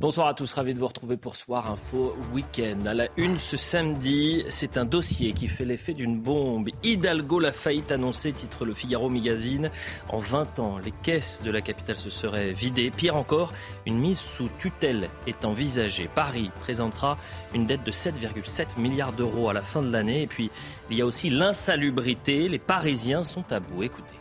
Bonsoir à tous, ravi de vous retrouver pour Soir Info Week-end. À la une ce samedi, c'est un dossier qui fait l'effet d'une bombe. Hidalgo, la faillite annoncée, titre le Figaro Magazine. En 20 ans, les caisses de la capitale se seraient vidées. Pire encore, une mise sous tutelle est envisagée. Paris présentera une dette de 7,7 milliards d'euros à la fin de l'année. Et puis, il y a aussi l'insalubrité. Les Parisiens sont à bout. Écoutez.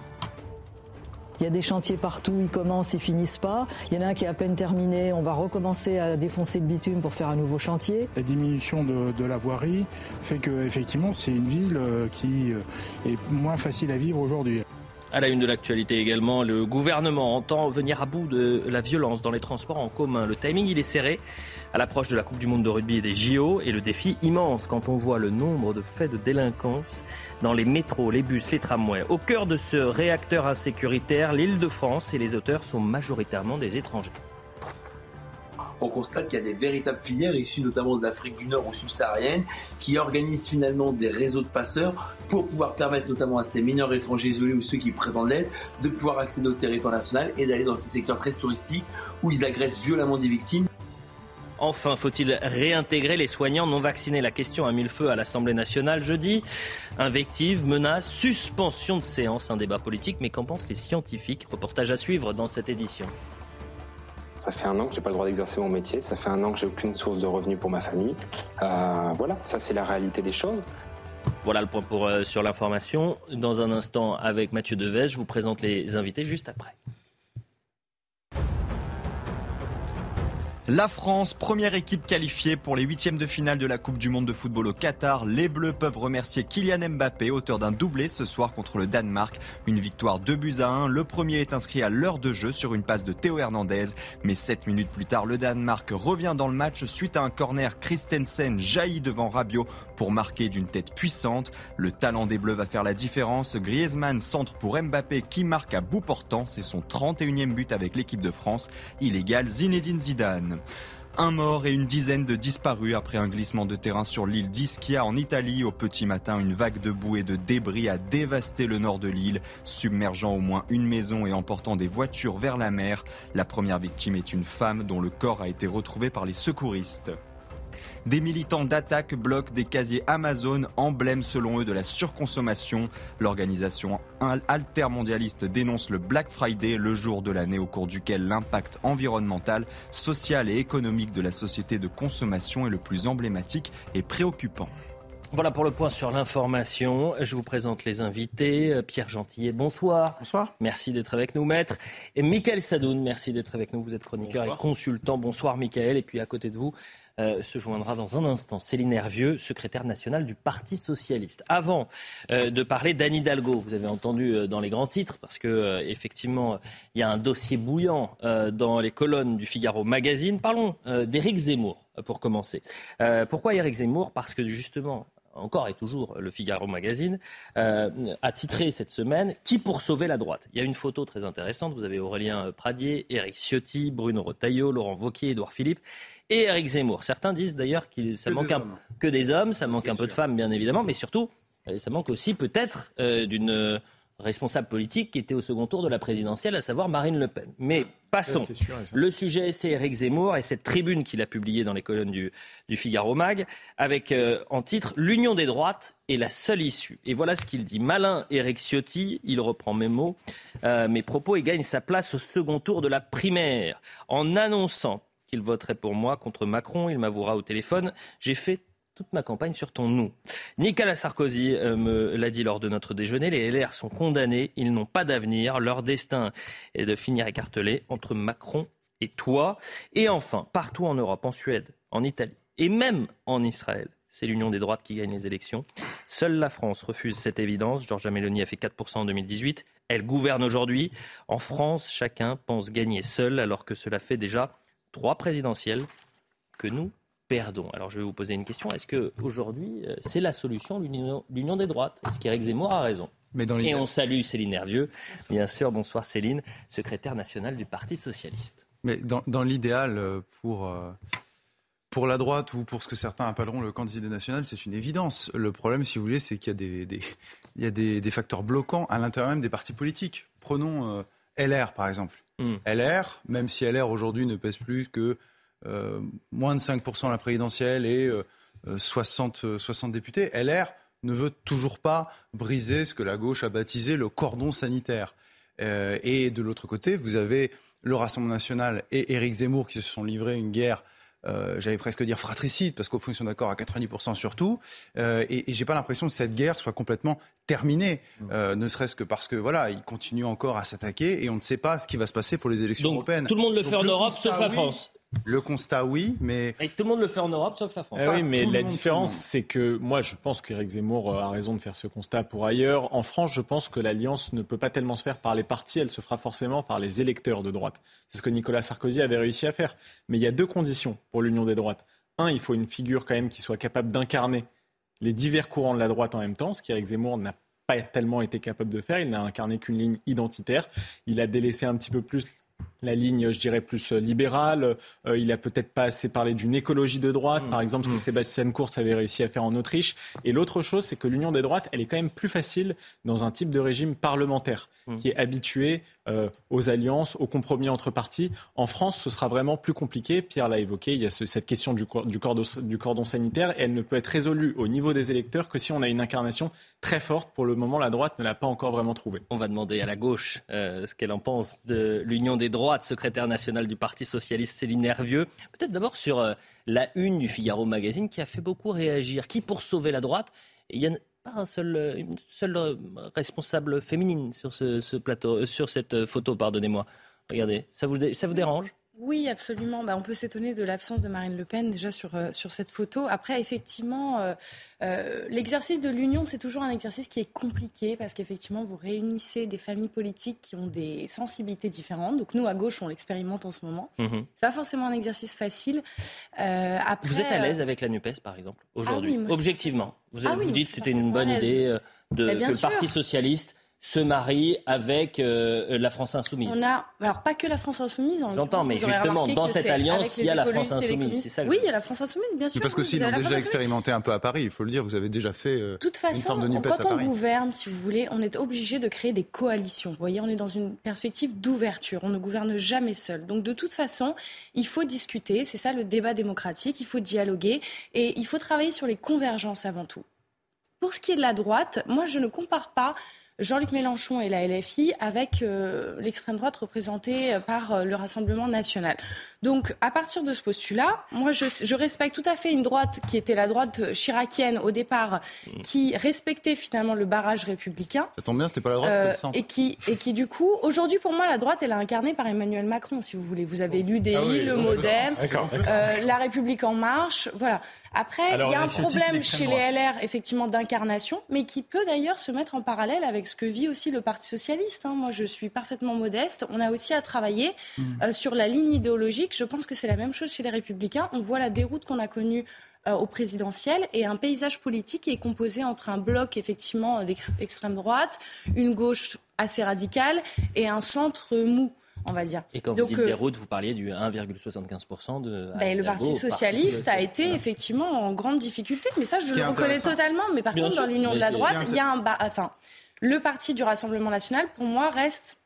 Il y a des chantiers partout, ils commencent, ils finissent pas. Il y en a un qui est à peine terminé, on va recommencer à défoncer le bitume pour faire un nouveau chantier. La diminution de, la voirie fait que effectivement c'est une ville euh, qui euh, est moins facile à vivre aujourd'hui. À la une de l'actualité également, le gouvernement entend venir à bout de la violence dans les transports en commun. Le timing, il est serré à l'approche de la Coupe du Monde de rugby et des JO et le défi immense quand on voit le nombre de faits de délinquance dans les métros, les bus, les tramways. Au cœur de ce réacteur insécuritaire, l'île de France et les auteurs sont majoritairement des étrangers on constate qu'il y a des véritables filières issues notamment de l'Afrique du Nord ou subsaharienne qui organisent finalement des réseaux de passeurs pour pouvoir permettre notamment à ces mineurs étrangers isolés ou ceux qui prétendent l'être de pouvoir accéder au territoire national et d'aller dans ces secteurs très touristiques où ils agressent violemment des victimes. Enfin, faut-il réintégrer les soignants non vaccinés? La question a mis le feu à l'Assemblée nationale jeudi. Invective, menace, suspension de séance, un débat politique. Mais qu'en pensent les scientifiques? Reportage à suivre dans cette édition. Ça fait un an que j'ai pas le droit d'exercer mon métier. Ça fait un an que j'ai aucune source de revenus pour ma famille. Euh, voilà, ça c'est la réalité des choses. Voilà le point pour, euh, sur l'information. Dans un instant, avec Mathieu Devez, je vous présente les invités juste après. La France, première équipe qualifiée pour les huitièmes de finale de la Coupe du Monde de football au Qatar. Les Bleus peuvent remercier Kylian Mbappé, auteur d'un doublé ce soir contre le Danemark. Une victoire 2 buts à 1. Le premier est inscrit à l'heure de jeu sur une passe de Théo Hernandez. Mais 7 minutes plus tard, le Danemark revient dans le match suite à un corner. Christensen jaillit devant Rabiot pour marquer d'une tête puissante. Le talent des Bleus va faire la différence. Griezmann centre pour Mbappé qui marque à bout portant. C'est son 31e but avec l'équipe de France. Il égale Zinedine Zidane. Un mort et une dizaine de disparus après un glissement de terrain sur l'île d'Ischia en Italie. Au petit matin, une vague de boue et de débris a dévasté le nord de l'île, submergeant au moins une maison et emportant des voitures vers la mer. La première victime est une femme dont le corps a été retrouvé par les secouristes. Des militants d'attaque bloquent des casiers Amazon, emblème selon eux de la surconsommation. L'organisation altermondialiste dénonce le Black Friday, le jour de l'année au cours duquel l'impact environnemental, social et économique de la société de consommation est le plus emblématique et préoccupant. Voilà pour le point sur l'information. Je vous présente les invités. Euh, Pierre Gentillet, bonsoir. Bonsoir. Merci d'être avec nous, maître. Et Michael Sadoun, merci d'être avec nous. Vous êtes chroniqueur et consultant. Bonsoir, Michael. Et puis à côté de vous, euh, se joindra dans un instant Céline Hervieux, secrétaire nationale du Parti socialiste. Avant euh, de parler d'Anne Hidalgo, vous avez entendu euh, dans les grands titres, parce que effectivement, il y a un dossier bouillant dans les colonnes du Figaro Magazine. Parlons d'Éric Zemmour pour commencer. pourquoi Éric Zemmour? Parce que justement, encore et toujours le Figaro Magazine, a titré cette semaine Qui pour sauver la droite? Il y a une photo très intéressante. Vous avez Aurélien Pradier, Éric Ciotti, Bruno Retailleau, Laurent Wauquiez, Édouard Philippe et Eric Zemmour. Certains disent d'ailleurs que ça manque un, que des hommes, ça manque un peu de femmes bien évidemment, mais surtout euh, ça manque aussi peut-être euh, d'une euh, responsable politique qui était au second tour de la présidentielle, à savoir Marine Le Pen. Mais passons. le sujet, c'est Eric Zemmour et cette tribune qu'il a publiée dans les colonnes du, Figaro Mag, avec en titre L'union des droites est la seule issue. Et voilà ce qu'il dit. Malin Eric Ciotti, il reprend mes mots, mes propos, et gagne sa place au second tour de la primaire en annonçant qu'il voterait pour moi contre Macron. Il m'avouera au téléphone. J'ai fait toute ma campagne sur ton nous. Nicolas Sarkozy euh, me l'a dit lors de notre déjeuner, les LR sont condamnés, ils n'ont pas d'avenir, leur destin est de finir écartelé entre Macron et toi. Et enfin, partout en Europe, en Suède, en Italie et même en Israël, c'est l'union des droites qui gagne les élections. Seule la France refuse cette évidence. Georgia Meloni a fait 4% en 2018. Elle gouverne aujourd'hui. En France, chacun pense gagner seul, alors que cela fait déjà trois présidentielles que nous perdons. Alors je vais vous poser une question. Est-ce que aujourd'hui euh, c'est la solution, l'union des droites? Est-ce qu'Éric Zemmour a raison? Mais dans Et on salue Céline Hervieux, bien sûr. Bonsoir Céline, secrétaire nationale du Parti socialiste. Mais dans, dans l'idéal, euh, pour, euh, pour la droite ou pour ce que certains appelleront le candidat national, c'est une évidence. Le problème, si vous voulez, c'est qu'il y a des, des il y a des, des, facteurs bloquants à l'intérieur même des partis politiques. Prenons LR, par exemple. Hmm. LR, même si LR aujourd'hui ne pèse plus que euh, moins de 5% à la présidentielle et 60, euh, 60 euh, députés, LR ne veut toujours pas briser ce que la gauche a baptisé le cordon sanitaire. et de l'autre côté, vous avez le Rassemblement national et Éric Zemmour qui se sont livrés une guerre j'allais presque dire fratricide, parce qu'au fond, ils sont d'accord à 90% surtout. Euh, et, et j'ai pas l'impression que cette guerre soit complètement terminée, mmh. ne serait-ce que parce que voilà, ils continuent encore à s'attaquer et on ne sait pas ce qui va se passer pour les élections européennes. Tout le monde le fait en Europe, sauf la France. Le constat, oui, mais. tout le monde le fait en Europe, sauf la France. Eh oui, mais la différence, c'est que moi, je pense qu'Éric Zemmour euh, a raison de faire ce constat pour ailleurs. En France, je pense que l'alliance ne peut pas tellement se faire par les partis, elle se fera forcément par les électeurs de droite. C'est ce que Nicolas Sarkozy avait réussi à faire. Mais il y a deux conditions pour l'union des droites. Un, il faut une figure quand même qui soit capable d'incarner les divers courants de la droite en même temps, ce qu'Éric Zemmour n'a pas tellement été capable de faire. Il n'a incarné qu'une ligne identitaire. Il a délaissé un petit peu plus la ligne, je dirais, plus euh, libérale. Euh, il a peut-être pas assez parlé d'une écologie de droite, par exemple, ce que mmh. Sébastien Kurz avait réussi à faire en Autriche. Et l'autre chose, c'est que l'union des droites, elle est quand même plus facile dans un type de régime parlementaire, mmh. qui est habitué euh, aux alliances, aux compromis entre partis. En France, ce sera vraiment plus compliqué. Pierre l'a évoqué, il y a cette question du, cordon, sanitaire, et elle ne peut être résolue au niveau des électeurs que si on a une incarnation très forte. Pour le moment, la droite ne l'a pas encore vraiment trouvée. On va demander à la gauche ce qu'elle en pense de l'union des droits droite, secrétaire nationale du Parti socialiste Céline Nervieux. Peut-être d'abord sur euh, la une du Figaro Magazine qui a fait beaucoup réagir. Qui pour sauver la droite? Pas un seul, euh, une seule euh, responsable féminine sur ce, plateau, sur cette photo, pardonnez-moi. Regardez, ça vous dérange? Oui, absolument. Bah, on peut s'étonner de l'absence de Marine Le Pen déjà sur, euh, sur cette photo. Après, effectivement, euh, euh, l'exercice de l'union, c'est toujours un exercice qui est compliqué parce qu'effectivement, vous réunissez des familles politiques qui ont des sensibilités différentes. Donc nous, à gauche, on l'expérimente en ce moment. Ce mhm. C'est pas forcément un exercice facile. Après, vous êtes à l'aise avec la NUPES, par exemple, aujourd'hui ah Objectivement, vous, ah vous dites que c'était une bonne idée de, que le Parti socialiste se marie avec euh, la France insoumise. On a, alors pas que la France insoumise. J'entends, mais justement, dans cette alliance, il y a la France insoumise. Ça oui, il y a la France insoumise, bien sûr. parce que s'ils l'ont déjà expérimenté un peu à Paris, il faut le dire, vous avez déjà fait euh, toute façon, une forme de quand on gouverne, si vous voulez, on est obligé de créer des coalitions. Vous voyez, on est dans une perspective d'ouverture. On ne gouverne jamais seul. Donc de toute façon, il faut discuter. C'est ça le débat démocratique. Il faut dialoguer et il faut travailler sur les convergences avant tout. Pour ce qui est de la droite, moi, je ne compare pas Jean-Luc Mélenchon et la LFI avec euh, l'extrême droite représentée par euh, le Rassemblement national. Donc, à partir de ce postulat, moi, je, respecte tout à fait une droite qui était la droite chiracienne au départ, qui respectait finalement le barrage républicain. Ça tombe bien, c'était pas la droite, c'était le centre. Euh, et qui, et qui, du coup, aujourd'hui, pour moi, la droite, elle est incarnée par Emmanuel Macron, si vous voulez. Vous avez l'UDI, ah le MoDem, la République en marche, voilà. Après, il y a un problème chez les LR, effectivement, d'incarnation, mais qui peut d'ailleurs se mettre en parallèle avec ce que vit aussi le Parti socialiste. Hein. Moi, je suis parfaitement modeste. On a aussi à travailler euh, sur la ligne idéologique. Je pense que c'est la même chose chez les Républicains. On voit la déroute qu'on a connue euh, au présidentiel et un paysage politique qui est composé entre un bloc effectivement d'extrême droite, une gauche assez radicale et un centre mou on va dire. Et quand vous dites euh, Beyrouth, vous parliez du 1,75% de. Ben, le Parti socialiste, a été effectivement en grande difficulté, mais ça je le reconnais totalement. Mais par contre, dans l'union de la droite, il y a un. Enfin, le parti du Rassemblement national, pour moi, reste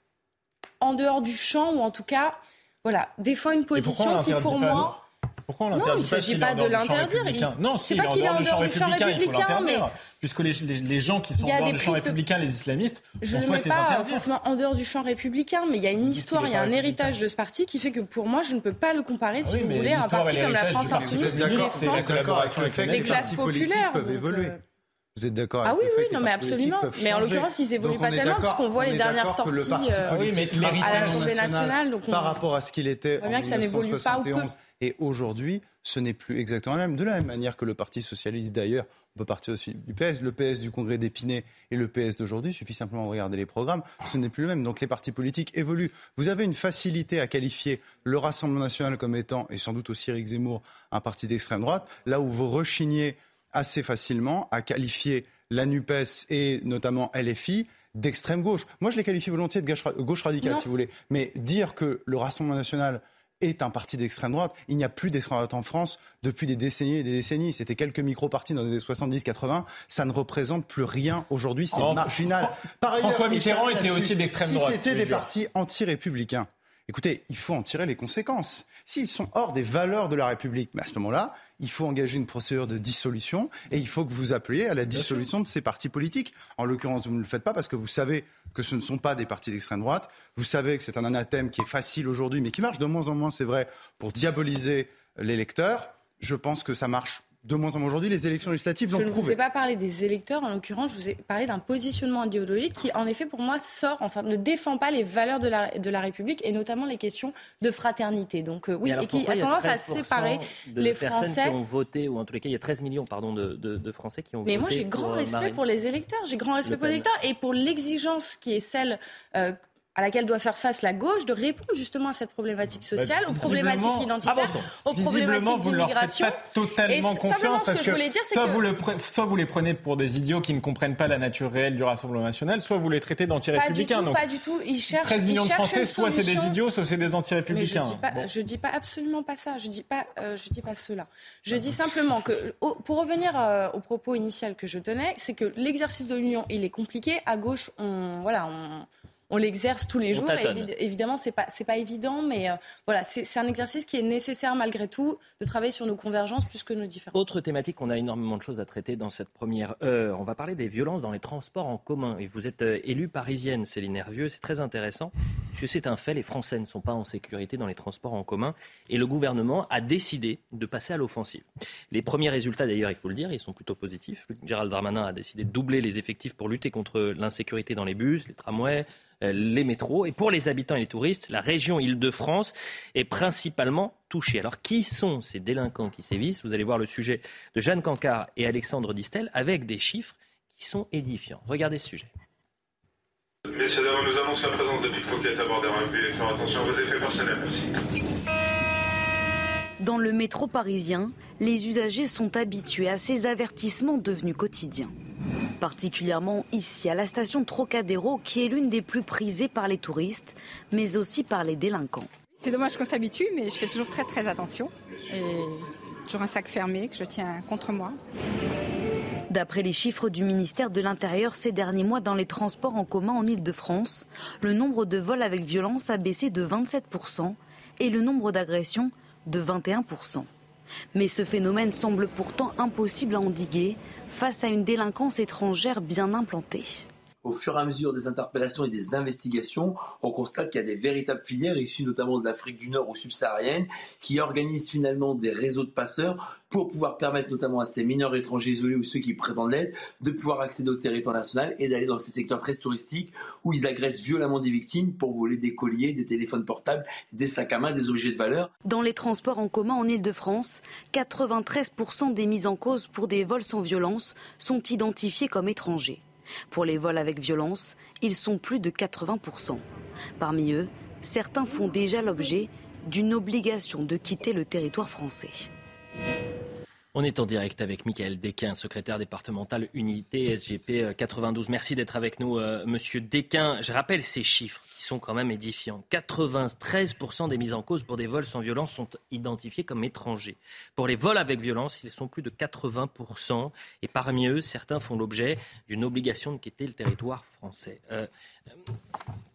en dehors du champ, ou en tout cas, voilà, défend une position qui, pour moi. Pourquoi on l'interdit Non, il ne s'agit pas de l'interdire. Non, c'est pas qu'il est en dehors du champ républicain, mais puisque les, les, gens qui sont en dehors du champ républicain, les islamistes, je ne mets pas forcément en dehors du champ républicain, mais il y a une histoire, il y a un héritage de ce parti qui fait que pour moi, je ne peux pas le comparer, si vous voulez, à un parti comme la France insoumise qui défend les classes populaires. peuvent évoluer. Vous êtes d'accord avec ah, oui, oui, non, mais absolument. Mais en l'occurrence, ils évoluent pas tellement, puisqu'on voit les dernières sorties euh, à l'Assemblée nationale. Donc Par rapport à ce qu'il était en 1971 et aujourd'hui, ce n'est plus exactement la même. De la même manière que le Parti socialiste, d'ailleurs, on peut partir aussi du PS, le PS du Congrès d'Épinay et le PS d'aujourd'hui, il suffit simplement de regarder les programmes, ce n'est plus le même. Donc les partis politiques évoluent. Vous avez une facilité à qualifier le Rassemblement national comme étant, et sans doute aussi Eric Zemmour, un parti d'extrême droite, là où vous rechignez assez facilement à qualifier la NUPES et notamment LFI d'extrême gauche. Moi, je les qualifie volontiers de gauche, radicale, si vous voulez. Mais dire que le Rassemblement national est un parti d'extrême droite. Il n'y a plus d'extrême droite en France depuis des décennies et des décennies. C'était quelques micro-partis dans les années 70-80. Ça ne représente plus rien aujourd'hui. C'est marginal. Par ailleurs, François Mitterrand était aussi d'extrême droite. Si c'était des partis anti-républicains, Écoutez, il faut en tirer les conséquences. S'ils sont hors des valeurs de la République, mais à ce moment-là, il faut engager une procédure de dissolution et il faut que vous appeliez à la dissolution de ces partis politiques. En l'occurrence, vous ne le faites pas parce que vous savez que ce ne sont pas des partis d'extrême droite. Vous savez que c'est un anathème qui est facile aujourd'hui, mais qui marche de moins en moins, c'est vrai, pour diaboliser l'électeur. Je pense que ça marche de moins en moins aujourd'hui, les élections législatives l'ont prouvé. Je ne vous ai pas parlé des électeurs, en l'occurrence, je vous ai parlé d'un positionnement idéologique qui, en effet, pour moi, sort, enfin, ne défend pas les valeurs de la, de la République et notamment les questions de fraternité. Donc, euh, oui, et qui a tendance à séparer les Français. qui ont voté, ou en tous les cas, il y a 13 millions pardon, de, de, Français qui ont Mais voté. Mais moi, j'ai grand euh, respect pour les électeurs. J'ai grand respect pour les électeurs et pour l'exigence qui est celle. Euh, à laquelle doit faire face la gauche, de répondre justement à cette problématique sociale, aux problématiques identitaires, aux problématiques d'immigration. pas totalement confiance parce que, soit, vous le soit vous les prenez pour des idiots qui ne comprennent pas la nature réelle du Rassemblement national, soit vous les traitez d'anti-républicains. Pas, du tout, ils cherchent 13 millions de Français, soit c'est des idiots, soit c'est des anti-républicains. Je ne dis, pas absolument pas ça, je ne dis, pas, euh, je dis pas cela. Je dis simplement que, pour revenir euh, au propos initial que je tenais, c'est que l'exercice de l'union, il est compliqué. À gauche, on... Voilà, on on l'exerce tous les jours. évidemment, c'est pas c'est pas évident, mais euh, voilà, c'est un exercice qui est nécessaire malgré tout de travailler sur nos convergences plus que nos différences. Autre thématique, on a énormément de choses à traiter dans cette première heure. On va parler des violences dans les transports en commun. Et vous êtes euh, élue parisienne, Céline Hervieux, c'est très intéressant puisque c'est un fait. Les Français ne sont pas en sécurité dans les transports en commun et le gouvernement a décidé de passer à l'offensive. Les premiers résultats, d'ailleurs, il faut le dire, ils sont plutôt positifs. Gérald Darmanin a décidé de doubler les effectifs pour lutter contre l'insécurité dans les bus, les tramways, les métros. Et pour les habitants et les touristes, la région Île-de-France est principalement touchée. Alors qui sont ces délinquants qui sévissent? Vous allez voir le sujet de Jeanne Cancard et Alexandre Distel avec des chiffres qui sont édifiants. Regardez ce sujet. Messieurs, dames, nous annonce la présence de pickpockets à bord des et faire attention à vos effets personnels. Merci. Dans le métro parisien, les usagers sont habitués à ces avertissements devenus quotidiens particulièrement ici à la station Trocadéro qui est l'une des plus prisées par les touristes, mais aussi par les délinquants. C'est dommage qu'on s'habitue, mais je fais toujours très très attention. Et toujours un sac fermé que je tiens contre moi. D'après les chiffres du ministère de l'Intérieur ces derniers mois dans les transports en commun en Ile-de-France, le nombre de vols avec violence a baissé de 27% et le nombre d'agressions de 21%. Mais ce phénomène semble pourtant impossible à endiguer face à une délinquance étrangère bien implantée au fur et à mesure des interpellations et des investigations, on constate qu'il y a des véritables filières issues notamment de l'Afrique du Nord ou subsaharienne qui organisent finalement des réseaux de passeurs pour pouvoir permettre notamment à ces mineurs étrangers isolés ou ceux qui prétendent l'aide de pouvoir accéder au territoire national et d'aller dans ces secteurs très touristiques où ils agressent violemment des victimes pour voler des colliers, des téléphones portables, des sacs à main, des objets de valeur. Dans les transports en commun en Ile-de-France, 93% des mises en cause pour des vols sans violence sont identifiés comme étrangers. Pour les vols avec violence, ils sont plus de 80%. Parmi eux, certains font déjà l'objet d'une obligation de quitter le territoire français. On est en direct avec Michael Desquin, secrétaire départemental unité SGP 92. Merci d'être avec nous, euh, monsieur Desquin. Je rappelle ces chiffres qui sont quand même édifiants. 93% des mises en cause pour des vols sans violence sont identifiés comme étrangers. Pour les vols avec violence, ils sont plus de 80%. Et parmi eux, certains font l'objet d'une obligation de quitter le territoire français. Euh,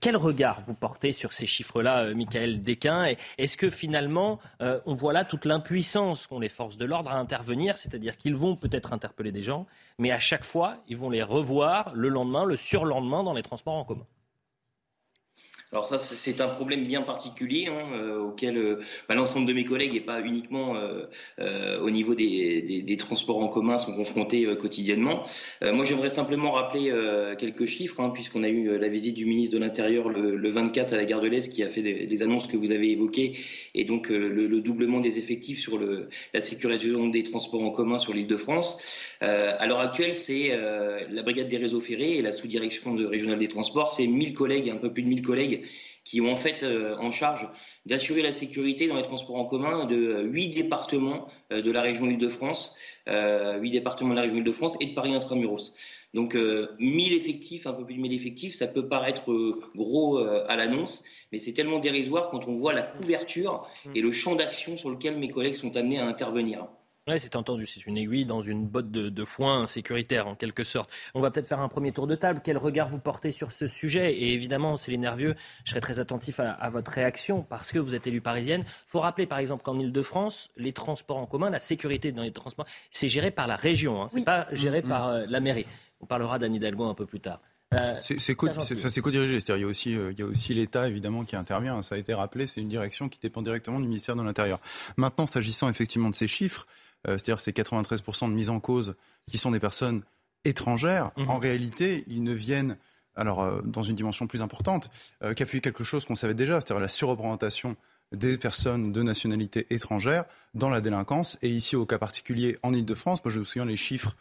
quel regard vous portez sur ces chiffres-là, euh, Michael Desquin Est-ce que finalement, euh, on voit là toute l'impuissance qu'ont les forces de l'ordre à intervenir C'est-à-dire qu'ils vont peut-être interpeller des gens, mais à chaque fois, ils vont les revoir le lendemain, le surlendemain dans les transports en commun? Alors ça, c'est un problème bien particulier hein, euh, auquel euh, bah, l'ensemble de mes collègues et pas uniquement euh, au niveau des, transports en commun sont confrontés quotidiennement. moi, j'aimerais simplement rappeler quelques chiffres, hein, puisqu'on a eu la visite du ministre de l'Intérieur le, 24 à la gare de l'Est qui a fait des, annonces que vous avez évoquées, et donc le, doublement des effectifs sur le, la sécurisation des transports en commun sur l'île de France. À l'heure actuelle, c'est la brigade des réseaux ferrés et la sous-direction de régionale des transports, c'est 1000 collègues, un peu plus de 1000 collègues qui ont en fait euh, en charge d'assurer la sécurité dans les transports en commun de euh, huit départements euh, de la région Île-de-France, huit départements de la région Île-de-France et de Paris intramuros. Donc 1000 effectifs, un peu plus de 1000 effectifs, ça peut paraître gros à l'annonce, mais c'est tellement dérisoire quand on voit la couverture et le champ d'action sur lequel mes collègues sont amenés à intervenir. Oui, c'est entendu. C'est une aiguille dans une botte de, foin sécuritaire, en quelque sorte. On va peut-être faire un premier tour de table. Quel regard vous portez sur ce sujet? Et évidemment, Céline Nervieux, je serai très attentif à, votre réaction parce que vous êtes élue parisienne. Il faut rappeler, par exemple, qu'en Ile-de-France, les transports en commun, la sécurité dans les transports, c'est géré par la région. Hein. C'est pas géré mm, par mm. Euh, la mairie. On parlera d'Anne Hidalgo un peu plus tard. Euh, c'est co-dirigé, c'est-à-dire il y a aussi, euh, aussi l'État évidemment qui intervient. Ça a été rappelé, c'est une direction qui dépend directement du ministère de l'Intérieur. Maintenant, s'agissant effectivement de ces chiffres, euh, c'est-à-dire ces 93% de mise en cause qui sont des personnes étrangères, mhm. en réalité, ils ne viennent alors euh, dans une dimension plus importante, euh, qu'appuyer quelque chose qu'on savait déjà, c'est-à-dire la surreprésentation des personnes de nationalité étrangère dans la délinquance. Et ici, au cas particulier, en Ile-de-France, moi je me souviens les chiffres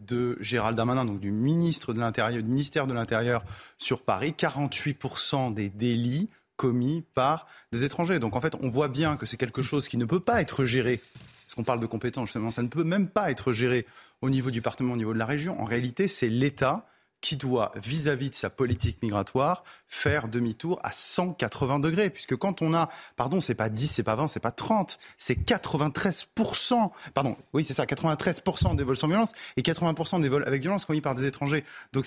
de Gérald Darmanin, donc du ministre de l'Intérieur, du ministère de l'Intérieur sur Paris, 48% des délits commis par des étrangers. Donc en fait, on voit bien que c'est quelque chose qui ne peut pas être géré parce qu'on parle de compétences, justement, ça ne peut même pas être géré au niveau du département, au niveau de la région. En réalité, c'est l'État qui doit, vis-à-vis de sa politique migratoire, faire demi-tour à 180 degrés. Puisque quand on a, pardon, c'est pas 10, c'est pas 20, c'est pas 30, c'est 93%, pardon, oui, c'est ça, 93% des vols sans violence et 80% des vols avec violence commis par des étrangers. Donc,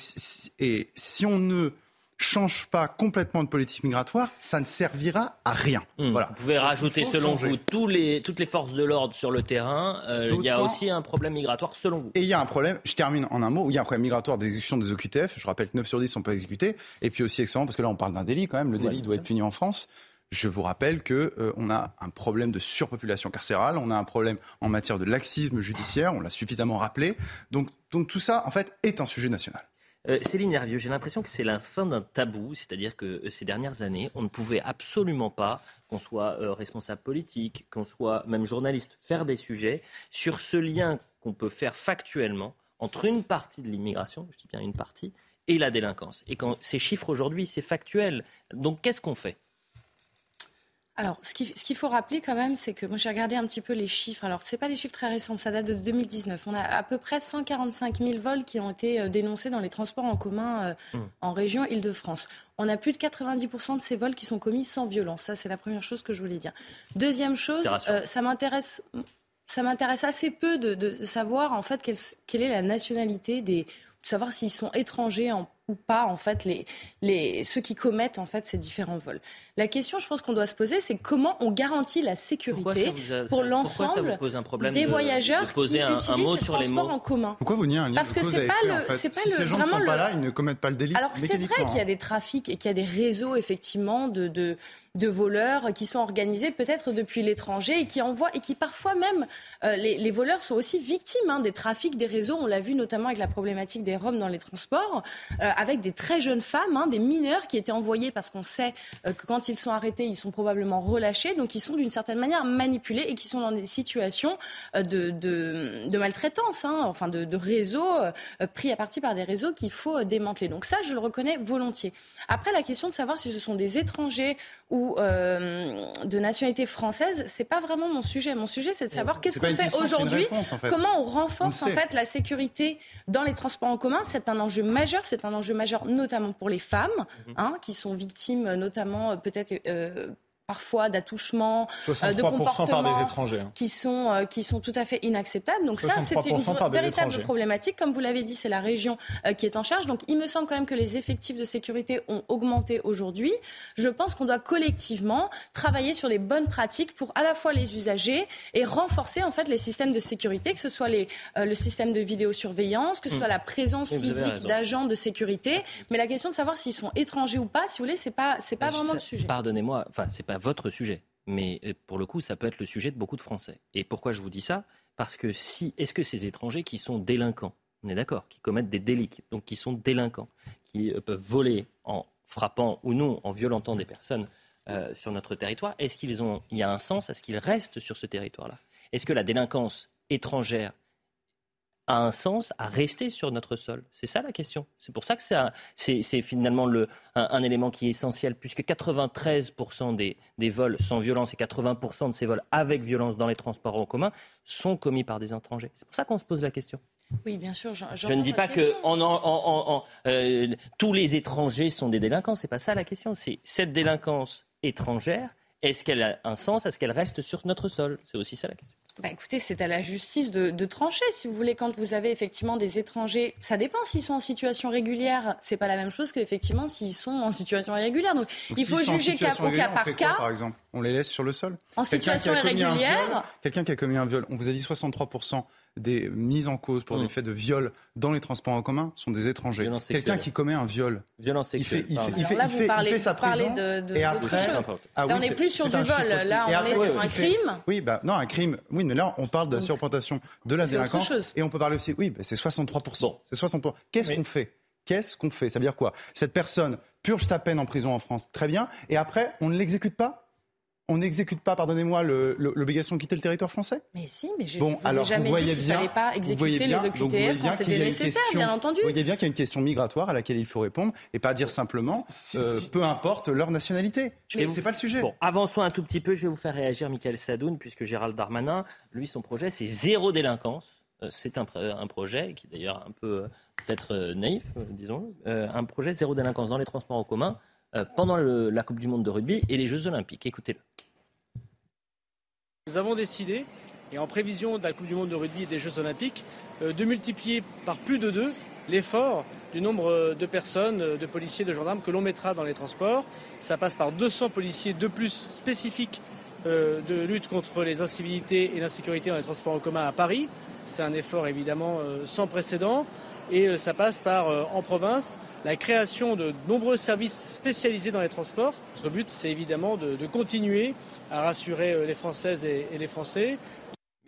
et si on ne change pas complètement de politique migratoire, ça ne servira à rien. Hmm. Voilà. Vous pouvez rajouter, selon vous, tous les, toutes les forces de l'ordre sur le terrain. Euh, il y a aussi un problème migratoire, selon vous. Et il y a un problème, je termine en un mot, il y a un problème migratoire d'exécution des OQTF. Je rappelle que 9 sur 10 ne sont pas exécutés. Et puis aussi, excellent, parce que là, on parle d'un délit quand même. Le délit doit être puni en France. Je vous rappelle qu'on euh, on a un problème de surpopulation carcérale, on a un problème en matière de laxisme judiciaire, on l'a suffisamment rappelé. Donc, donc tout ça, en fait, est un sujet national. Euh, Céline Nervieux, j'ai l'impression que c'est la fin d'un tabou, c'est-à-dire que euh, ces dernières années, on ne pouvait absolument pas, qu'on soit euh, responsable politique, qu'on soit même journaliste, faire des sujets sur ce lien qu'on peut faire factuellement entre une partie de l'immigration, je dis bien une partie, et la délinquance. Et quand ces chiffres aujourd'hui, c'est factuel. Donc qu'est-ce qu'on fait? Alors, ce qu'il faut rappeler quand même, c'est que moi j'ai regardé un petit peu les chiffres. Alors, ce pas des chiffres très récents, ça date de 2019. On a à peu près 145 000 vols qui ont été euh, dénoncés dans les transports en commun euh, mmh. en région Île-de-France. On a plus de 90% de ces vols qui sont commis sans violence. Ça, c'est la première chose que je voulais dire. Deuxième chose, euh, ça m'intéresse. Ça m'intéresse assez peu de, savoir en fait quelle, quelle, est la nationalité des, de savoir s'ils sont étrangers en ou pas en fait les, les, ceux qui commettent en fait ces différents vols. La question, je pense qu'on doit se poser, c'est comment on garantit la sécurité pour l'ensemble des voyageurs qui un, utilisent un mot sur les mots. en commun. Pourquoi vous niez un lien Parce que c'est pas le, c'est pas si ces gens ne sont pas là, ils ne commettent pas le délit. Alors c'est vrai qu'il y a des trafics et qu'il y a des réseaux effectivement de, de de voleurs qui sont organisés peut-être depuis l'étranger et qui envoient et qui parfois même euh, les, voleurs sont aussi victimes hein, des trafics des réseaux. On l'a vu notamment avec la problématique des Roms dans les transports. Euh, avec des très jeunes femmes, hein, des mineurs qui étaient envoyés parce qu'on sait euh, que quand ils sont arrêtés, ils sont probablement relâchés, donc ils sont d'une certaine manière manipulés et qui sont dans des situations de, de, maltraitance, hein, enfin de, réseaux pris à partie par des réseaux qu'il faut démanteler. Donc ça, je le reconnais volontiers. Après, la question de savoir si ce sont des étrangers ou de nationalité française, c'est pas vraiment mon sujet. Mon sujet, c'est de savoir qu'est-ce qu'on fait aujourd'hui, comment on renforce en fait la sécurité dans les transports en commun. C'est un enjeu majeur, c'est un enjeu majeur, notamment pour les femmes, mhm. hein, qui sont victimes, notamment euh, peut-être. Euh, parfois d'attouchements, euh, de comportements des étrangers, hein. qui, sont, euh, qui sont tout à fait inacceptables. Donc ça, c'est une véritable problématique. Comme vous l'avez dit, c'est la région euh, qui est en charge. Donc il me semble quand même que les effectifs de sécurité ont augmenté aujourd'hui. Je pense qu'on doit collectivement travailler sur les bonnes pratiques pour à la fois les usagers et renforcer en fait les systèmes de sécurité, que ce soit les, le système de vidéosurveillance, que ce soit hmm. la présence physique d'agents de sécurité. Mais la question de savoir s'ils sont étrangers ou pas, si vous voulez, c'est pas c'est pas vraiment le sujet. Pardonnez-moi, enfin c'est pas votre sujet. Mais euh, pour le coup, ça peut être le sujet de beaucoup de Français. Et pourquoi je vous dis ça? Parce que si, est-ce que ces étrangers qui sont délinquants, on est d'accord, qui commettent des délits, donc qui sont délinquants, qui euh, peuvent voler en frappant ou non, en violentant des personnes euh, sur notre territoire, est-ce qu'il y a un sens à ce qu'ils restent sur ce territoire-là? Est-ce que la délinquance étrangère a un sens à rester sur notre sol C'est ça la question. C'est pour ça que c'est finalement le, un, élément qui est essentiel, puisque 93% des, des, vols sans violence et 80% de ces vols avec violence dans les transports en commun sont commis par des étrangers. C'est pour ça qu'on se pose la question. Oui, bien sûr. Je ne dis pas que euh, tous les étrangers sont des délinquants. C'est pas ça la question. C'est cette délinquance étrangère. Est-ce qu'elle a un sens? Est-ce qu'elle reste sur notre sol? C'est aussi ça la question. Bah, écoutez, c'est à la justice de, trancher. Si vous voulez, quand vous avez effectivement des étrangers, ça dépend s'ils sont en situation régulière. C'est pas la même chose qu'effectivement s'ils sont en situation irrégulière. Donc, il faut juger au cas par cas. par exemple, on les laisse sur le sol? En situation irrégulière. Quelqu'un qui a commis un viol, on vous a dit 63 des mises en cause pour des mm. faits de viol dans les transports en commun sont des étrangers. Quelqu'un qui commet un viol, violence sexuelle. Il fait, il fait, il fait, il fait sa prison de, et après, ah là, on n'est plus sur du vol. Là, on est sur un crime. Oui, bah non, un crime. Oui, mais là, on parle de la surprésentation de la délinquance. Et on peut parler aussi. Oui, bah, c'est 63 C'est 63. Qu'est-ce qu'on fait? Qu'est-ce qu'on fait? Ça veut dire quoi? Cette personne purge sa peine en prison en France, très bien. Et après, on ne l'exécute pas? On n'exécute pas, pardonnez-moi, l'obligation de quitter le territoire français? Mais si, mais je bon, vous alors, jamais dit qu'il ne fallait pas exécuter les OQTF quand c'était nécessaire, bien entendu. Vous voyez bien qu'il y a une question migratoire à laquelle il faut répondre et pas dire simplement euh, peu importe leur nationalité. C'est pas le sujet. Bon, avançons un tout petit peu. Je vais vous faire réagir, Michael Sadoun, puisque Gérald Darmanin, lui, son projet, c'est zéro délinquance. Euh, c'est un, un, projet qui est d'ailleurs un peu euh, peut-être naïf, disons, un projet zéro délinquance dans les transports en commun pendant la Coupe du Monde de rugby et les Jeux Olympiques. Écoutez-le. Nous avons décidé, et en prévision de la Coupe du Monde de rugby et des Jeux Olympiques, euh, de multiplier par plus de deux l'effort du nombre de personnes, de policiers, de gendarmes que l'on mettra dans les transports. Ça passe par 200 policiers de plus spécifiques euh, de lutte contre les incivilités et l'insécurité dans les transports en commun à Paris. C'est un effort évidemment euh, sans précédent et euh, ça passe par, euh, en province, la création de nombreux services spécialisés dans les transports. Notre but, c'est évidemment de, continuer à rassurer euh, les Françaises et, les Français.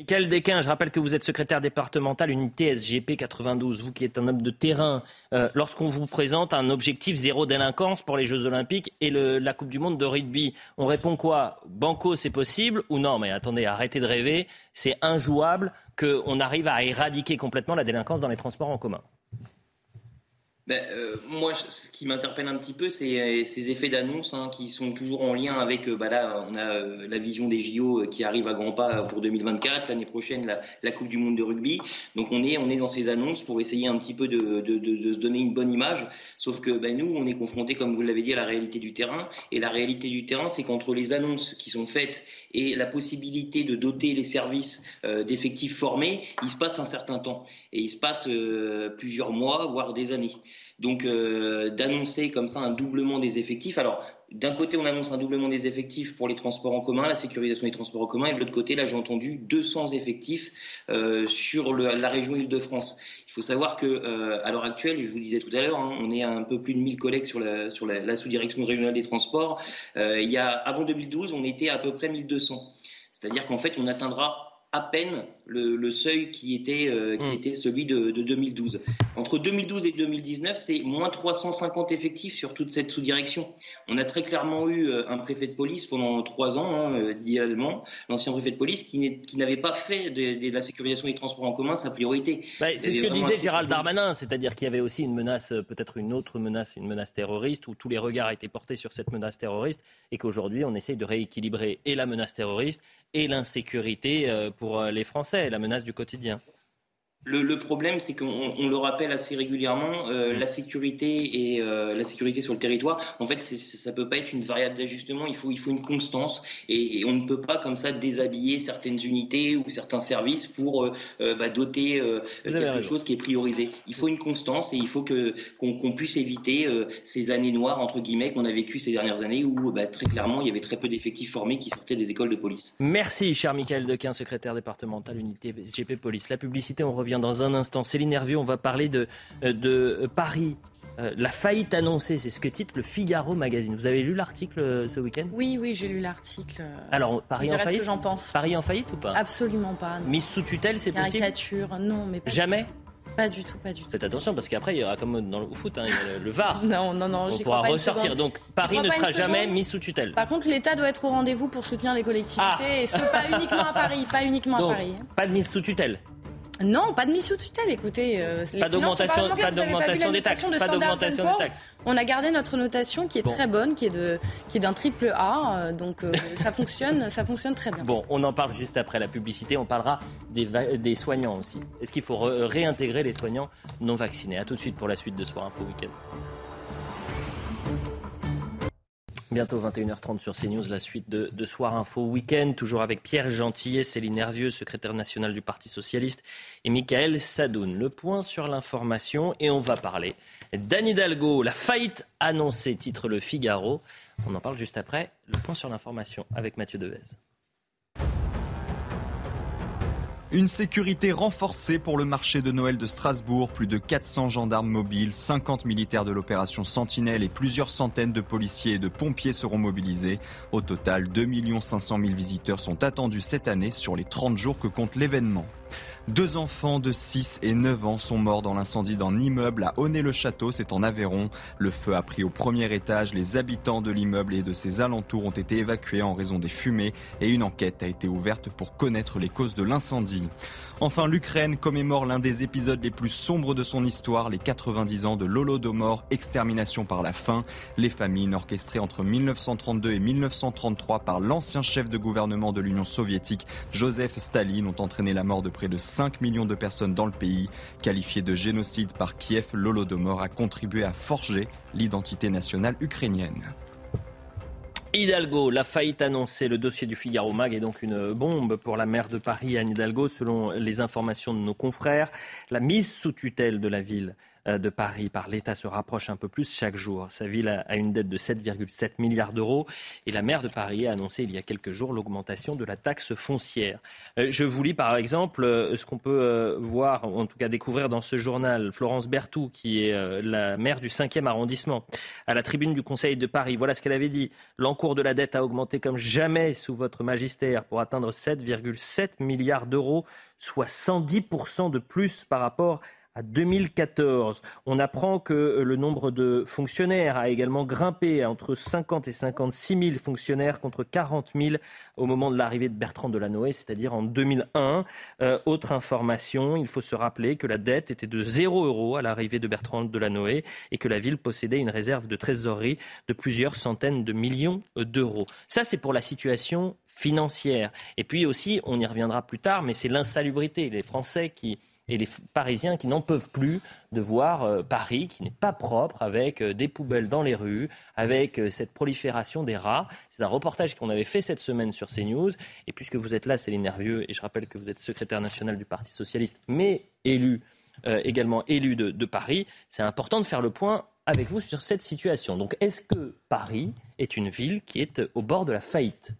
Michael Desquin, je rappelle que vous êtes secrétaire départemental unité SGP 92, vous qui êtes un homme de terrain. Lorsqu'on vous présente un objectif zéro délinquance pour les Jeux Olympiques et la Coupe du Monde de rugby, on répond quoi? Banco, c'est possible Ou non, mais attendez, arrêtez de rêver, c'est injouable qu'on arrive à éradiquer complètement la délinquance dans les transports en commun ben, euh, moi, ce qui m'interpelle un petit peu, c'est euh, ces effets d'annonce hein, qui sont toujours en lien avec. Euh, bah là, on a la vision des JO qui arrive à grands pas pour 2024, l'année prochaine la, Coupe du Monde de rugby. Donc on est on est dans ces annonces pour essayer un petit peu de, se donner une bonne image. Sauf que ben, nous, on est confronté, comme vous l'avez dit, à la réalité du terrain. Et la réalité du terrain, c'est qu'entre les annonces qui sont faites et la possibilité de doter les services d'effectifs formés, il se passe un certain temps et il se passe plusieurs mois, voire des années. Donc euh, d'annoncer comme ça un doublement des effectifs. Alors d'un côté, on annonce un doublement des effectifs pour les transports en commun, la sécurisation des transports en commun, et de l'autre côté, là, j'ai entendu 200 effectifs euh, sur la région Île-de-France. Il faut savoir que euh, à l'heure actuelle, je vous disais tout à l'heure, hein, on est à un peu plus de 1000 collègues sur la, la, sous-direction régionale des transports. il y a, avant 2012, on était à peu près 1200. C'est-à-dire qu'en fait, on atteindra à peine le, seuil qui était, euh, qui hmm. était celui de, 2012. Entre 2012 et 2019, c'est moins 350 effectifs sur toute cette sous-direction. On a très clairement eu euh, un préfet de police pendant trois ans, hein, euh, idéalement, l'ancien préfet de police, qui, n'avait pas fait de, la sécurisation des transports en commun sa priorité. Bah, c'est ce que disait Gérald Darmanin, c'est-à-dire qu'il y avait aussi une menace, peut-être une autre menace, une menace terroriste, où tous les regards étaient portés sur cette menace terroriste, et qu'aujourd'hui on essaye de rééquilibrer et la menace terroriste et l'insécurité pour les Français, la menace du quotidien. Le, problème, c'est qu'on le rappelle assez régulièrement, euh, la sécurité et euh, la sécurité sur le territoire, en fait, ça peut pas être une variable d'ajustement. Il faut, il faut une constance et, on ne peut pas comme ça déshabiller certaines unités ou certains services pour euh, bah, doter quelque chose qui est priorisé. Il faut une constance et il faut que qu'on puisse éviter ces années noires entre guillemets qu'on a vécues ces dernières années où bah, très clairement il y avait très peu d'effectifs formés qui sortaient des écoles de police. Merci, cher Michael Dequin, secrétaire départemental unité GP Police. La publicité, on revient dans un instant. Céline Nervieux, on va parler de, euh, de Paris. Euh, la faillite annoncée, c'est ce que titre le Figaro Magazine. Vous avez lu l'article euh, ce week-end? Oui, oui, j'ai lu l'article. Alors, Paris en faillite ce que j'en pense. Paris en faillite ou pas? Absolument pas. Mise sous tutelle, c'est possible? Caricature, non, mais Jamais? pas du tout, pas du tout. Faites attention parce qu'après il y aura comme dans le foot, hein, le, VAR. Non, non, non. On pourra ressortir. Donc Paris ne sera jamais mis sous tutelle. Par contre, l'État doit être au rendez-vous pour soutenir les collectivités ah. et ce pas uniquement à Paris, pas uniquement à Paris. Pas de mise sous tutelle. Non, pas de mise sous tutelle. Écoutez, euh, pas d'augmentation, pas d'augmentation des taxes, pas d'augmentation des taxes. On a gardé notre notation qui est très bonne, qui est de, qui est d'un triple A, euh, donc euh, ça fonctionne, ça fonctionne très bien. Bon, on en parle juste après la publicité. On parlera des, des soignants aussi. Est-ce qu'il faut réintégrer les soignants non vaccinés? À tout de suite pour la suite de Soir Info Week-end. Bientôt 21h30 sur CNews, la suite de, Soir Info Week-end, toujours avec Pierre Gentillet, Céline Nervieux, secrétaire national du Parti Socialiste, et Michael Sadoun. Le point sur l'information, et on va parler d'Anne Hidalgo, la faillite annoncée, titre Le Figaro. On en parle juste après. Le point sur l'information avec Mathieu Devez. Une sécurité renforcée pour le marché de Noël de Strasbourg. Plus de 400 gendarmes mobiles, 50 militaires de l'opération Sentinelle et plusieurs centaines de policiers et de pompiers seront mobilisés. Au total, 2 500 000 visiteurs sont attendus cette année sur les 30 jours que compte l'événement. Deux enfants de 6 et 9 ans sont morts dans l'incendie d'un immeuble à Honnay-le-Château, c'est en Aveyron. Le feu a pris au premier étage. Les habitants de l'immeuble et de ses alentours ont été évacués en raison des fumées et une enquête a été ouverte pour connaître les causes de l'incendie. Enfin, l'Ukraine commémore l'un des épisodes les plus sombres de son histoire, les 90 ans de l'Holodomor, extermination par la faim. Les famines orchestrées entre 1932 et 1933 par l'ancien chef de gouvernement de l'Union soviétique, Joseph Staline, ont entraîné la mort de près de 5 millions de personnes dans le pays. Qualifié de génocide par Kiev, l'Holodomor a contribué à forger l'identité nationale ukrainienne. Hidalgo, la faillite annoncée, le dossier du Figaro Mag est donc une bombe pour la maire de Paris, Anne Hidalgo, selon les informations de nos confrères. La mise sous tutelle de la ville de Paris par l'État se rapproche un peu plus chaque jour. Sa ville a une dette de 7,7 milliards d'euros et la maire de Paris a annoncé il y a quelques jours l'augmentation de la taxe foncière. Euh, je vous lis par exemple euh, ce qu'on peut voir, en tout cas découvrir dans ce journal. Florence Berthoud, qui est la maire du 5e arrondissement, à la tribune du Conseil de Paris. Voilà ce qu'elle avait dit. L'encours de la dette a augmenté comme jamais sous votre magistère pour atteindre 7,7 milliards d'euros, soit 110% de plus par rapport 2014. On apprend que euh, le nombre de fonctionnaires a également grimpé à entre 50 et 56 000 fonctionnaires contre 40 000 au moment de l'arrivée de Bertrand Delanoë, c'est-à-dire en 2001. Euh, autre information, il faut se rappeler que la dette était de 0 euros à l'arrivée de Bertrand Delanoë et que la ville possédait une réserve de trésorerie de plusieurs centaines de millions d'euros. Ça, c'est pour la situation financière. Et puis aussi, on y reviendra plus tard, mais c'est l'insalubrité. Les Français qui et les Parisiens qui n'en peuvent plus de voir euh, Paris qui n'est pas propre avec euh, des poubelles dans les rues, avec euh, cette prolifération des rats. C'est un reportage qu'on avait fait cette semaine sur CNews. Et puisque vous êtes là, Céline Nervieux, et je rappelle que vous êtes secrétaire national du Parti socialiste, mais élu également élu de, de Paris, c'est important de faire le point avec vous sur cette situation. Donc est-ce que Paris est une ville qui est au bord de la faillite?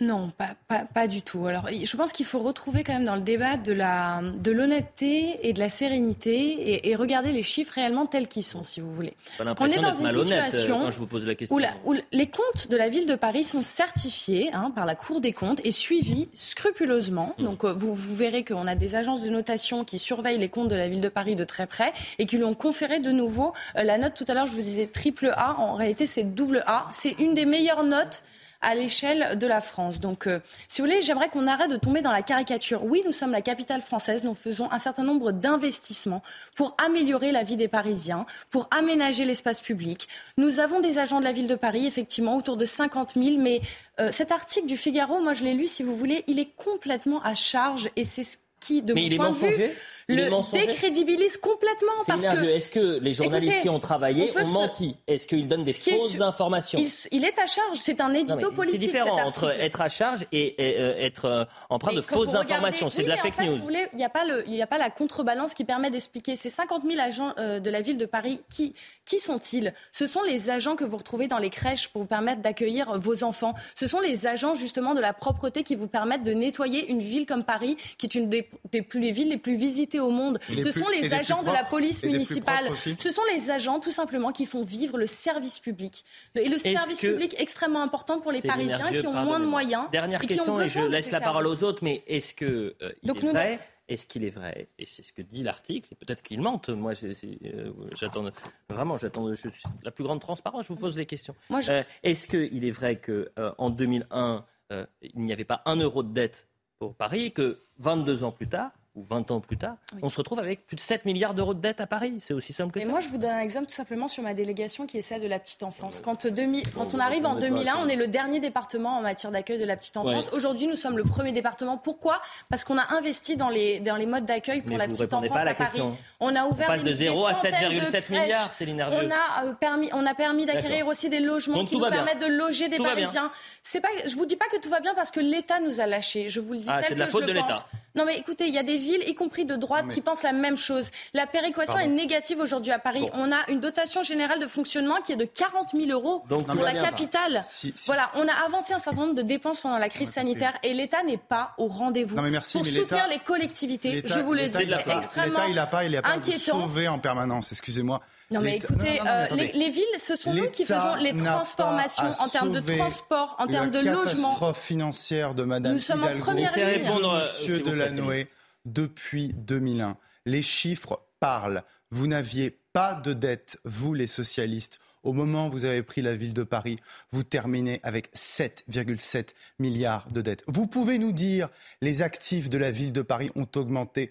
Non, pas, pas, pas, du tout. Alors, je pense qu'il faut retrouver quand même dans le débat de la de l'honnêteté et de la sérénité et, et, regarder les chiffres réellement tels qu'ils sont, si vous voulez. On est dans une euh, situation quand je vous pose la question. Où, les comptes de la ville de Paris sont certifiés hein, par la Cour des comptes et suivis scrupuleusement. Hmm. Donc, euh, vous, vous verrez qu'on a des agences de notation qui surveillent les comptes de la ville de Paris de très près et qui lui ont conféré de nouveau euh, la note. Tout à l'heure, je vous disais triple A. En réalité, c'est double A. C'est une des meilleures notes à l'échelle de la France. Donc, euh, si vous voulez, j'aimerais qu'on arrête de tomber dans la caricature. Oui, nous sommes la capitale française, nous faisons un certain nombre d'investissements pour améliorer la vie des Parisiens, pour aménager l'espace public. Nous avons des agents de la ville de Paris, effectivement, autour de 50 000, mais euh, cet article du Figaro, moi je l'ai lu, si vous voulez, il est complètement à charge et c'est ce qui, de mon point de vue, le décrédibilise complètement. Parce que, est-ce que les journalistes qui ont travaillé ont menti Est-ce qu'ils donnent des fausses informations il, est à charge. C'est un édito politique. C'est différent entre être à charge et, euh, être euh, empreint de fausses informations. C'est de la fake en fait, news. Il n'y a, pas a pas la contrebalance qui permet d'expliquer. Ces 50 000 agents euh, de la ville de Paris, qui, qui sont-ils? Ce sont les agents que vous retrouvez dans les crèches pour vous permettre d'accueillir vos enfants. Ce sont les agents justement de la propreté qui vous permettent de nettoyer une ville comme Paris, qui est une des, des plus, les villes les plus visitées au monde. Ce sont les agents de la police municipale. Ce sont les agents tout simplement qui font vivre le service public. Et le service public extrêmement important pour les Parisiens qui ont moins de moyens. Dernière question et je laisse la parole aux autres, mais est-ce que euh, il est vrai est-ce qu'il est vrai Et c'est ce que dit l'article. Et peut-être qu'il mente. Moi, euh, j'attends vraiment, j'attends. Je suis la plus grande transparence. Je vous pose les questions. Euh, est-ce qu'il est vrai que en 2001, il n'y avait pas un euro de dette pour Paris, que 22 ans plus tard, ou 20 ans plus tard, on se retrouve avec plus de 7 milliards d'euros de dette à Paris. C'est aussi simple que et ça. moi, je vous donne un exemple tout simplement sur ma délégation qui est celle de la petite enfance. Quand, quand on arrive en 2001, on est le dernier département en matière d'accueil de la petite enfance. Aujourd'hui, nous sommes le premier département. Pourquoi? Parce qu'on a investi dans les, dans les modes d'accueil pour la petite enfance à, Paris. On a ouvert on passe de 0 à 7,7 milliards, c'est On a euh, permis, on a permis d'acquérir aussi des logements qui nous permettent de loger des Parisiens. C'est pas, je vous dis pas que tout va bien parce que l'État nous a lâchés. Je vous le dis ah, tel que je le pense. Non mais écoutez, il y a des villes, y compris de droite, qui pensent la même chose. La péréquation est négative aujourd'hui à Paris. On a une dotation générale de fonctionnement qui est de 40 000 euros pour la capitale. Voilà, on a avancé un certain nombre de dépenses pendant la crise sanitaire et l'État n'est pas au rendez-vous. Pour soutenir les collectivités, je vous le dis, c'est extrêmement L'État, il n'a pas, il a pas inquiétant. sauver en permanence. Excusez-moi. Non mais écoutez, euh, les, villes, ce sont nous qui faisons les transformations en termes de transport, en termes de logement. La catastrophe financière de Madame Nous sommes en première ligne. Monsieur Delanoë, depuis 2001, les chiffres parlent. Vous n'aviez pas de dette, vous les socialistes. Au moment où vous avez pris la ville de Paris, vous terminez avec 7,7 milliards de dettes. Vous pouvez nous dire les actifs de la ville de Paris ont augmenté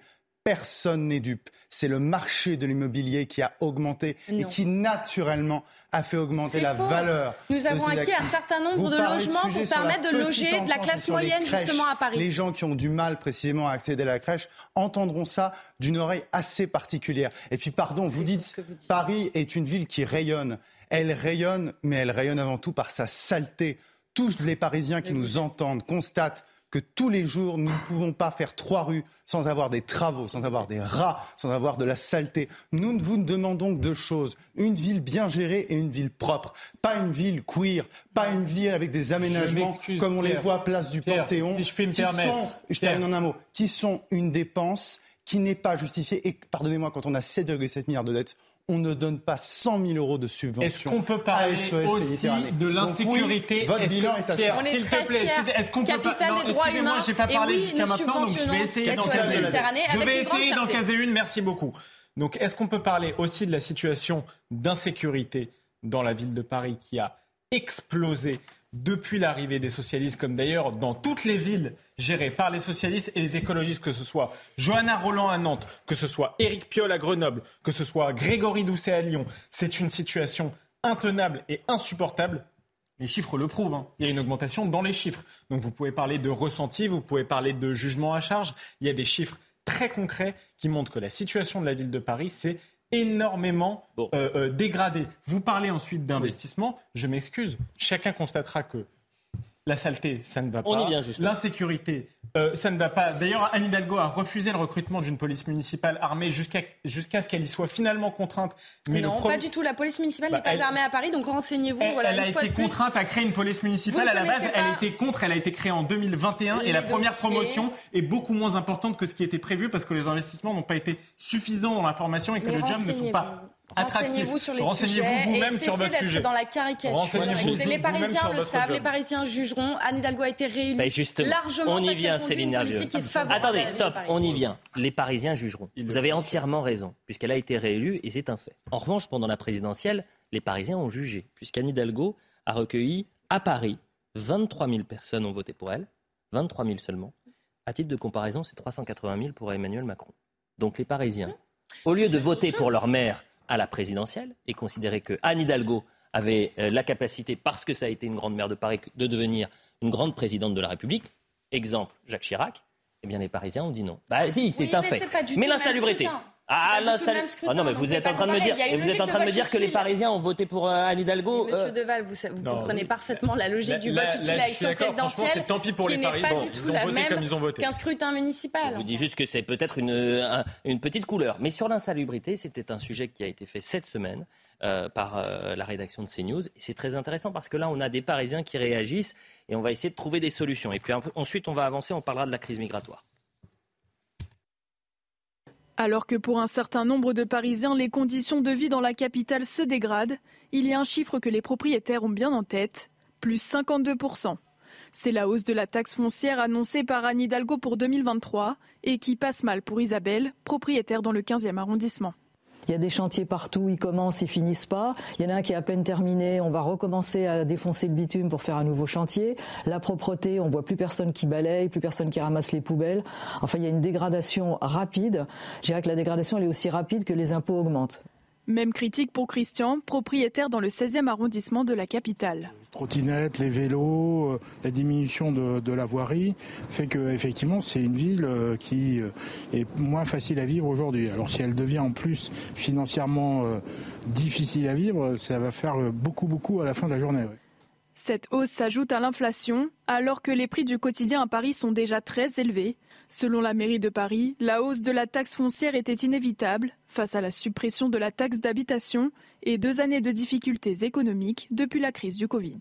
Personne n'est dupe. C'est le marché de l'immobilier qui a augmenté et qui naturellement a fait augmenter la valeur. Nous avons acquis un certain nombre de logements pour permettre de loger de la classe moyenne justement à Paris. Les gens qui ont du mal précisément à accéder à la crèche entendront ça d'une oreille assez particulière. Et puis pardon, vous dites, vous dites Paris est une ville qui rayonne. Elle rayonne, mais elle rayonne avant tout par sa saleté. Tous les Parisiens qui nous entendent constatent que tous les jours, nous ne pouvons pas faire trois rues sans avoir des travaux, sans avoir des rats, sans avoir de la saleté. Nous vous demandons deux choses. Une ville bien gérée et une ville propre. Pas une ville queer, pas une ville avec des aménagements comme on les voit à place du Panthéon. Si je puis me permettre. je termine en un mot. Qui sont une dépense qui n'est pas justifiée. Et pardonnez-moi, quand on a 7,7 milliards de dettes, on ne donne pas 100 000 euros de subvention. Est-ce qu'on peut parler aussi de l'insécurité? Votre bilan est, à On est très plaît, est-ce qu'on peut pas... Non, excusez-moi, j'ai pas parlé jusqu'à maintenant, donc je vais essayer d'en caser. Je vais essayer d'en caser une. Merci beaucoup. Donc, est-ce qu'on peut parler aussi de la situation d'insécurité dans la ville de Paris qui a explosé depuis l'arrivée des socialistes, comme d'ailleurs dans toutes les villes gérées par les socialistes et les écologistes, que ce soit Johanna Roland à Nantes, que ce soit Éric Piolle à Grenoble, que ce soit Grégory Doucet à Lyon. C'est une situation intenable et insupportable. Les chiffres le prouvent. Hein. Il y a une augmentation dans les chiffres. Donc vous pouvez parler de ressenti, vous pouvez parler de jugement à charge. Il y a des chiffres très concrets qui montrent que la situation de la ville de Paris, c'est énormément euh, euh, dégradé. Vous parlez ensuite d'investissement. Je m'excuse. Chacun constatera que la saleté, ça ne va pas. L'insécurité, euh, ça ne va pas. D'ailleurs, Anne Hidalgo a refusé le recrutement d'une police municipale armée jusqu'à jusqu'à ce qu'elle y soit finalement contrainte. Mais non, pas du tout. La police municipale n'est bah, pas armée à Paris, donc renseignez-vous. Elle, voilà, elle a été contrainte à créer une police municipale. À la base, elle était contre. Elle a été créée en 2021 et la première promotion est beaucoup moins importante que ce qui était prévu parce que les investissements n'ont pas été suffisants dans la formation et que les jobs ne sont pas Renseignez-vous sur les sujets vous et cessez d'être dans la caricature. Les Parisiens le savent, les Parisiens jugeront. Anne Hidalgo a été réélue bah, largement on y vient, Céline Attendez, stop, on y vient. Les Parisiens jugeront. Vous avez entièrement raison, puisqu'elle a été réélue et c'est un fait. En revanche, pendant la présidentielle, les Parisiens ont jugé, puisqu'Anne Hidalgo a recueilli à Paris 23 000 personnes ont voté pour elle, 23 000 seulement. À titre de comparaison, c'est 380 000 pour Emmanuel Macron. Donc les Parisiens, au lieu de voter pour leur maire à la présidentielle et considérer que Anne Hidalgo avait euh, la capacité, parce que ça a été une grande maire de Paris, de devenir une grande présidente de la République. Exemple, Jacques Chirac. Eh bien, les Parisiens ont dit non. Bah si, c'est un fait. Mais l'insalubrité. Ah, ah, non, mais vous êtes en train de me dire, vous êtes en train de me dire que les Parisiens ont voté pour euh, Anne Hidalgo. Monsieur euh, Deval, vous, vous comprenez parfaitement la logique du vote utile à élection présidentielle, tant pis pour qui n'est pas du tout la même qu'un scrutin municipal. Je vous dis juste que c'est peut-être une, une petite couleur. Mais sur l'insalubrité, c'était un sujet qui a été fait cette semaine. Euh, par la rédaction de CNews. Et c'est très intéressant parce que là, on a des Parisiens qui réagissent et on va essayer de trouver des solutions. Et puis ensuite, on va avancer, on parlera de la crise migratoire. Alors que pour un certain nombre de Parisiens, les conditions de vie dans la capitale se dégradent, il y a un chiffre que les propriétaires ont bien en tête, plus 52%. C'est la hausse de la taxe foncière annoncée par Anne Hidalgo pour 2023 et qui passe mal pour Isabelle, propriétaire dans le 15e arrondissement. Il y a des chantiers partout, ils commencent, ils finissent pas. Il y en a un qui est à peine terminé, on va recommencer à défoncer le bitume pour faire un nouveau chantier. La propreté, on voit plus personne qui balaye, plus personne qui ramasse les poubelles. Enfin, il y a une dégradation rapide. Je dirais que la dégradation, elle est aussi rapide que les impôts augmentent. Même critique pour Christian, propriétaire dans le 16e arrondissement de la capitale. Trottinettes, les vélos, euh, la diminution de, la voirie fait que effectivement c'est une ville euh, qui euh, est moins facile à vivre aujourd'hui. Alors si elle devient en plus financièrement difficile à vivre, ça va faire beaucoup beaucoup à la fin de la journée. Cette hausse s'ajoute à l'inflation alors que les prix du quotidien à Paris sont déjà très élevés. Selon la mairie de Paris, la hausse de la taxe foncière était inévitable face à la suppression de la taxe d'habitation et deux années de difficultés économiques depuis la crise du Covid.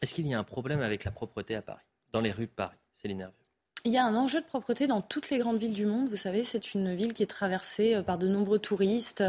Est-ce qu'il y a un problème avec la propreté à Paris, dans les rues de Paris Céline Hervieux il y a un enjeu de propreté dans toutes les grandes villes du monde. Vous savez, c'est une ville qui est traversée euh, par de nombreux touristes.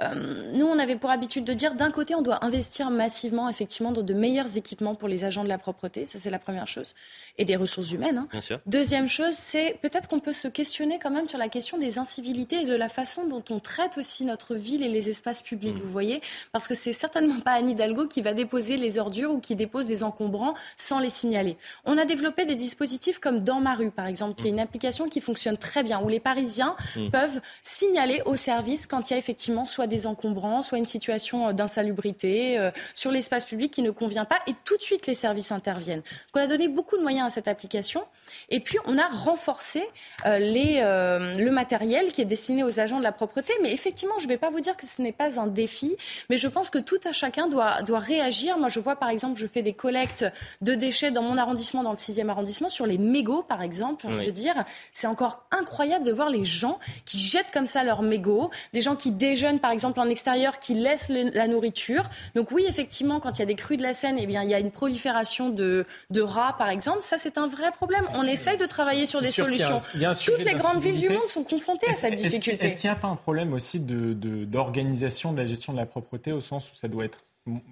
Euh, nous, on avait pour habitude de dire, d'un côté, on doit investir massivement, effectivement, dans de meilleurs équipements pour les agents de la propreté. Ça, c'est la première chose. Et des ressources humaines. Hein. Bien sûr. Deuxième chose, c'est peut-être qu'on peut se questionner quand même sur la question des incivilités et de la façon dont on traite aussi notre ville et les espaces publics. Mmh. Vous voyez, parce que c'est certainement pas Anne Hidalgo qui va déposer les ordures ou qui dépose des encombrants sans les signaler. On a développé des dispositifs comme dans ma rue par exemple, qui est une application qui fonctionne très bien, où les Parisiens mm. peuvent signaler au service quand il y a effectivement soit des encombrants, soit une situation euh, d'insalubrité euh, sur l'espace public qui ne convient pas, et tout de suite les services interviennent. Donc on a donné beaucoup de moyens à cette application, et puis on a renforcé euh, les, le matériel qui est destiné aux agents de la propreté. Mais effectivement, je ne vais pas vous dire que ce n'est pas un défi, mais je pense que tout à chacun doit, doit réagir. Moi, je vois par exemple, je fais des collectes de déchets dans mon arrondissement, dans le 6e arrondissement, sur les mégots par exemple exemple, je veux dire, c'est encore incroyable de voir les gens qui jettent comme ça leurs mégots, des gens qui déjeunent par exemple en extérieur, qui laissent la nourriture. Donc oui, effectivement, quand il y a des crues de la Seine, eh bien, il y a une prolifération de, de rats, par exemple. Ça, c'est un vrai problème. On essaye de travailler sur des solutions. Toutes les grandes villes du monde sont confrontées à cette difficulté. Est-ce qu'il n'y a pas un problème aussi d'organisation de, de la gestion de la propreté au sens où ça doit être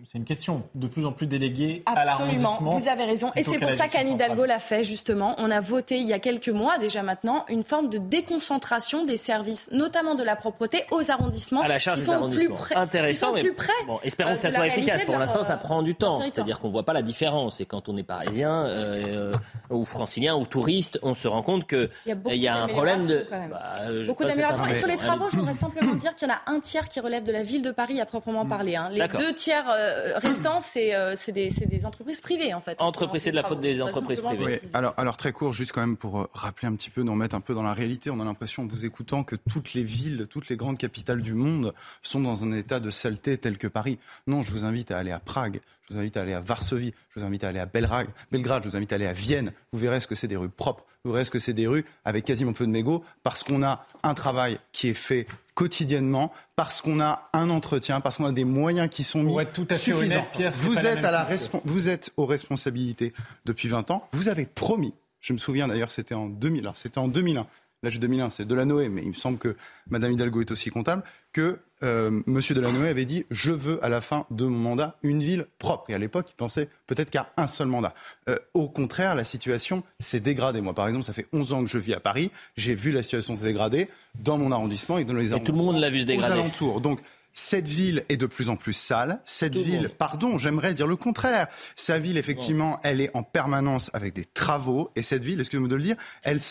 c'est une question de plus en plus déléguée à l'arrondissement. Absolument, vous avez raison. Et c'est pour ça qu'Anne Hidalgo l'a fait, justement. On a voté il y a quelques mois déjà maintenant une forme de déconcentration des services, notamment de la propreté, aux arrondissements. À la charge des arrondissements. Plus Intéressant, mais plus près, bon, espérons que ça soit efficace. Pour l'instant, ça prend du temps. C'est-à-dire qu'on ne voit pas la différence. Et quand on est parisien euh, ou francilien ou touriste, on se rend compte qu'il y, y, a un problème de... Bah, beaucoup d'améliorations. Et sur les travaux, je voudrais simplement dire qu'il y en a un tiers qui relève de la ville de Paris à proprement parler. Hein. Les deux tiers euh, restant, euh, c'est des, des, entreprises privées, en fait. Entreprises, c'est de la faute des entreprises privées. alors, alors, très court, juste quand même pour euh, rappeler un petit peu, nous remettre un peu dans la réalité. On a l'impression, en vous écoutant, que toutes les villes, toutes les grandes capitales du monde sont dans un état de saleté tel que Paris. Non, je vous invite à aller à Prague, je vous invite à aller à Varsovie, je vous invite à aller à Belgrade, Belgrade je vous invite à aller à Vienne. Vous verrez ce que c'est des rues propres, vous verrez ce que c'est des rues avec quasiment peu de mégots, parce qu'on a un travail qui est fait quotidiennement parce qu'on a un entretien, parce qu'on a des moyens qui sont mis tout à suffisants. vous êtes à la vous êtes aux responsabilités depuis 20 ans. Vous avez promis. Je me souviens d'ailleurs, c'était en 2000. c'était en 2001 l'âge 2001, c'est Delanoë, mais il me semble que Madame Hidalgo est aussi comptable, que euh, Monsieur Delanoë avait dit je veux à la fin de mon mandat une ville propre. Et à l'époque, il pensait peut-être qu'à un seul mandat. Euh, au contraire, la situation s'est dégradée. Moi, par exemple, ça fait 11 ans que je vis à Paris. J'ai vu la situation se dégrader dans mon arrondissement et dans les arrondissements. Et tout le monde l'a vu se dégrader. Aux alentours. Donc, cette ville est de plus en plus sale. Cette ville, pardon, j'aimerais dire le contraire. Sa ville, effectivement, elle est en permanence avec des travaux. Et cette ville, excusez-moi de le dire, elle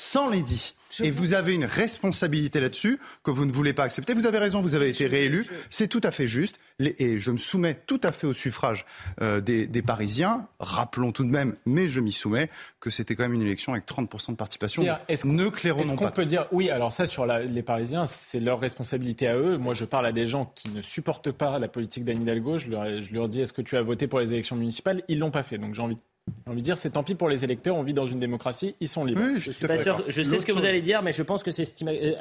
et vous avez une responsabilité là-dessus que vous ne voulez pas accepter. Vous avez raison, vous avez été réélu. C'est tout à fait juste. Et je me soumets tout à fait au suffrage euh, des, Parisiens. Rappelons tout de même, mais je m'y soumets, que c'était quand même une élection avec 30% de participation. Est-ce ne clairons Est-ce qu'on peut dire, oui, alors ça, sur les Parisiens, c'est leur responsabilité à eux. Moi, je parle à des gens qui ne supportent pas la politique d'Anne Hidalgo. Je leur, je leur dis, est-ce que tu as voté pour les élections municipales? Ils l'ont pas fait. Donc j'ai envie j'ai envie de dire, c'est tant pis pour les électeurs, on vit dans une démocratie, ils sont libres. je, suis pas sûr, je sais ce que vous allez dire, mais je pense que c'est euh,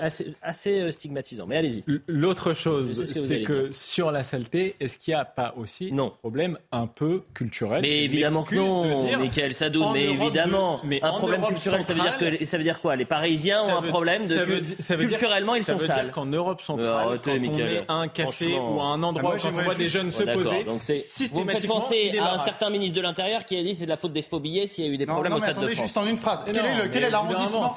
assez, euh, stigmatisant. Mais allez-y. L'autre chose, c'est que, sur la saleté, est-ce qu'il n'y a pas aussi un problème un peu culturel Mais évidemment que non, Michael Sadoun, mais évidemment. mais un problème culturel, ça veut dire que ça veut dire quoi? Les Parisiens ont un problème de culturellement ils sont sales. Ça veut dire qu'en Europe centrale, quand on est à un café ou à un endroit, quand on voit des jeunes se poser, vous me faites penser à un certain ministre de l'Intérieur qui a dit c'est de la faute des faux billets s'il y a eu des problèmes au Stade de France. juste en une phrase. quel, est l'arrondissement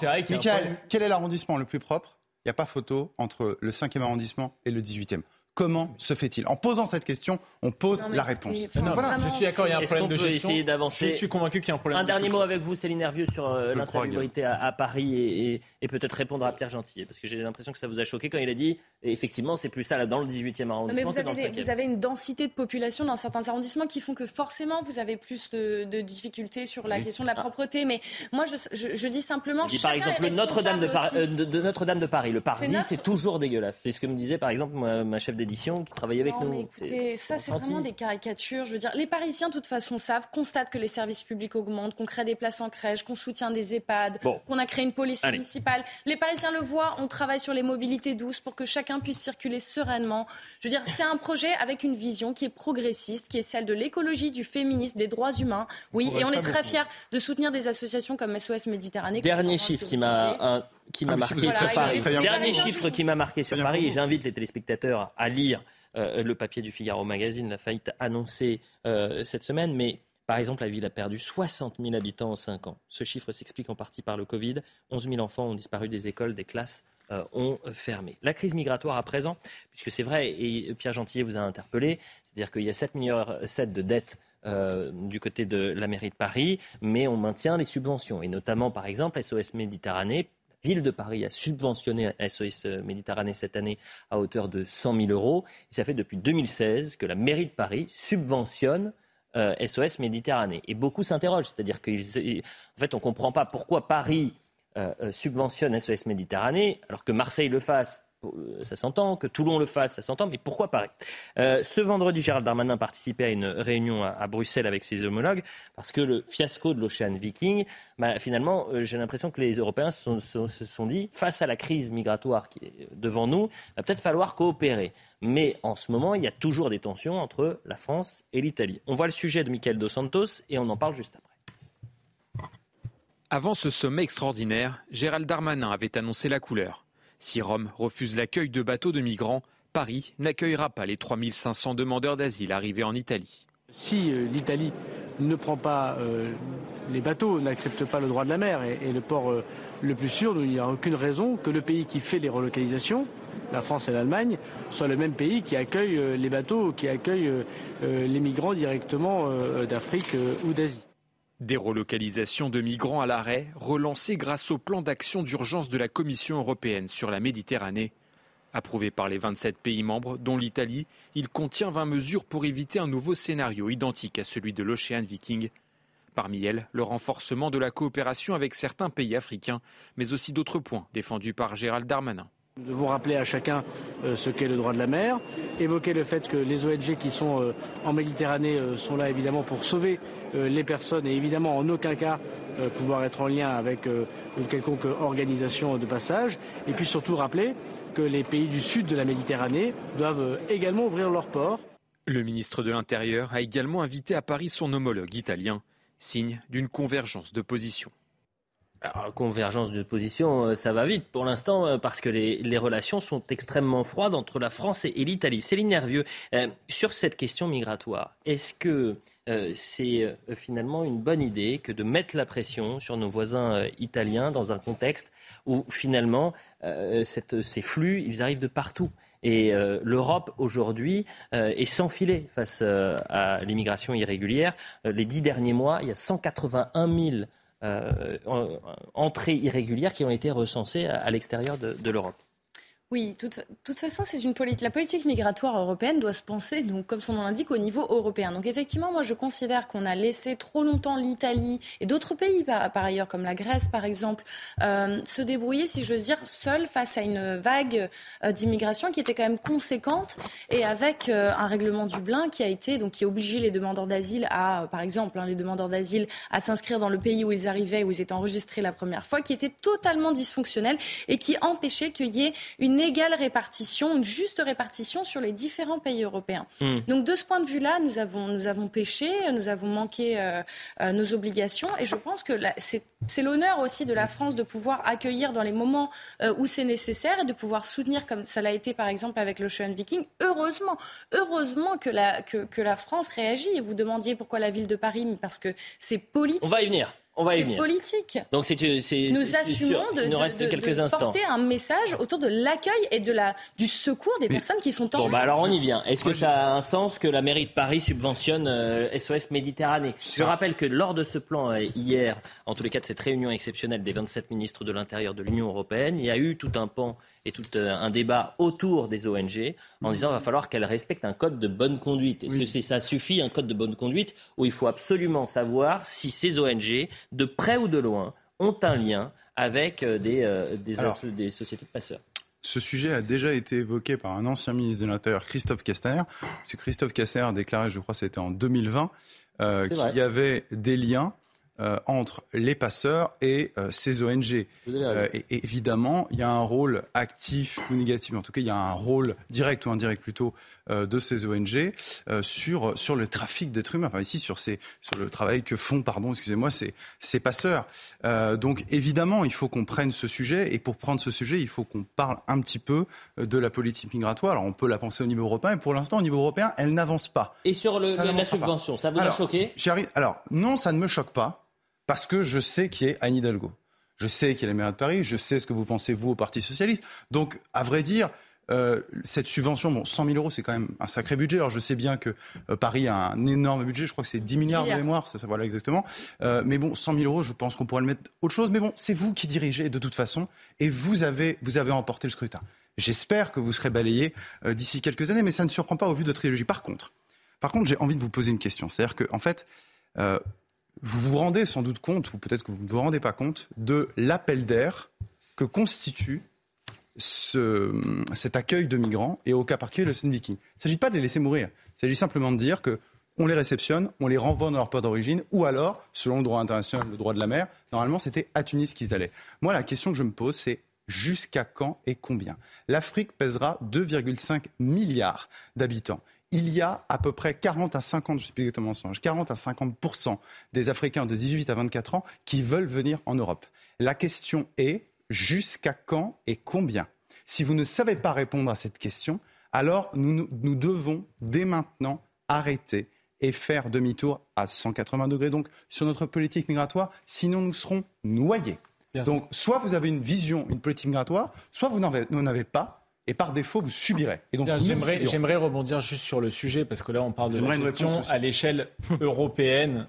quel est l'arrondissement le plus propre? Il n'y a pas photo entre le 5e arrondissement et le 18e. Comment se fait-il? En posant cette question, on pose la réponse. je suis d'accord, il y a un problème de gestion. Je suis convaincu qu'il y a un problème. Un dernier mot avec vous, Céline Nervieux, sur euh, l'insalubrité à, Paris et, peut-être répondre à Pierre Gentillet, parce que j'ai l'impression que ça vous a choqué quand il a dit, effectivement, c'est plus ça là, dans le 18e arrondissement. mais vous, avez vous avez une densité de population dans certains arrondissements qui font que forcément vous avez plus de, difficultés sur la question de la propreté. Mais moi, je, dis simplement. Je dis par exemple Notre-Dame de, euh, de, Notre-Dame de Paris. Le Parvis, c'est toujours dégueulasse. C'est ce que me disait par exemple ma chef d'édition qui avec nous. écoutez, ça, c'est vraiment des caricatures. Je veux dire, les Parisiens, de toute façon, savent, constatent que les services publics augmentent, qu'on crée des places en crèche, qu'on soutient des EHPAD, qu'on a créé une police municipale. Les Parisiens le voient, on travaille sur les mobilités douces pour que chacun puisse circuler sereinement. Je veux dire, c'est un projet avec une vision qui est progressiste, qui est celle de l'écologie, du féminisme, des droits humains. Oui, et on est très fiers de soutenir des associations comme SOS Méditerranée. Dernier chiffre qui m'a qui m'a marqué sur Paris. Dernier chiffre qui m'a marqué sur Paris, et j'invite les téléspectateurs à lire euh, le papier du Figaro Magazine, la faillite annoncée euh, cette semaine, mais par exemple, la ville a perdu 60 000 habitants en 5 ans. Ce chiffre s'explique en partie par le Covid. 11 000 enfants ont disparu des écoles, des classes euh, ont fermé. La crise migratoire à présent, puisque c'est vrai, et Pierre Gentillet vous a interpellé, c'est-à-dire qu'il y a 7 milliards 7 de dettes du côté de la mairie de Paris, mais on maintient les subventions. Et notamment, par exemple, SOS Méditerranée ville de Paris a subventionné SOS Méditerranée cette année à hauteur de 100 000 euros. Et ça fait depuis 2016 que la mairie de Paris subventionne SOS euh, Méditerranée. Et beaucoup s'interrogent, c'est-à-dire qu'en fait, on ne comprend pas pourquoi Paris euh, euh, subventionne SOS Méditerranée alors que Marseille le fasse euh, ça s'entend, que Toulon le fasse, ça s'entend, mais pourquoi Paris? Euh, Ce vendredi, Gérald Darmanin participait à une réunion à, Bruxelles avec ses homologues, parce que le fiasco de l'Ocean Viking, bah, finalement, euh, j'ai l'impression que les Européens se sont, dit, face à la crise migratoire qui est devant nous, va peut-être falloir coopérer. Mais en ce moment, il y a toujours des tensions entre la France et l'Italie. On voit le sujet de Michael Dos Santos et on en parle juste après. Avant ce sommet extraordinaire, Gérald Darmanin avait annoncé la couleur. Si Rome refuse l'accueil de bateaux de migrants, Paris n'accueillera pas les 3500 demandeurs d'asile arrivés en Italie. Si euh, l'Italie ne prend pas euh, les bateaux, n'accepte pas le droit de la mer et, le port euh, le plus sûr, il n'y a aucune raison que le pays qui fait les relocalisations, la France et l'Allemagne, soit le même pays qui accueille les bateaux, qui accueille les migrants directement d'Afrique ou d'Asie. Des relocalisations de migrants à l'arrêt, relancées grâce au plan d'action d'urgence de la Commission européenne sur la Méditerranée. Approuvé par les 27 pays membres, dont l'Italie, il contient 20 mesures pour éviter un nouveau scénario identique à celui de l'Ocean Viking. Parmi elles, le renforcement de la coopération avec certains pays africains, mais aussi d'autres points défendus par Gérald Darmanin. Nous devons rappeler à chacun euh, ce qu'est le droit de la mer, évoquer le fait que les ONG qui sont euh, en Méditerranée euh, sont là évidemment pour sauver les personnes et évidemment en aucun cas pouvoir être en lien avec une quelconque organisation de passage. Et puis surtout rappeler que les pays du sud de la Méditerranée doivent également ouvrir leurs ports. Le ministre de l'Intérieur a également invité à Paris son homologue italien, signe d'une convergence de position convergence de position, euh, ça va vite pour l'instant euh, parce que les, relations sont extrêmement froides entre la France et, l'Italie. Céline Nervieux, euh, sur cette question migratoire, est-ce que c'est finalement une bonne idée que de mettre la pression sur nos voisins italiens dans un contexte où finalement ces flux, arrivent de partout? Et l'Europe aujourd'hui est sans filet face à l'immigration irrégulière. les dix derniers mois, il y a 181 000 entrées irrégulières qui ont été recensées à, l'extérieur de l'Europe. Oui, de toute, toute, façon, c'est une politique. La politique migratoire européenne doit se penser, donc, comme son nom l'indique, au niveau européen. Donc, effectivement, moi, je considère qu'on a laissé trop longtemps l'Italie et d'autres pays, par, ailleurs, comme la Grèce, par exemple, euh, se débrouiller, si j'ose dire, seuls face à une vague euh, d'immigration qui était quand même conséquente et avec euh, un règlement Dublin qui a été, donc, qui obligé les demandeurs d'asile à, par exemple, hein, les demandeurs d'asile à s'inscrire dans le pays où ils arrivaient, où ils étaient enregistrés la première fois, qui était totalement dysfonctionnel et qui empêchait qu'il y ait une égale répartition, une juste répartition sur les différents pays européens. Hmm. Donc de ce point de vue-là, nous avons, nous avons péché, nous avons manqué euh, euh, nos obligations et je pense que c'est l'honneur aussi de la France de pouvoir accueillir dans les moments euh, où c'est nécessaire et de pouvoir soutenir, comme ça l'a été par exemple avec l'Ocean Viking. Heureusement, heureusement que la, que, que la France réagit. Et vous demandiez pourquoi la ville de Paris, mais parce que c'est politique. On va y venir. On va y venir. politique. Donc c'est, nous assumons de, porter un message autour de l'accueil et de la, du secours des personnes qui sont en Bon, bah alors on y vient. Est-ce que ça a un sens que la mairie de Paris subventionne SOS euh, Méditerranée? Je rappelle que lors de ce plan euh, hier, en tous les cas de cette réunion exceptionnelle des 27 ministres de l'Intérieur de l'Union européenne, il y a eu tout un pan et tout euh, un débat autour des ONG en disant qu'il va falloir qu'elles respectent un code de bonne conduite. Est-ce que ça suffit, un code de bonne conduite, où il faut absolument savoir si ces ONG, de près ou de loin, ont un lien avec euh, des, euh, des, sociétés de passeurs? ce sujet a déjà été évoqué par un ancien ministre de l'Intérieur, Christophe Castaner. Christophe Castaner a déclaré, je crois que c'était en 2020, qu'il y avait des liens euh, entre les passeurs et euh, ces ONG. Euh, et, évidemment, il y a un rôle actif ou négatif, en tout cas, il y a un rôle direct ou indirect plutôt de ces ONG sur, sur le trafic d'êtres humains. Enfin, ici, sur, ces, sur le travail que font, pardon, excusez-moi, ces, ces passeurs. donc, évidemment, il faut qu'on prenne ce sujet. Et pour prendre ce sujet, il faut qu'on parle un petit peu de la politique migratoire. Alors, on peut la penser au niveau européen. Et pour l'instant, au niveau européen, elle n'avance pas. Et sur le, la subvention, ça vous a choqué? Alors, non, ça ne me choque pas parce que je sais qui est Anne Hidalgo. Je sais qui est la maire de Paris, je sais ce que vous pensez, vous, au Parti Socialiste. Donc, à vrai dire, euh, cette subvention, bon, 100 000 euros, c'est quand même un sacré budget. Alors, je sais bien que euh, Paris a un énorme budget, je crois que c'est 10 milliards, de mémoire, ça, ça voilà exactement. Euh, mais bon, 100 000 euros, je pense qu'on pourrait le mettre autre chose. Mais bon, c'est vous qui dirigez de toute façon, et vous avez, vous avez emporté le scrutin. J'espère que vous serez balayé d'ici quelques années, mais ça ne surprend pas au vu de trilogie. Par contre, par contre, j'ai envie de vous poser une question. C'est-à-dire qu'en en fait, vous vous rendez sans doute compte, ou peut-être que vous ne vous rendez pas compte, de l'appel d'air que constitue cet accueil de migrants et au cas par cas le Sun Viking. Il ne s'agit pas de les laisser mourir. Il s'agit simplement de dire que on les réceptionne, on les renvoie dans leur port d'origine, ou alors, selon le droit international, le droit de la mer, normalement c'était à Tunis qu'ils allaient. Moi, la question que je me pose, c'est jusqu'à quand et combien? L'Afrique pèsera 2,5 milliards d'habitants il y a à peu près 40 à 50, je sais plus exactement 40 à 50 des Africains de 18 à 24 ans qui veulent venir en Europe. La question est jusqu'à quand et combien? Si vous ne savez pas répondre à cette question, alors nous, nous devons dès maintenant arrêter et faire demi-tour à 180 degrés donc sur notre politique migratoire, sinon nous serons noyés. Donc soit vous avez une vision, une politique migratoire, soit vous n'en avez pas et par défaut, vous subirez. Et donc, j'aimerais, rebondir juste sur le sujet, parce que là, on parle de la gestion à l'échelle européenne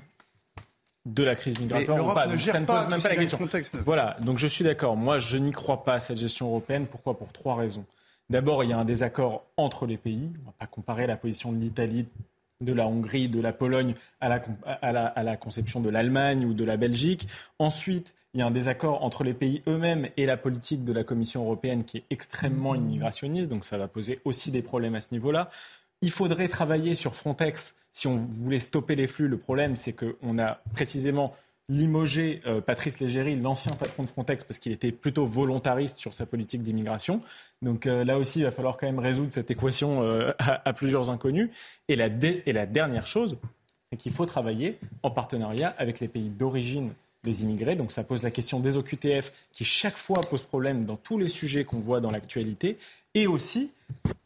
de la crise migratoire pas. Ne ça ne pose même pas la question. Voilà, donc je suis d'accord. Moi, je n'y crois pas à cette gestion européenne. Pourquoi? Pour trois raisons. D'abord, il y a un désaccord entre les pays. On ne va pas comparer la position de l'Italie, de la Hongrie, de la Pologne à la, à la conception de l'Allemagne ou de la Belgique. Ensuite, il y a un désaccord entre les pays eux-mêmes et la politique de la Commission européenne qui est extrêmement immigrationniste, donc ça va poser aussi des problèmes à ce niveau-là. Il faudrait travailler sur Frontex si on voulait stopper les flux. Le problème, c'est qu'on a précisément limogé euh, Patrice Légéry, l'ancien patron de Frontex, parce qu'il était plutôt volontariste sur sa politique d'immigration. Donc euh, là aussi, il va falloir quand même résoudre cette équation euh, à, plusieurs inconnus. Et la, et la dernière chose, c'est qu'il faut travailler en partenariat avec les pays d'origine des immigrés. Donc ça pose la question des OQTF qui chaque fois pose problème dans tous les sujets qu'on voit dans l'actualité. Et aussi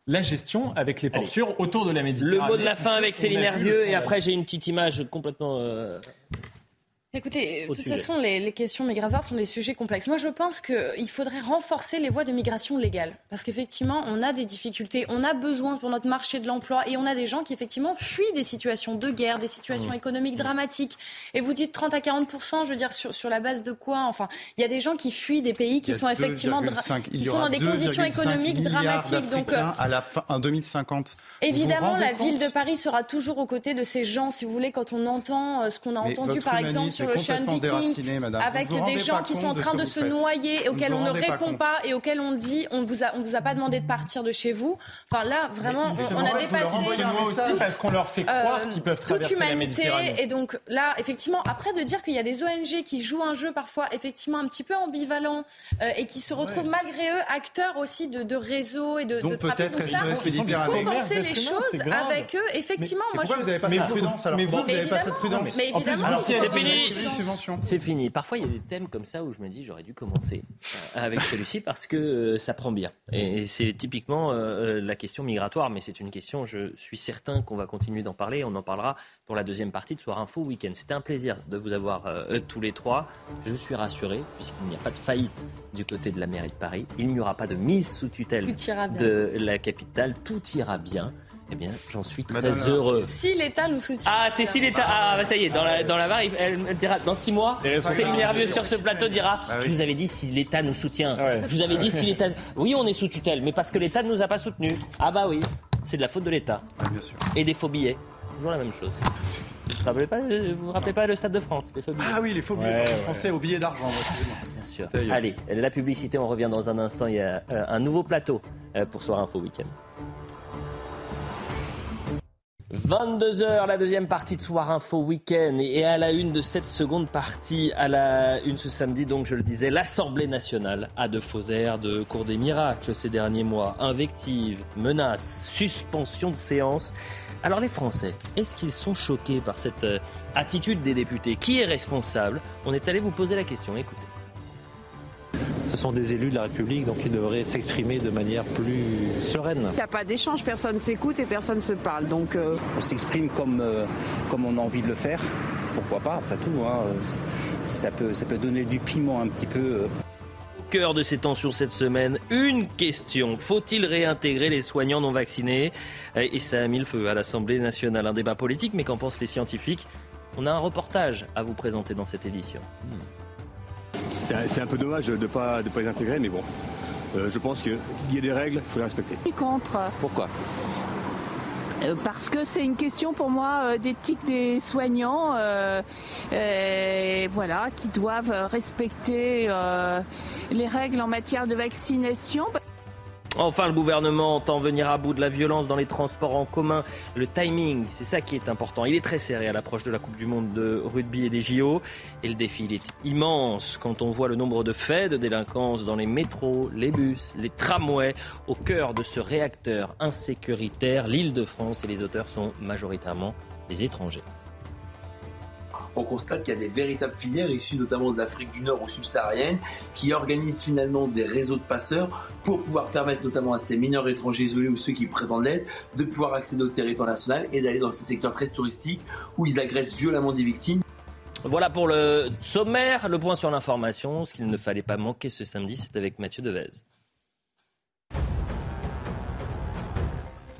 la gestion avec les portures autour de la Méditerranée. Le mot de la fin avec Céline Hervieux et après j'ai une petite image complètement... Euh, Écoutez, de toute façon, les, questions migratoires sont des sujets complexes. Moi, je pense qu'il faudrait renforcer les voies de migration légale. Parce qu'effectivement, on a des difficultés, on a besoin pour notre marché de l'emploi et on a des gens qui, effectivement, fuient des situations de guerre, des situations mmh. économiques dramatiques. Et vous dites 30 à 40 je veux dire, sur, sur la base de quoi? Enfin, il y a des gens qui fuient des pays qui sont effectivement qui sont dans des conditions économiques dramatiques. Donc, euh, à la fin, en 2050. Évidemment, la ville de Paris sera toujours aux côtés de ces gens, si vous voulez, quand on entend euh, ce qu'on a entendu, par exemple, sur l'Ocean Viking, avec des gens qui sont en train de, se noyer et auxquels on ne répond pas et auxquels on dit on vous a on vous a pas demandé de partir de chez vous. Enfin là, vraiment, on, a dépassé toute, parce qu'on leur fait croire euh, qu'ils peuvent traverser toute humanité. Et donc là, effectivement, après de dire qu'il y a des ONG qui jouent un jeu parfois effectivement un petit peu ambivalent euh, et qui se retrouvent malgré eux acteurs aussi de, de réseaux et de, donc de trafic. Donc il faut penser les choses avec eux. Effectivement, moi je. vous n'avez pas cette prudence alors Vous n'avez pas cette prudence. Mais évidemment, c'est Parfois, il y a des thèmes comme ça où je me dis j'aurais dû commencer euh, avec celui-ci parce que euh, ça prend bien. Et c'est typiquement euh, la question migratoire, mais c'est une question, je suis certain qu'on va continuer d'en parler. On en parlera pour la deuxième partie de Soir Info Week-end. C'était un plaisir de vous avoir tous les trois. Je suis rassuré puisqu'il n'y a pas de faillite du côté de la mairie de Paris. Il n'y aura pas de mise sous tutelle de la capitale. Tout ira bien. Eh bien, j'en suis très heureux. Si l'État nous soutient. Ah, c'est si l'État. Ah, bah ça y est, dans la, dans la barre, elle dira dans six mois, Céline Nervieux sur ce plateau dira ah Je vous avais dit si l'État nous soutient. Je vous avais dit si l'État. Oui, on est sous tutelle, mais parce que l'État ne nous a pas soutenus. Ah, bah oui, c'est de la faute de l'État. bien sûr. Et des faux billets. Toujours la même chose. Vous ne vous, vous rappelez pas le Stade de France les faux billets. Ah oui, les faux billets. je pensais aux billets d'argent. Bien sûr. Allez, la publicité, on revient dans un instant. Il y a euh, un nouveau plateau euh, pour Soir Info Week-end. 22h, la deuxième partie de Soir Info Week-end. Et à la une de cette seconde partie, à la une ce samedi, donc je le disais, l'Assemblée nationale a de faux airs de cours des miracles ces derniers mois. Invectives, menaces, suspension de séance. Alors les Français, est-ce qu'ils sont choqués par cette euh, attitude des députés? Qui est responsable? On est allé vous poser la question, écoutez. Ce sont des élus de la République, donc ils devraient s'exprimer de manière plus sereine. Il n'y a pas d'échange, personne s'écoute et personne se parle. Donc euh, On s'exprime comme, euh, comme on a envie de le faire. Pourquoi pas, après tout. Hein. Ça, peut, ça peut donner du piment un petit peu. Euh. Au cœur de ces tensions cette semaine, une question. Faut-il réintégrer les soignants non vaccinés? Et ça a mis le feu à l'Assemblée nationale. Un débat politique, mais qu'en pensent les scientifiques? On a un reportage à vous présenter dans cette édition. Hmm c'est un, peu dommage de ne pas, de pas les intégrer, mais bon, euh, je pense qu'il y a des règles, il faut les respecter. Je suis contre. Pourquoi? Euh, parce que c'est une question pour moi euh, d'éthique des soignants, voilà, qui doivent respecter les règles en matière de vaccination. Enfin, le gouvernement entend venir à bout de la violence dans les transports en commun. Le timing, c'est ça qui est important. Il est très serré à l'approche de la Coupe du Monde de rugby et des JO. Et le défi, il est immense quand on voit le nombre de faits de délinquance dans les métros, les bus, les tramways, au cœur de ce réacteur insécuritaire. L'île de France et les auteurs sont majoritairement des étrangers on constate qu'il y a des véritables filières issues notamment de l'Afrique du Nord ou subsaharienne qui organisent finalement des réseaux de passeurs pour pouvoir permettre notamment à ces mineurs étrangers isolés ou ceux qui prétendent l'aide de pouvoir accéder au territoire national et d'aller dans ces secteurs très touristiques où ils agressent violemment des victimes. Voilà pour le sommaire, le point sur l'information. Ce qu'il ne fallait pas manquer ce samedi, c'est avec Mathieu Devez.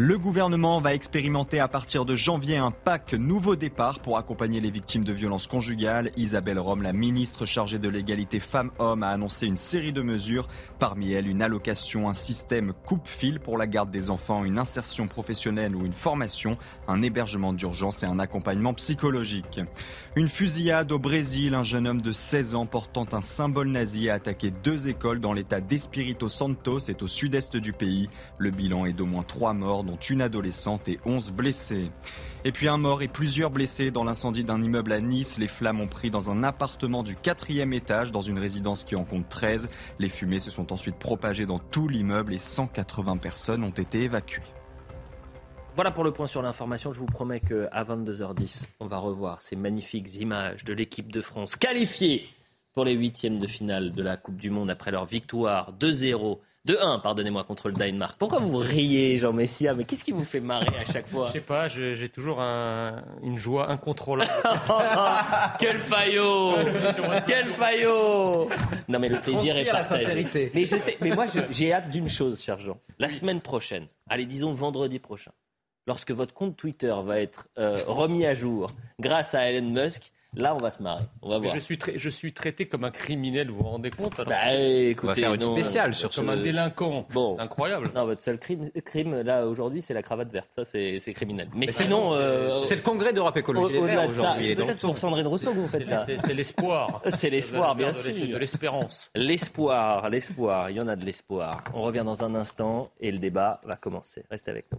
Le gouvernement va expérimenter à partir de janvier un pack nouveau départ pour accompagner les victimes de violences conjugales. Isabelle Rome, la ministre chargée de l'égalité femmes-hommes, a annoncé une série de mesures. Parmi elles, une allocation, un système coupe-fil pour la garde des enfants, une insertion professionnelle ou une formation, un hébergement d'urgence et un accompagnement psychologique. Une fusillade au Brésil, un jeune homme de 16 ans portant un symbole nazi a attaqué deux écoles dans l'état d'Espirito Santo, c'est au sud-est du pays. Le bilan est d'au moins trois morts dont une adolescente et 11 blessés. Et puis un mort et plusieurs blessés dans l'incendie d'un immeuble à Nice. Les flammes ont pris dans un appartement du quatrième étage dans une résidence qui en compte 13. Les fumées se sont ensuite propagées dans tout l'immeuble et 180 personnes ont été évacuées. Voilà pour le point sur l'information. Je vous promets qu'à 22h10, on va revoir ces magnifiques images de l'équipe de France qualifiée pour les huitièmes de finale de la Coupe du Monde après leur victoire 2-0 De 1, pardonnez-moi, contre le Danemark. Pourquoi vous riez, Jean Messia Mais qu'est-ce qui vous fait marrer à chaque fois Je sais pas, j'ai toujours une joie incontrôlable. Quel faillot Quel faillot Non mais le plaisir est partagé. la sincérité. Mais je sais, mais moi j'ai hâte d'une chose, cher Jean. La semaine prochaine, allez disons vendredi prochain, lorsque votre compte Twitter va être euh, remis à jour grâce à Elon Musk, Là, on va se marrer. On va voir. Je suis, je suis traité comme un criminel, vous vous rendez compte bah, écoutez, On va faire une spéciale sur Comme un délinquant. Bon. C'est incroyable. Non, votre seul crime, crime là, aujourd'hui, c'est la cravate verte. Ça, c'est criminel. Mais, sinon. Euh, c'est le congrès d'Europe Écologie au, aujourd'hui. C'est peut-être pour Sandrine Rousseau que vous faites ça. C'est l'espoir. c'est l'espoir, bien sûr. De l'espérance. L'espoir, l'espoir. Il y en a de l'espoir. On revient dans un instant et le débat va commencer. Restez avec nous.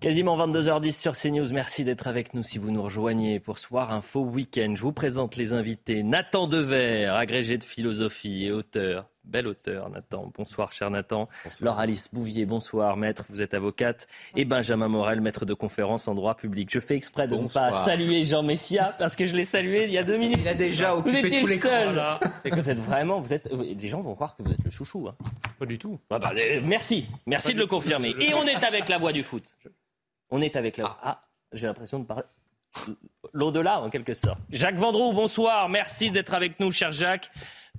Quasiment 22h10 sur CNews. Merci d'être avec nous si vous nous rejoignez pour Soir Info Week-end. Je vous présente les invités. Nathan Dever, agrégé de philosophie et auteur. Bel auteur, Nathan. Bonsoir, cher Nathan. Laure Alice Bouvier, bonsoir, maître. Vous êtes avocate. Et Benjamin Morel, maître de conférence en droit public. Je fais exprès de ne pas saluer Jean Messia parce que je l'ai salué il y a deux minutes. Il a déjà occupé vous étiez tous les seul. Vous êtes vraiment, vous êtes, les gens vont croire que vous êtes le chouchou. Hein. Pas du tout. Ah bah, euh, merci. Merci de le confirmer. Et on est avec la voix du foot. On est avec la. Ah, j'ai l'impression de parler. L'au-delà, en quelque sorte. Jacques Vendroux, bonsoir. Merci d'être avec nous, cher Jacques,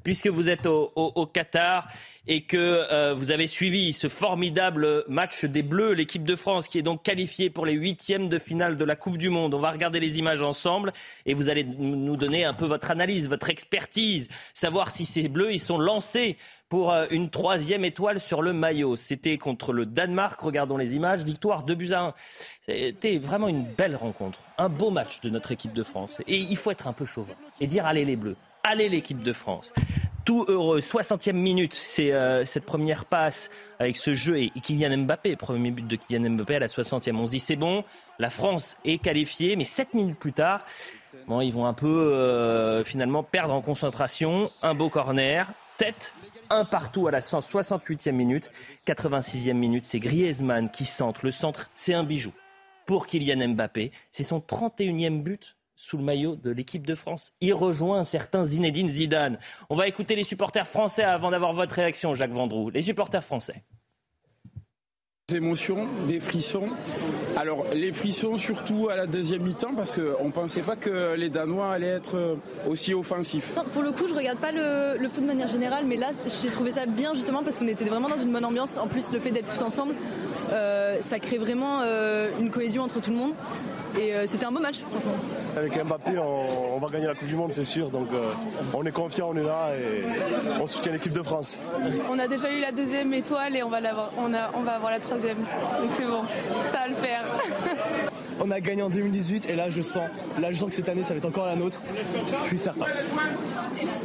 puisque vous êtes au, Qatar et que euh, vous avez suivi ce formidable match des Bleus, l'équipe de France qui est donc qualifiée pour les huitièmes de finale de la Coupe du Monde. On va regarder les images ensemble et vous allez nous donner un peu votre analyse, votre expertise, savoir si ces Bleus ils sont lancés pour euh, une troisième étoile sur le maillot. C'était contre le Danemark. Regardons les images. Victoire 2 buts à 1. C'était vraiment une belle rencontre. Un beau match de notre équipe de France. Et il faut être un peu chauvin et dire allez les Bleus. Allez l'équipe de France. Tout heureux. 60e minute, c'est euh, cette première passe avec ce jeu et Kylian Mbappé, premier but de Kylian Mbappé à la 60e. On se dit c'est bon, la France est qualifiée, mais 7 minutes plus tard, bon, ils vont un peu euh, finalement perdre en concentration. Un beau corner, tête un partout à la 168e minute. 86e minute, c'est Griezmann qui centre. Le centre, c'est un bijou pour Kylian Mbappé. C'est son 31e but sous le maillot de l'équipe de France. Il rejoint un certain Zinedine Zidane. On va écouter les supporters français avant d'avoir votre réaction, Jacques Vendroux. Les supporters français émotions, des frissons. Alors les frissons surtout à la deuxième mi-temps parce qu'on ne pensait pas que les Danois allaient être euh, aussi offensifs. pour le coup je regarde pas le, foot de manière générale mais là j'ai trouvé ça bien justement parce qu'on était vraiment dans une bonne ambiance. En plus le fait d'être tous ensemble euh, ça crée vraiment euh, une cohésion entre tout le monde. Et c'était un beau match, franchement. Avec Mbappé, on, va gagner la Coupe du Monde, c'est sûr. Donc on est confiant, on est là et on soutient l'équipe de France. On a déjà eu la deuxième étoile et on va, on, on va avoir la troisième donc c'est bon, ça va le faire. On a gagné en 2018 et là je sens, là je sens que cette année ça va être encore la nôtre. Je suis certain.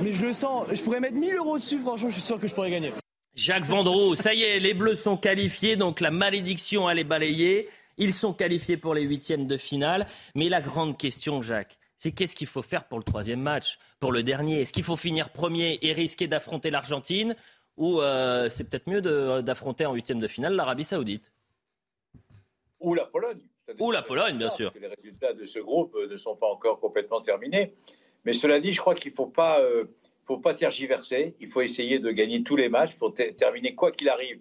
Mais je le sens, je pourrais mettre 1000 euros dessus, franchement je suis sûr que je pourrais gagner. Jacques Vendroux, ça y est, les Bleus sont qualifiés, donc la malédiction elle est balayée. Ils sont qualifiés pour les huitièmes de finale. Mais la grande question, Jacques, c'est qu'est-ce qu'il faut faire pour le troisième match, pour le dernier? Est-ce qu'il faut finir premier et risquer d'affronter l'Argentine? Ou euh, c'est peut-être mieux d'affronter en huitième de finale l'Arabie Saoudite? Ou la Pologne. Ou la Pologne, bien sûr. Parce que les résultats de ce groupe euh, ne sont pas encore complètement terminés. Mais cela dit, je crois qu'il ne faut pas, euh, faut pas tergiverser. Il faut essayer de gagner tous les matchs pour terminer quoi qu'il arrive.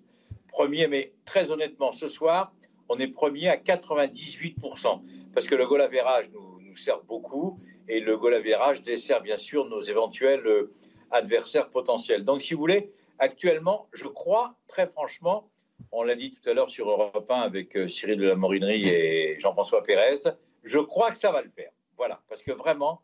Premier, mais très honnêtement, ce soir, on est premier à 98%. Parce que le goal nous, nous sert beaucoup. Et le goal dessert bien sûr nos éventuels adversaires potentiels. Donc, si vous voulez, Actuellement, je crois, très franchement, on l'a dit tout à l'heure sur Europe 1 avec euh, Cyril de la Morinerie et Jean-François Pérez, je crois que ça va le faire. Voilà, parce que vraiment,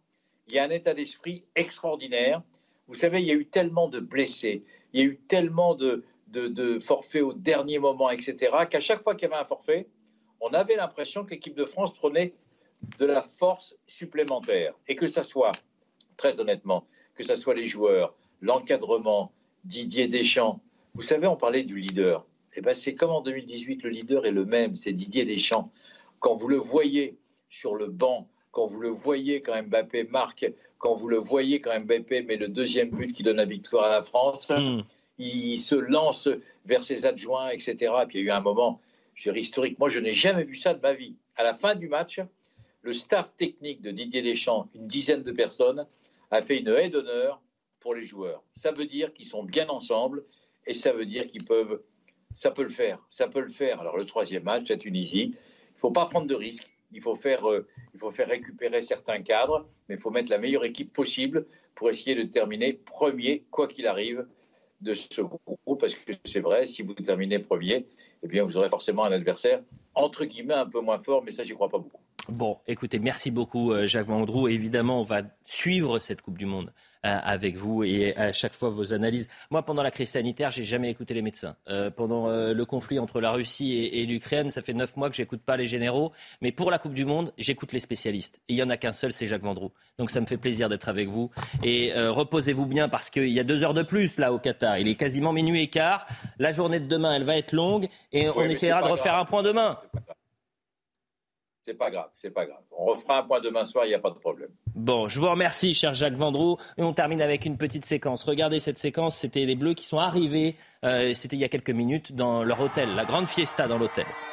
il y a un état d'esprit extraordinaire. Vous savez, il y a eu tellement de blessés, il y a eu tellement de, de forfaits au dernier moment, etc., qu'à chaque fois qu'il y avait un forfait, on avait l'impression que l'équipe de France prenait de la force supplémentaire. Et que ça soit, très honnêtement, que ça soit les joueurs, l'encadrement, Didier Deschamps. Vous savez, on parlait du leader. Eh ben, c'est comme en 2018, le leader est le même, c'est Didier Deschamps. Quand vous le voyez sur le banc, quand vous le voyez quand Mbappé marque, quand vous le voyez quand Mbappé met le deuxième but qui donne la victoire à la France, hmm. Il se lance vers ses adjoints, etc. puis il y a eu un moment, je historique. Moi, je n'ai jamais vu ça de ma vie. À la fin du match, le staff technique de Didier Deschamps, une dizaine de personnes, a fait une haie d'honneur pour les joueurs. Ça veut dire qu'ils sont bien ensemble et ça veut dire qu'ils peuvent. Ça peut le faire. Ça peut le faire. Alors, le troisième match à Tunisie, il ne faut pas prendre de risques. Euh, il faut faire récupérer certains cadres, mais il faut mettre la meilleure équipe possible pour essayer de terminer premier, quoi qu'il arrive, de ce groupe. Parce que c'est vrai, si vous terminez premier, eh bien, vous aurez forcément un adversaire, entre guillemets, un peu moins fort, mais ça, j'y crois pas beaucoup. Bon, écoutez, merci beaucoup euh, Jacques Vendroux. Évidemment, on va suivre cette Coupe du Monde euh, avec vous et à chaque fois vos analyses. Moi, pendant la crise sanitaire, j'ai jamais écouté les médecins. Euh, pendant le conflit entre la Russie et, l'Ukraine, ça fait neuf mois que j'écoute pas les généraux. Mais pour la Coupe du Monde, j'écoute les spécialistes. Et il y en a qu'un seul, c'est Jacques Vendroux. Donc ça me fait plaisir d'être avec vous. Et reposez-vous bien parce qu'il y a deux heures de plus là au Qatar. Il est quasiment minuit et quart. La journée de demain, elle va être longue et on essaiera de refaire un point demain. C'est pas grave, c'est pas grave. On refera un point demain soir, il n'y a pas de problème. Bon, je vous remercie, cher Jacques Vendroux. Et on termine avec une petite séquence. Regardez cette séquence, c'était les Bleus qui sont arrivés, euh, c'était il y a quelques minutes, dans leur hôtel, la grande fiesta dans l'hôtel. L'hôtel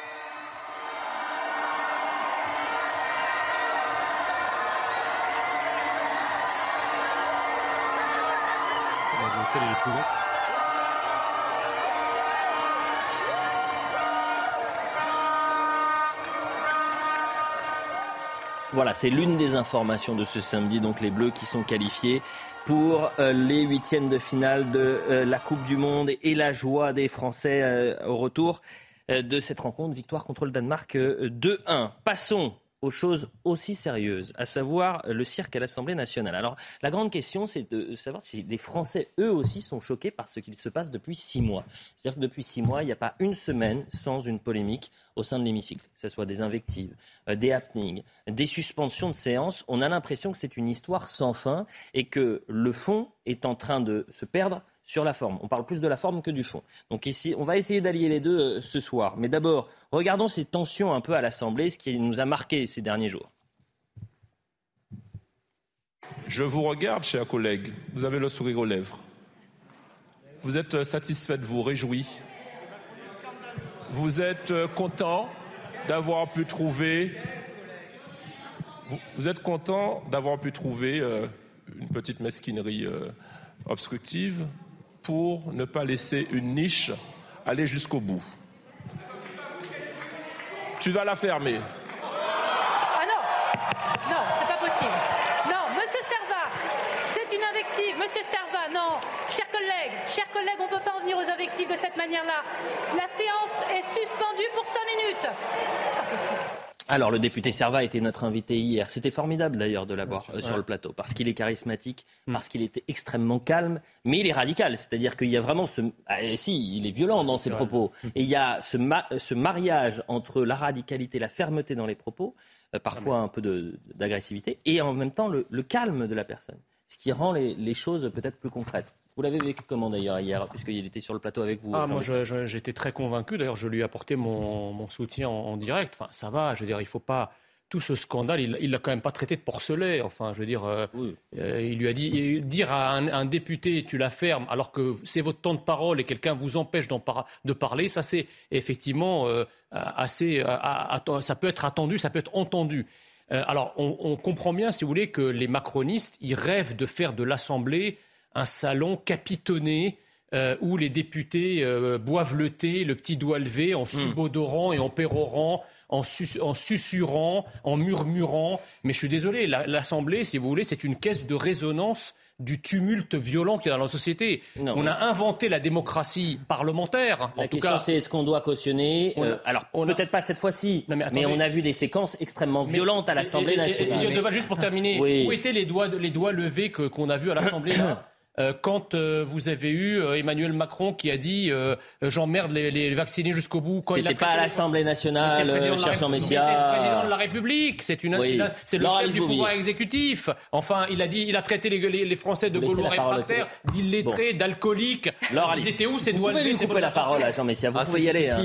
Voilà, c'est l'une des informations de ce samedi, donc les Bleus qui sont qualifiés pour euh, les huitièmes de finale de euh, la Coupe du Monde et la joie des Français euh, au retour de cette rencontre, victoire contre le Danemark 2-1. Passons aux choses aussi sérieuses, à savoir le cirque à l'Assemblée nationale. Alors, la grande question, c'est de savoir si les Français, eux aussi, sont choqués par ce qu'il se passe depuis six mois. C'est-à-dire que depuis six mois, il n'y a pas une semaine sans une polémique au sein de l'hémicycle, que ce soit des invectives, euh, des happenings, des suspensions de séances. On a l'impression que c'est une histoire sans fin et que le fond est en train de se perdre sur la forme. On parle plus de la forme que du fond. Donc ici, on va essayer d'allier les deux euh, ce soir. Mais d'abord, regardons ces tensions un peu à l'Assemblée, ce qui nous a marqué ces derniers jours. Je vous regarde, chers collègues. Vous avez le sourire aux lèvres. Vous êtes euh, satisfait de vous, réjoui. Vous êtes euh, content d'avoir pu trouver. Vous êtes content d'avoir pu trouver une petite mesquinerie obstructive pour ne pas laisser une niche aller jusqu'au bout. Tu vas la fermer. Ah non Non, c'est pas possible. Non, monsieur Serva, c'est une invective. Monsieur Serva, non. Chers collègues, chers collègues, on ne peut pas en venir aux invectives de cette manière-là. La séance est suspendue pour cinq minutes. Pas. Alors, le député Serva était notre invité hier. C'était formidable d'ailleurs de l'avoir euh, sur le plateau, parce qu'il est charismatique, mm. parce qu'il était extrêmement calme, mais il est radical. C'est-à-dire qu'il y a vraiment ce. Ah, si, il est violent dans ses propos. Mm. Et il y a ce, ce, mariage entre la radicalité, la fermeté dans les propos, euh, parfois ah, un peu d'agressivité, et en même temps le, calme de la personne. Ce qui rend les choses peut-être plus concrètes. Vous l'avez vécu comment d'ailleurs hier, puisqu'il était sur le plateau avec vous ah, Moi, j'étais très convaincu. D'ailleurs, je lui ai apporté mon, soutien en, direct. Enfin, ça va. Je veux dire, il faut pas tout ce scandale, il l'a quand même pas traité de porcelet. Enfin, je veux dire, euh, euh, il lui a dit dire à un, député tu la fermes alors que c'est votre temps de parole et quelqu'un vous empêche de parler, ça c'est effectivement euh, assez, ça peut être attendu, ça peut être entendu. alors, on, on, comprend bien, si vous voulez, que les macronistes, ils rêvent de faire de l'Assemblée un salon capitonné euh, où les députés euh, boivent le thé, le petit doigt levé, en hmm. subodorant et en pérorant, en, en, susurrant, en murmurant. Mais je suis désolé, l'Assemblée, si vous voulez, c'est une caisse de résonance du tumulte violent qu'il y a dans la société. On a inventé la démocratie parlementaire. La question, c'est est-ce qu'on doit cautionner euh, Alors, peut-être pas cette fois-ci, mais, on a vu des séquences extrêmement violentes à l'Assemblée nationale. juste pour terminer, où étaient les doigts, les doigts levés qu'on a vus à l'Assemblée quand euh, vous avez eu euh, Emmanuel Macron qui a dit j'emmerde les, les, vaccinés jusqu'au bout. Quand il pas à l'Assemblée nationale, cher Jean Messia. C'est le président de la République, c'est une c'est le chef du pouvoir exécutif. Enfin, il a dit, il a traité les, les, Français de Gaulois réfractaires, d'illettrés, d'alcooliques. Ils étaient où ces doigts Vous pouvez la parole à Jean Messia. Vous ah, pouvez y aller. Hein.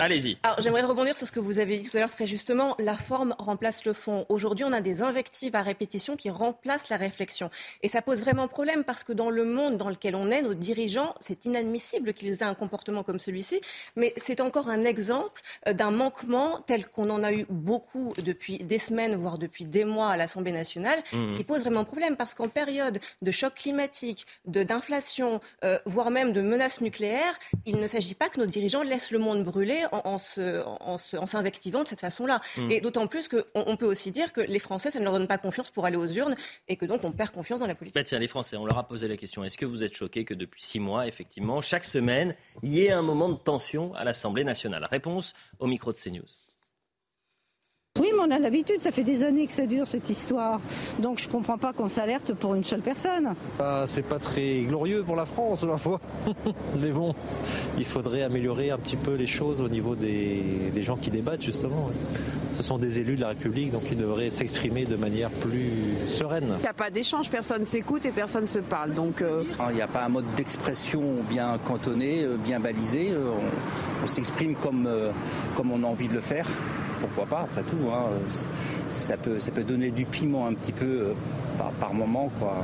Allez-y. Alors, j'aimerais rebondir sur ce que vous avez dit tout à l'heure très justement. La forme remplace le fond. Aujourd'hui, on a des invectives à répétition qui remplacent la réflexion, et ça pose vraiment problème problème parce que dans le monde dans lequel on est, nos dirigeants, c'est inadmissible qu'ils aient un comportement comme celui-ci, mais c'est encore un exemple euh, d'un manquement tel qu'on en a eu beaucoup depuis des semaines, voire depuis des mois à l'Assemblée nationale, mmh. qui pose vraiment problème parce qu'en période de choc climatique, d'inflation, euh, voire même de menaces nucléaires, il ne s'agit pas que nos dirigeants laissent le monde brûler en, en s'invectivant de cette façon-là. Mmh. Et d'autant plus qu'on on peut aussi dire que les Français, ça ne leur donne pas confiance pour aller aux urnes et que donc on perd confiance dans la politique. Bah tiens, les Français, on leur a posé la question. Est-ce que vous êtes choqués que depuis six mois, effectivement, chaque semaine, il y ait un moment de tension à l'Assemblée nationale? Réponse au micro de CNews. Oui, mais on a l'habitude, ça fait des années que ça dure cette histoire. Donc je ne comprends pas qu'on s'alerte pour une seule personne. Ah, c'est pas très glorieux pour la France, ma foi. mais bon, il faudrait améliorer un petit peu les choses au niveau des, gens qui débattent, justement. Ce sont des élus de la République, donc ils devraient s'exprimer de manière plus sereine. Il n'y a pas d'échange, personne s'écoute et personne ne se parle. Donc, euh, Il n'y a pas un mode d'expression bien cantonné, euh, bien balisé. Euh, on, s'exprime comme, comme on a envie de le faire pourquoi pas, après tout. Hein, ça, peut, ça peut donner du piment un petit peu euh, par, par, moment. Quoi.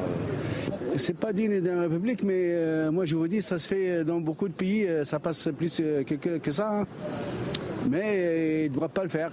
C'est pas digne d'une république, mais euh, moi je vous dis, ça se fait dans beaucoup de pays, euh, ça passe plus que, que, ça. Hein. Mais il ne doit pas le faire.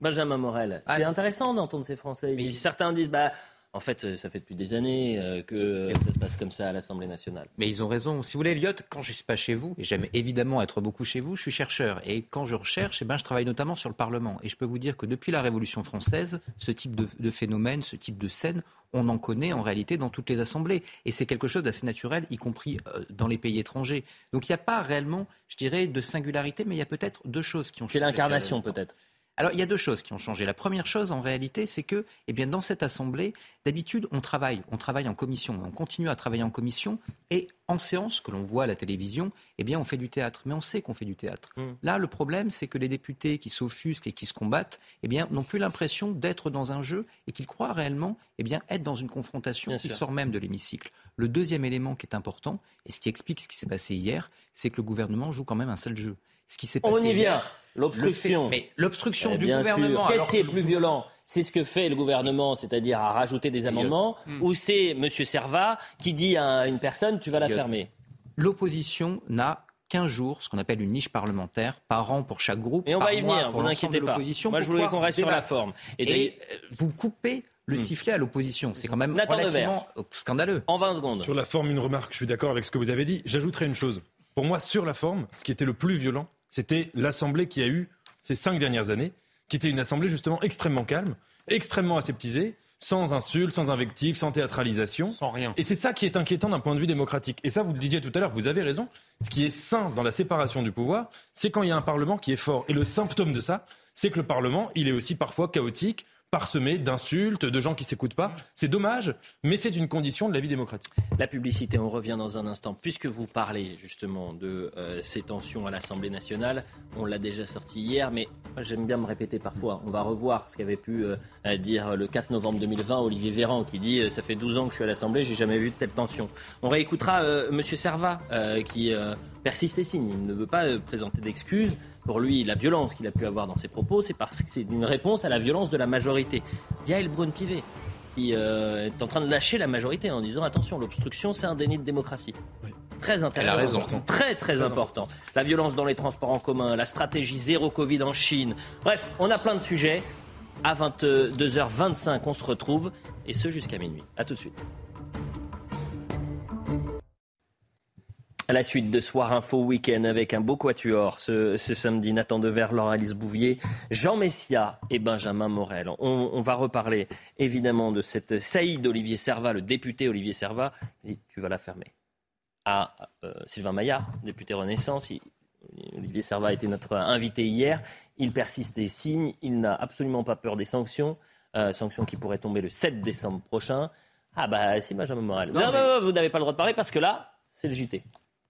Benjamin Morel, c'est intéressant d'entendre ces Français. Certains disent, bah, en fait, euh, ça fait depuis des années euh, que ça se passe comme ça à l'Assemblée nationale. Mais ils ont raison. Si vous voulez, Elliot, quand je ne suis pas chez vous, et j'aime évidemment être beaucoup chez vous, je suis chercheur. Et quand je recherche, eh ben, je travaille notamment sur le Parlement. Et je peux vous dire que depuis la Révolution française, ce type de, phénomène, ce type de scène, on en connaît en réalité dans toutes les assemblées. Et c'est quelque chose d'assez naturel, y compris euh, dans les pays étrangers. Donc il n'y a pas réellement, je dirais, de singularité, mais il y a peut-être deux choses qui ont changé. C'est l'incarnation peut-être. Alors, il y a deux choses qui ont changé. La première chose, en réalité, c'est que, eh bien, dans cette assemblée, d'habitude, on travaille, on travaille en commission, on continue à travailler en commission, et en séance, que l'on voit à la télévision, eh bien, on fait du théâtre. Mais on sait qu'on fait du théâtre. Mmh. Là, le problème, c'est que les députés qui s'offusquent et qui se combattent, eh bien, n'ont plus l'impression d'être dans un jeu et qu'ils croient réellement, eh bien, être dans une confrontation qui sort même de l'hémicycle. Le deuxième élément qui est important, et ce qui explique ce qui s'est passé hier, c'est que le gouvernement joue quand même un seul jeu. Ce qui s'est passé on y vient. L'obstruction. Mais l'obstruction eh du gouvernement. Qu'est-ce qui est plus violent? C'est ce que fait le gouvernement, c'est-à-dire à rajouter des amendements, hmm. ou c'est M. Servat qui dit à une personne tu vas la fermer? L'opposition n'a qu'un jours, ce qu'on appelle une niche parlementaire, par an pour chaque groupe. Et on va y venir, vous inquiétez pas. Moi, je voulais qu'on reste sur la forme. Et, vous coupez le hmm. sifflet à l'opposition. C'est quand même relativement scandaleux. En 20 secondes. Sur la forme, une remarque. Je suis d'accord avec ce que vous avez dit. J'ajouterai une chose. Pour moi, sur la forme, ce qui était le plus violent, c'était l'Assemblée qui a eu ces cinq dernières années, qui était une Assemblée justement extrêmement calme, extrêmement aseptisée, sans insultes, sans invectives, sans théâtralisation. Sans rien. Et c'est ça qui est inquiétant d'un point de vue démocratique. Et ça, vous le disiez tout à l'heure, vous avez raison. Ce qui est sain dans la séparation du pouvoir, c'est quand il y a un Parlement qui est fort. Et le symptôme de ça, c'est que le Parlement, il est aussi parfois chaotique, parsemé d'insultes, de gens qui s'écoutent pas. C'est dommage, mais c'est une condition de la vie démocratique. La publicité, on revient dans un instant. Puisque vous parlez justement de euh, ces tensions à l'Assemblée nationale, on l'a déjà sorti hier, mais j'aime bien me répéter parfois. On va revoir ce qu'avait pu euh, dire le 4 novembre 2020 Olivier Véran, qui dit euh, Ça fait 12 ans que je suis à l'Assemblée, j'ai jamais vu de telle tension. On réécoutera M. Servat, qui persiste et signe. Il ne veut pas présenter d'excuses. Pour lui, la violence qu'il a pu avoir dans ses propos, c'est parce que c'est une réponse à la violence de la majorité. Yael Braun-Pivet, qui euh, est en train de lâcher la majorité en disant attention, l'obstruction, c'est un déni de démocratie. Très intéressant. Très, très, important. La violence dans les transports en commun, la stratégie zéro Covid en Chine. Bref, on a plein de sujets. À 22h25, on se retrouve, et ce jusqu'à minuit. A tout de suite. À la suite de Soir Info Week-end avec un beau quatuor ce, samedi, Nathan Dever, Laure-Alice Bouvier, Jean Messia et Benjamin Morel. On, va reparler évidemment de cette saillie d'Olivier Servat, le député Olivier Servat. dit Tu vas la fermer. À euh, Sylvain Maillard, député Renaissance. Olivier Servat a été notre invité hier. Il persiste des signes. Il n'a absolument pas peur des sanctions. Euh, sanctions qui pourraient tomber le 7 décembre prochain. Ah bah si Benjamin Morel. Non, non vous n'avez pas le droit de parler parce que là, c'est le JT.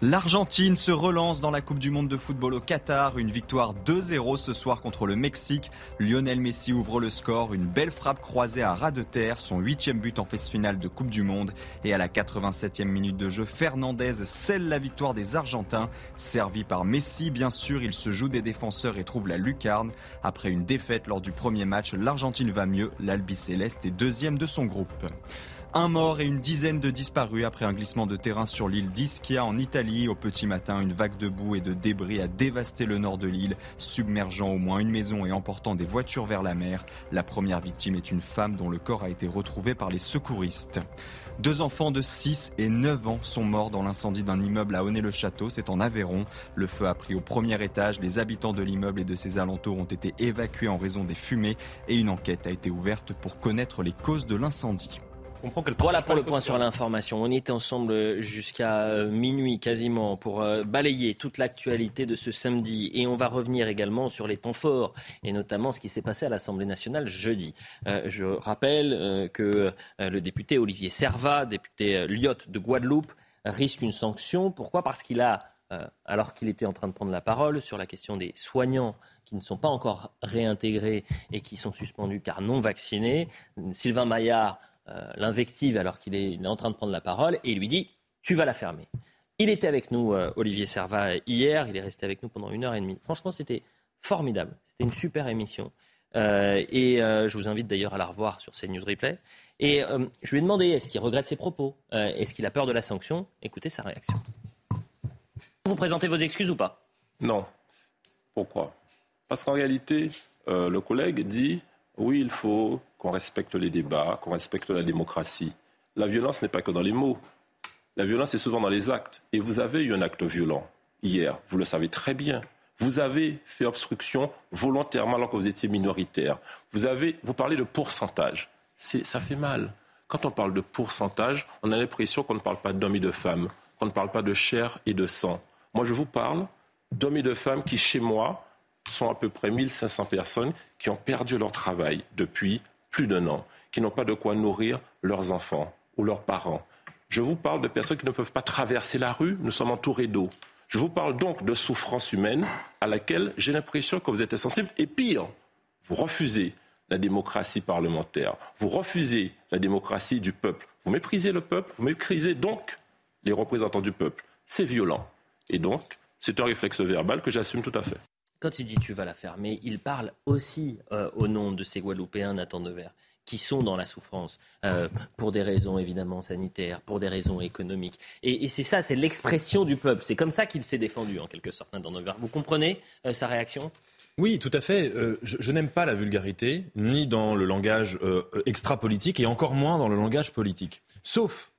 L'Argentine se relance dans la Coupe du Monde de football au Qatar. Une victoire 2-0 ce soir contre le Mexique. Lionel Messi ouvre le score. Une belle frappe croisée à ras de terre. Son huitième but en phase finale de Coupe du Monde. Et à la 87e minute de jeu, Fernandez scelle la victoire des Argentins. Servi par Messi, bien sûr, il se joue des défenseurs et trouve la lucarne. Après une défaite lors du premier match, l'Argentine va mieux. L'Albi Céleste est deuxième de son groupe. Un mort et une dizaine de disparus après un glissement de terrain sur l'île d'Ischia en Italie. Au petit matin, une vague de boue et de débris a dévasté le nord de l'île, submergeant au moins une maison et emportant des voitures vers la mer. La première victime est une femme dont le corps a été retrouvé par les secouristes. Deux enfants de 6 et 9 ans sont morts dans l'incendie d'un immeuble à Honnay-le-Château, c'est en Aveyron. Le feu a pris au premier étage, les habitants de l'immeuble et de ses alentours ont été évacués en raison des fumées et une enquête a été ouverte pour connaître les causes de l'incendie. Voilà pour le point sur l'information. On est ensemble jusqu'à euh, minuit quasiment pour euh, balayer toute l'actualité de ce samedi. Et on va revenir également sur les temps forts et notamment ce qui s'est passé à l'Assemblée nationale jeudi. Euh, je rappelle que le député Olivier Servat, député Lyotte de Guadeloupe, risque une sanction. Pourquoi? Parce qu'il a alors qu'il était en train de prendre la parole sur la question des soignants qui ne sont pas encore réintégrés et qui sont suspendus car non vaccinés. Sylvain Maillard l'invective alors qu'il est, en train de prendre la parole et il lui dit Tu vas la fermer. Il était avec nous, euh, Olivier Servat, hier. Il est resté avec nous pendant une heure et demie. Franchement, c'était formidable. C'était une super émission. Euh, et je vous invite d'ailleurs à la revoir sur CNews Replay. Et je lui ai demandé est-ce qu'il regrette ses propos? Est-ce qu'il a peur de la sanction? Écoutez sa réaction. Vous présentez vos excuses ou pas? Non. Pourquoi? Parce qu'en réalité, le collègue dit oui, il faut qu'on respecte les débats, qu'on respecte la démocratie. La violence n'est pas que dans les mots. La violence est souvent dans les actes. Et vous avez eu un acte violent hier, vous le savez très bien. Vous avez fait obstruction volontairement alors que vous étiez minoritaire. Vous, avez, vous parlez de pourcentage. Ça fait mal. Quand on parle de pourcentage, on a l'impression qu'on ne parle pas d'hommes et de femmes, qu'on ne parle pas de chair et de sang. Moi, je vous parle d'hommes et de femmes qui, chez moi, sont à peu près 1500 personnes qui ont perdu leur travail depuis plus d'un an, qui n'ont pas de quoi nourrir leurs enfants ou leurs parents. Je vous parle de personnes qui ne peuvent pas traverser la rue, nous sommes entourés d'eau. Je vous parle donc de souffrance humaine à laquelle j'ai l'impression que vous êtes insensible. Et pire, vous refusez la démocratie parlementaire, vous refusez la démocratie du peuple. Vous méprisez le peuple, vous méprisez donc les représentants du peuple. C'est violent. Et donc, c'est un réflexe verbal que j'assume tout à fait quand il dit tu vas la fermer, il parle aussi euh, au nom de ces Guadeloupéens Nathan Devers qui sont dans la souffrance euh, pour des raisons évidemment sanitaires, pour des raisons économiques. Et, c'est ça, c'est l'expression du peuple. C'est comme ça qu'il s'est défendu en quelque sorte, Nathan Devers. Vous comprenez euh, sa réaction? Oui, tout à fait. je, je n'aime pas la vulgarité, ni dans le langage extra-politique, et encore moins dans le langage politique. Sauf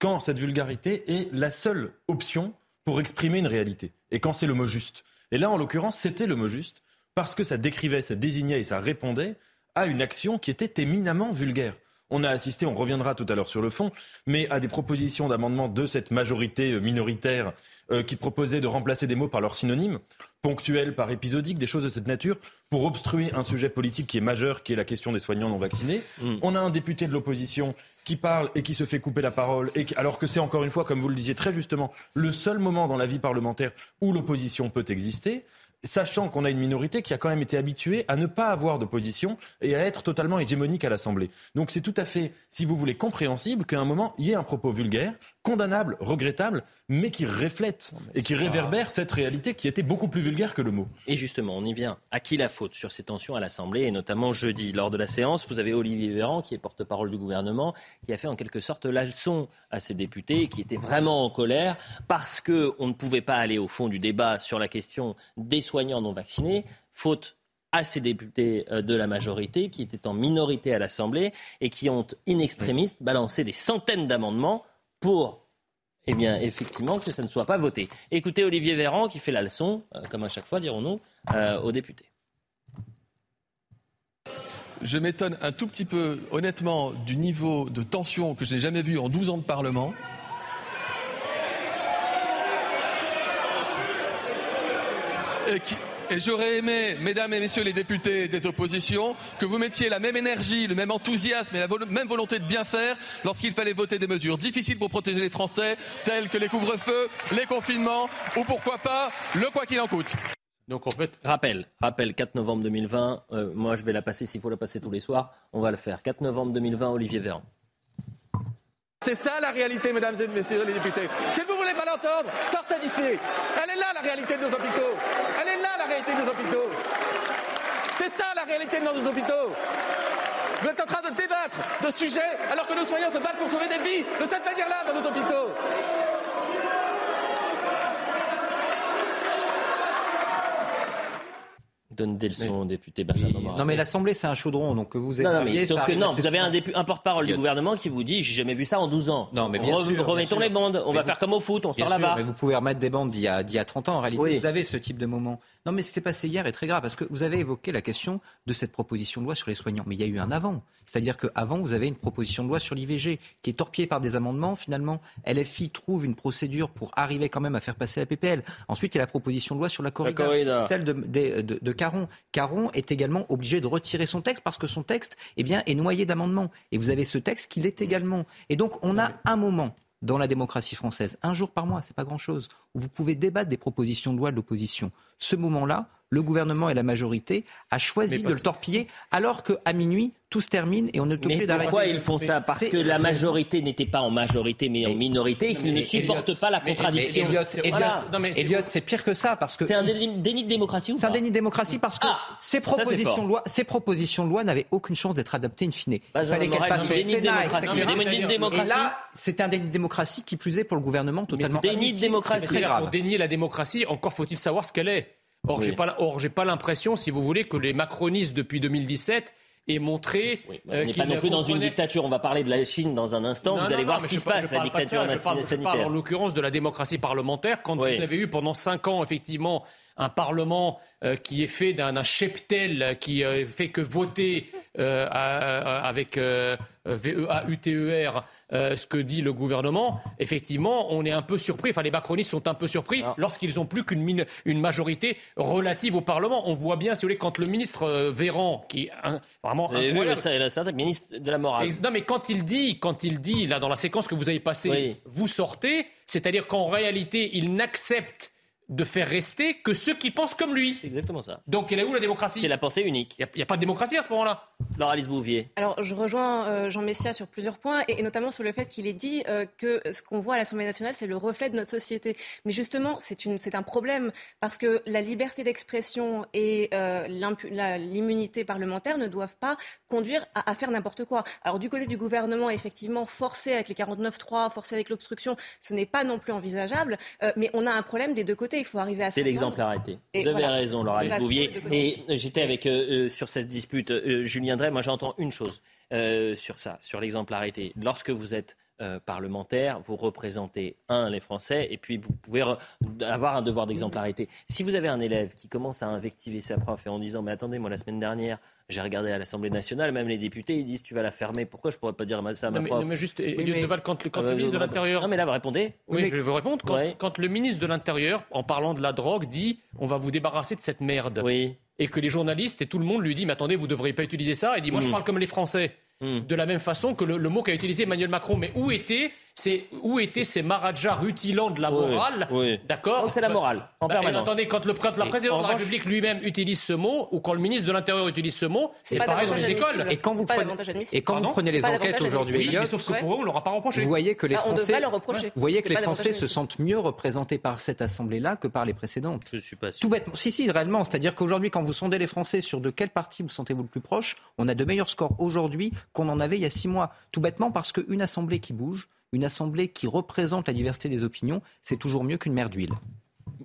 quand cette vulgarité est la seule option pour exprimer une réalité, et quand c'est le mot juste. Et là, en l'occurrence, c'était le mot juste, parce que ça décrivait, ça désignait et ça répondait à une action qui était éminemment vulgaire. On a assisté, on reviendra tout à l'heure sur le fond, mais à des propositions d'amendement de cette majorité euh, minoritaire euh, qui proposait de remplacer des mots par leurs synonymes, ponctuels par épisodiques, des choses de cette nature, pour obstruer un sujet politique qui est majeur, qui est la question des soignants non vaccinés. Mm. On a un député de l'opposition qui parle et qui se fait couper la parole, et alors que c'est encore une fois, comme vous le disiez très justement, le seul moment dans la vie parlementaire où l'opposition peut exister sachant qu'on a une minorité qui a quand même été habituée à ne pas avoir de position et à être totalement hégémonique à l'Assemblée. Donc c'est tout à fait, si vous voulez, compréhensible qu'à un moment, il y ait un propos vulgaire, condamnable, regrettable, mais qui reflète et qui réverbère cette réalité qui était beaucoup plus vulgaire que le mot. Et justement, on y vient. À qui la faute sur ces tensions à l'Assemblée, et notamment jeudi, lors de la séance, vous avez Olivier Véran, qui est porte-parole du gouvernement, qui a fait en quelque sorte la leçon à ses députés, qui étaient vraiment en colère parce qu'on ne pouvait pas aller au fond du débat sur la question des soignants non vaccinés, faute à ces députés euh, de la majorité qui étaient en minorité à l'Assemblée et qui ont in extremis balancé des centaines d'amendements pour eh bien, effectivement, que ça ne soit pas voté. Écoutez Olivier Véran qui fait la leçon, euh, comme à chaque fois, dirons-nous, euh, aux députés. Je m'étonne un tout petit peu, honnêtement, du niveau de tension que je n'ai jamais vu en 12 ans de Parlement. Et qui, Et j'aurais aimé, mesdames et messieurs les députés des oppositions, que vous mettiez la même énergie, le même enthousiasme et la même volonté de bien faire lorsqu'il fallait voter des mesures difficiles pour protéger les Français, telles que les couvre-feux, les confinements ou pourquoi pas le quoi qu'il en coûte. Donc en fait, rappel, rappel, 4 novembre 2020. Euh, moi, je vais la passer s'il faut la passer tous les soirs. On va le faire. 4 novembre 2020, Olivier Véran. C'est ça la réalité, mesdames et messieurs les députés. Si vous ne voulez pas l'entendre, sortez d'ici. Elle est là la réalité de nos hôpitaux. Elle est là la réalité de nos hôpitaux. C'est ça la réalité de nos hôpitaux. Vous êtes en train de débattre de sujets alors que nos soignants se battent pour sauver des vies de cette manière-là dans nos hôpitaux. Donne des leçons au député Benjamin Non, mais l'Assemblée, c'est un chaudron, donc vous êtes. Non, mais sauf que non, vous avez un, un porte-parole du gouvernement qui vous dit J'ai jamais vu ça en 12 ans. Non, mais bien sûr. Remettons les bandes, on va faire comme au foot, on sort la barre. Mais vous pouvez remettre des bandes d'il y, a 30 ans, en réalité. Vous avez ce type de moment. Non, mais ce qui s'est passé hier est très grave, parce que vous avez évoqué la question de cette proposition de loi sur les soignants. Mais il y a eu un avant. C'est-à-dire qu'avant, vous avez une proposition de loi sur l'IVG qui est torpillée par des amendements. Finalement, LFI trouve une procédure pour arriver quand même à faire passer la PPL. Ensuite, il y a la proposition de loi sur la corrida, celle de, de, de, Caron. Caron est également obligé de retirer son texte parce que son texte eh bien, est noyé d'amendements. Et vous avez ce texte qui l'est également. Et donc, on a un moment dans la démocratie française, un jour par mois, c'est pas grand-chose, où vous pouvez débattre des propositions de loi de l'opposition. Ce moment-là, le gouvernement et la majorité a choisi de le torpiller alors qu'à minuit, tout se termine et on est obligé d'arrêter. Pourquoi ils font ça? Parce que la majorité n'était pas en majorité mais en minorité et qu'ils ne supportent pas la contradiction. Elliot, c'est pire que ça parce que c'est un déni de démocratie ou C'est un déni de démocratie parce que ah, ces propositions de loi, ces propositions de loi n'avaient aucune chance d'être adoptées in fine. Il fallait qu'elles passent au Sénat. Et là, c'est un déni de démocratie qui plus est pour le gouvernement totalement. Déni de démocratie. Pour dénier la démocratie, encore faut-il savoir ce qu'elle est. Or, j'ai pas, or, j'ai pas l'impression, si vous voulez, que les macronistes depuis 2017 aient montré. Oui, on n'est pas non plus dans une dictature. On va parler de la Chine dans un instant. vous allez voir ce qui se passe, la dictature sanitaire. Je parle en l'occurrence de la démocratie parlementaire. Quand vous avez eu pendant cinq ans, effectivement, un Parlement euh, qui est fait d'un cheptel qui euh, fait que voter euh, avec VEA, UTER, ce que dit le gouvernement, effectivement, on est un peu surpris, enfin les macronistes sont un peu surpris lorsqu'ils n'ont plus qu'une une majorité relative au Parlement. On voit bien, si vous voulez, quand le ministre Véran, qui est vraiment incroyable... le ministre de la morale. non, mais quand il dit, quand il dit, là, dans la séquence que vous avez passée, vous sortez, c'est-à-dire qu'en réalité, il n'accepte de faire rester que ceux qui pensent comme lui. C'est exactement ça. Donc, elle est où la démocratie? C'est la pensée unique. Il n'y a, pas de démocratie à ce moment-là. Laure Alice Bouvier. Alors, je rejoins euh, Jean Messia sur plusieurs points, et, notamment sur le fait qu'il ait dit euh, que ce qu'on voit à l'Assemblée nationale, c'est le reflet de notre société. Mais justement, c'est un problème, parce que la liberté d'expression et euh, l'immunité parlementaire ne doivent pas conduire à, faire n'importe quoi. Alors, du côté du gouvernement, effectivement, forcer avec les 49-3, forcer avec l'obstruction, ce n'est pas non plus envisageable, mais on a un problème des deux côtés il faut arriver à C'est l'exemplarité. Vous avez raison, Laura Bouvier. Et j'étais avec, euh, euh, sur cette dispute, euh, Julien Drey, moi j'entends une chose sur ça, sur l'exemplarité. Lorsque vous êtes parlementaire, vous représentez, un, les Français, et puis vous pouvez avoir un devoir d'exemplarité. Si vous avez un élève qui commence à invectiver sa prof et en disant, mais attendez, moi la semaine dernière, j'ai regardé à l'Assemblée nationale, même les députés, ils disent tu vas la fermer. Pourquoi je pourrais pas dire ça à ma prof mais, juste, quand, le, euh, ministre de l'Intérieur. Non, mais là, vous répondez. Oui, je vais vous répondre. Quand, le ministre de l'Intérieur, en parlant de la drogue, dit on va vous débarrasser de cette merde. Oui. Et que les journalistes et tout le monde lui dit mais attendez, vous ne devriez pas utiliser ça. Il dit moi, je hmm. parle comme les Français. Hmm. De la même façon que le, le mot qu'a utilisé Emmanuel Macron. Mais où était c'est où étaient ces marajas rutilants de la morale D'accord c'est la morale, en bah, permanence. attendez, quand le, quand président de la République lui-même utilise ce mot, ou quand le ministre de l'Intérieur utilise ce mot, c'est pareil dans les écoles. Et quand vous prenez, et quand vous prenez les enquêtes aujourd'hui, sauf que pour eux, on ne leur a pas reproché. Vous voyez que les ah, Français, vous voyez que les Français se sentent mieux représentés par cette Assemblée-là que par les précédentes. Je suis pas sûr. Tout bêtement. Si, si, réellement. C'est-à-dire qu'aujourd'hui, quand vous sondez les Français sur de quel parti vous sentez-vous le plus proche, on a de meilleurs scores aujourd'hui qu'on en avait il y a six mois. Tout bêtement parce qu'une Assemblée qui bouge, une assemblée qui représente la diversité des opinions, c'est toujours mieux qu'une mer d'huile.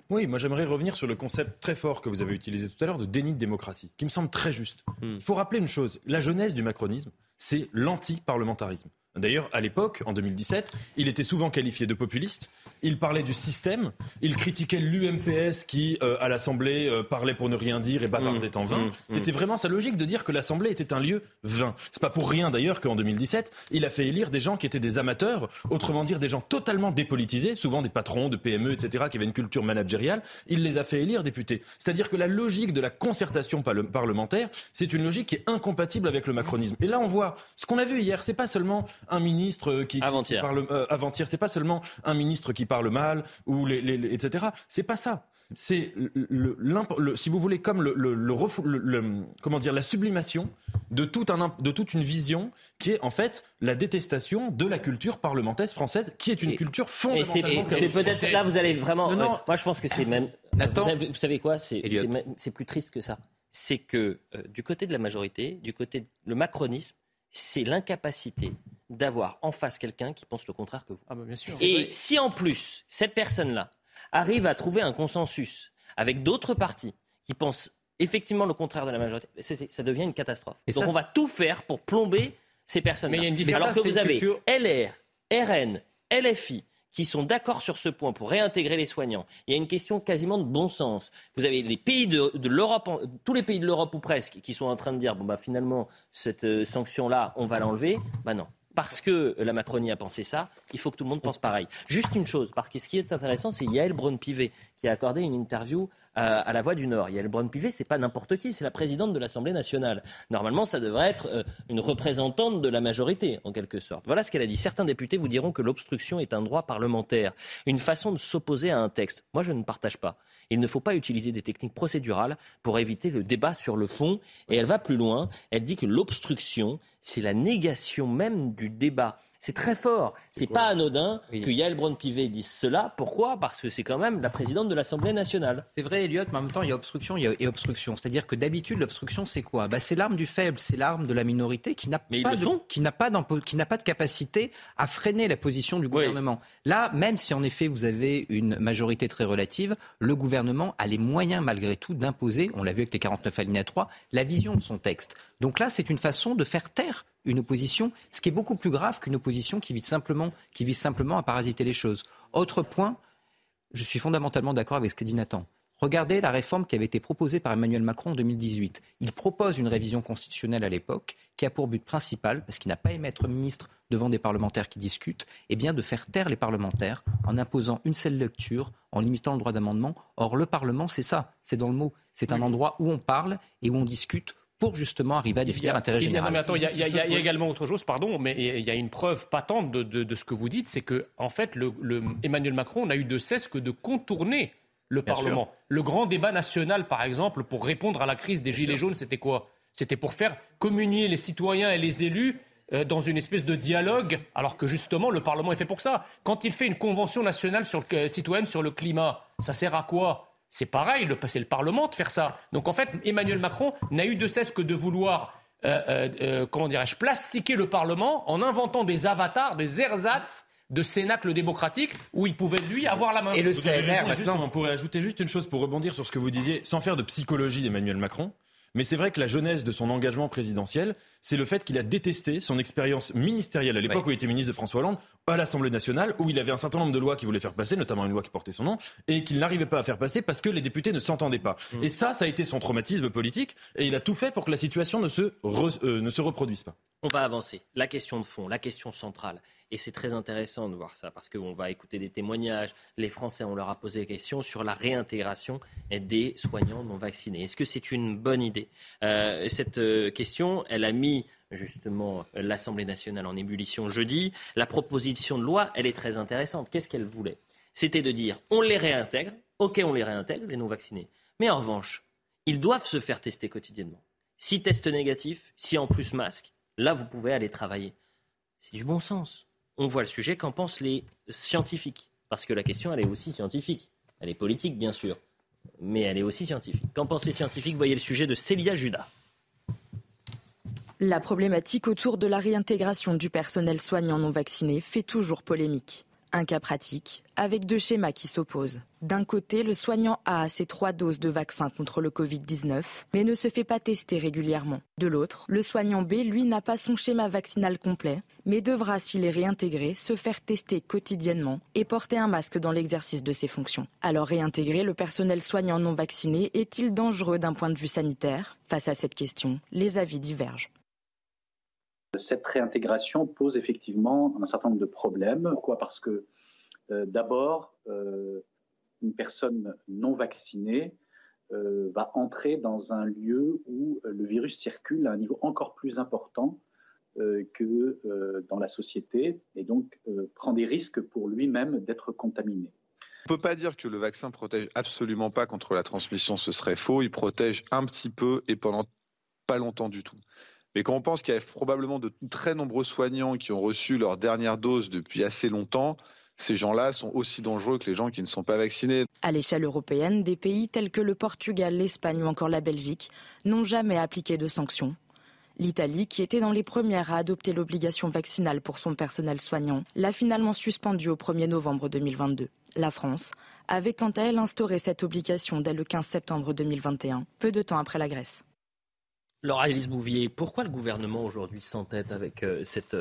Oui, moi j'aimerais revenir sur le concept très fort que vous avez utilisé tout à l'heure de déni de démocratie, qui me semble très juste. Hmm. Il faut rappeler une chose, la jeunesse du macronisme, c'est l'anti-parlementarisme. D'ailleurs, à l'époque, en 2017, il était souvent qualifié de populiste. Il parlait du système. Il critiquait l'UMPS qui, euh, à l'Assemblée, euh, parlait pour ne rien dire et bavardait Mmh, en vain. mmh, C'était vraiment sa logique de dire que l'Assemblée était un lieu vain. C'est pas pour rien d'ailleurs qu'en 2017, il a fait élire des gens qui étaient des amateurs, autrement dire des gens totalement dépolitisés, souvent des patrons de PME, etc., qui avaient une culture managériale. Il les a fait élire députés. C'est-à-dire que la logique de la concertation parle- parlementaire, c'est une logique qui est incompatible avec le macronisme. Et là, on voit ce qu'on a vu hier. C'est pas seulement un ministre euh, qui, parle euh, avant-hier. C'est pas seulement un ministre qui parle mal ou les, les- les- etc. C'est pas ça. C'est le, le- l'imp- le- si vous voulez, comme le, le- le refou- le- le- comment dire, la sublimation de, un, toute une vision qui est en fait la détestation de la culture parlementaire française, qui est une culture Et c'est fondamentalement. c'est peut-être là vous allez vraiment. Non, non. ouais, moi je pense que c'est même. Nathan. Vous savez, vous savez quoi C'est plus triste que ça. C'est que euh, du côté de la majorité, du côté de le macronisme, c'est l'incapacité d'avoir en face quelqu'un qui pense le contraire que vous. Ah bah bien sûr. Et si en plus cette personne-là arrive à trouver un consensus avec d'autres partis qui pensent effectivement le contraire de la majorité, ça devient une catastrophe. Et Donc ça, on va tout faire pour plomber ces personnes-là. Mais il y a une différence. Alors Ça, que vous avez culture- LR, RN, LFI qui sont d'accord sur ce point pour réintégrer les soignants. Il y a une question quasiment de bon sens. Vous avez les pays de, l'Europe, tous les pays de l'Europe ou presque, qui sont en train de dire bah finalement cette euh, sanction-là, on va l'enlever. Bah non. Parce que la Macronie a pensé ça, il faut que tout le monde pense pareil. Juste une chose, parce que ce qui est intéressant, c'est Yael Braun-Pivet qui a accordé une interview à, à La Voix du Nord. Yael Braun-Pivet, c'est pas n'importe qui, c'est la présidente de l'Assemblée nationale. Normalement, ça devrait être euh, une représentante de la majorité, en quelque sorte. Voilà ce qu'elle a dit. Certains députés vous diront que l'obstruction est un droit parlementaire, une façon de s'opposer à un texte. Moi, je ne partage pas. Il ne faut pas utiliser des techniques procédurales pour éviter le débat sur le fond. Et elle va plus loin. Elle dit que l'obstruction, c'est la négation même du débat. C'est très fort. C'est pas anodin que Yael Braun-Pivet dise cela. Pourquoi? Parce que c'est quand même la présidente de l'Assemblée nationale. C'est vrai, Elliot, mais en même temps, il y a obstruction il y a, et obstruction. C'est-à-dire que d'habitude, l'obstruction, c'est quoi? Bah, C'est l'arme du faible, c'est l'arme de la minorité qui n'a ils pas, le de, sont. qui n'a pas, d'empo- qui n'a pas de capacité à freiner la position du gouvernement. Là, même si en effet vous avez une majorité très relative, le gouvernement a les moyens malgré tout d'imposer, on l'a vu avec les 49 alinéa 3, la vision de son texte. Donc là, c'est une façon de faire taire une opposition, ce qui est beaucoup plus grave qu'une opposition qui vise simplement, qui vise simplement à parasiter les choses. Autre point, je suis fondamentalement d'accord avec ce que dit Nathan. Regardez la réforme qui avait été proposée par Emmanuel Macron en 2018. Il propose une révision constitutionnelle à l'époque qui a pour but principal, parce qu'il n'a pas aimé être ministre devant des parlementaires qui discutent, eh bien de faire taire les parlementaires en imposant une seule lecture, en limitant le droit d'amendement. Or, le Parlement, c'est ça, c'est dans le mot. C'est un endroit où on parle et où on discute pour justement arriver à définir l'intérêt général. non, mais attends, il y a, également autre chose, pardon, mais il y a une preuve patente de, de- de ce que vous dites, c'est que en fait, le, le- Emmanuel Macron n'a eu de cesse que de contourner le Bien Parlement. sûr. Le grand débat national, par exemple, pour répondre à la crise des Gilets jaunes, c'était quoi? C'était pour faire communier les citoyens et les élus euh, dans une espèce de dialogue, alors que justement le Parlement est fait pour ça. Quand il fait une convention nationale sur le, euh, citoyenne sur le climat, ça sert à quoi? C'est pareil, le- c'est le Parlement de faire ça. Donc en fait, Emmanuel Macron n'a eu de cesse que de vouloir, euh, euh, euh, comment dirais-je, plastiquer le Parlement en inventant des avatars, des ersatz de cénacle démocratique où il pouvait lui avoir la main. Vous avez raison, juste, on pourrait ajouter juste une chose pour rebondir sur ce que vous disiez, sans faire de psychologie d'Emmanuel Macron. Mais c'est vrai que la jeunesse de son engagement présidentiel, c'est le fait qu'il a détesté son expérience ministérielle à l'époque où il était ministre de François Hollande, à l'Assemblée nationale, où il avait un certain nombre de lois qu'il voulait faire passer, notamment une loi qui portait son nom, et qu'il n'arrivait pas à faire passer parce que les députés ne s'entendaient pas. Et ça, ça a été son traumatisme politique, et il a tout fait pour que la situation ne se, re- euh, ne se reproduise pas. On va avancer. La question de fond, la question centrale. Et c'est très intéressant de voir ça parce qu'on va écouter des témoignages. Les Français, on leur a posé des questions sur la réintégration des soignants non vaccinés. Est-ce que c'est une bonne idée? Euh, Cette euh, question, elle a mis justement l'Assemblée nationale en ébullition jeudi. La proposition de loi, elle est très intéressante. Qu'est-ce qu'elle voulait? C'était de dire on les réintègre. Ok, on les réintègre, les non vaccinés. Mais en revanche, ils doivent se faire tester quotidiennement. Si test négatif, si en plus masque, là, vous pouvez aller travailler. C'est du bon sens. On voit le sujet, qu'en pensent les scientifiques? Parce que la question, elle est aussi scientifique. Elle est politique, bien sûr, mais elle est aussi scientifique. Qu'en pensent les scientifiques? Voyez le sujet de Célia Judas. La problématique autour de la réintégration du personnel soignant non vacciné fait toujours polémique. Un cas pratique, avec deux schémas qui s'opposent. D'un côté, le soignant a ses trois doses de vaccin contre le Covid-19, mais ne se fait pas tester régulièrement. De l'autre, le soignant B, lui, n'a pas son schéma vaccinal complet, mais devra, s'il est réintégré, se faire tester quotidiennement et porter un masque dans l'exercice de ses fonctions. Alors réintégrer le personnel soignant non vacciné est-il dangereux d'un point de vue sanitaire? Face à cette question, les avis divergent. Cette réintégration pose effectivement un certain nombre de problèmes. Pourquoi? Parce que euh, d'abord, euh, une personne non vaccinée euh, va entrer dans un lieu où le virus circule à un niveau encore plus important que dans la société et donc prend des risques pour lui-même d'être contaminé. On ne peut pas dire que le vaccin protège absolument pas contre la transmission, ce serait faux. Il protège un petit peu et pendant pas longtemps du tout. Mais quand on pense qu'il y a probablement de très nombreux soignants qui ont reçu leur dernière dose depuis assez longtemps, ces gens-là sont aussi dangereux que les gens qui ne sont pas vaccinés. À l'échelle européenne, des pays tels que le Portugal, l'Espagne ou encore la Belgique n'ont jamais appliqué de sanctions. L'Italie, qui était dans les premières à adopter l'obligation vaccinale pour son personnel soignant, l'a finalement suspendue au 1er novembre 2022. La France avait quant à elle instauré cette obligation dès le 15 septembre 2021, peu de temps après la Grèce. Laura Elise Bouvier, pourquoi le gouvernement aujourd'hui s'entête avec euh, cette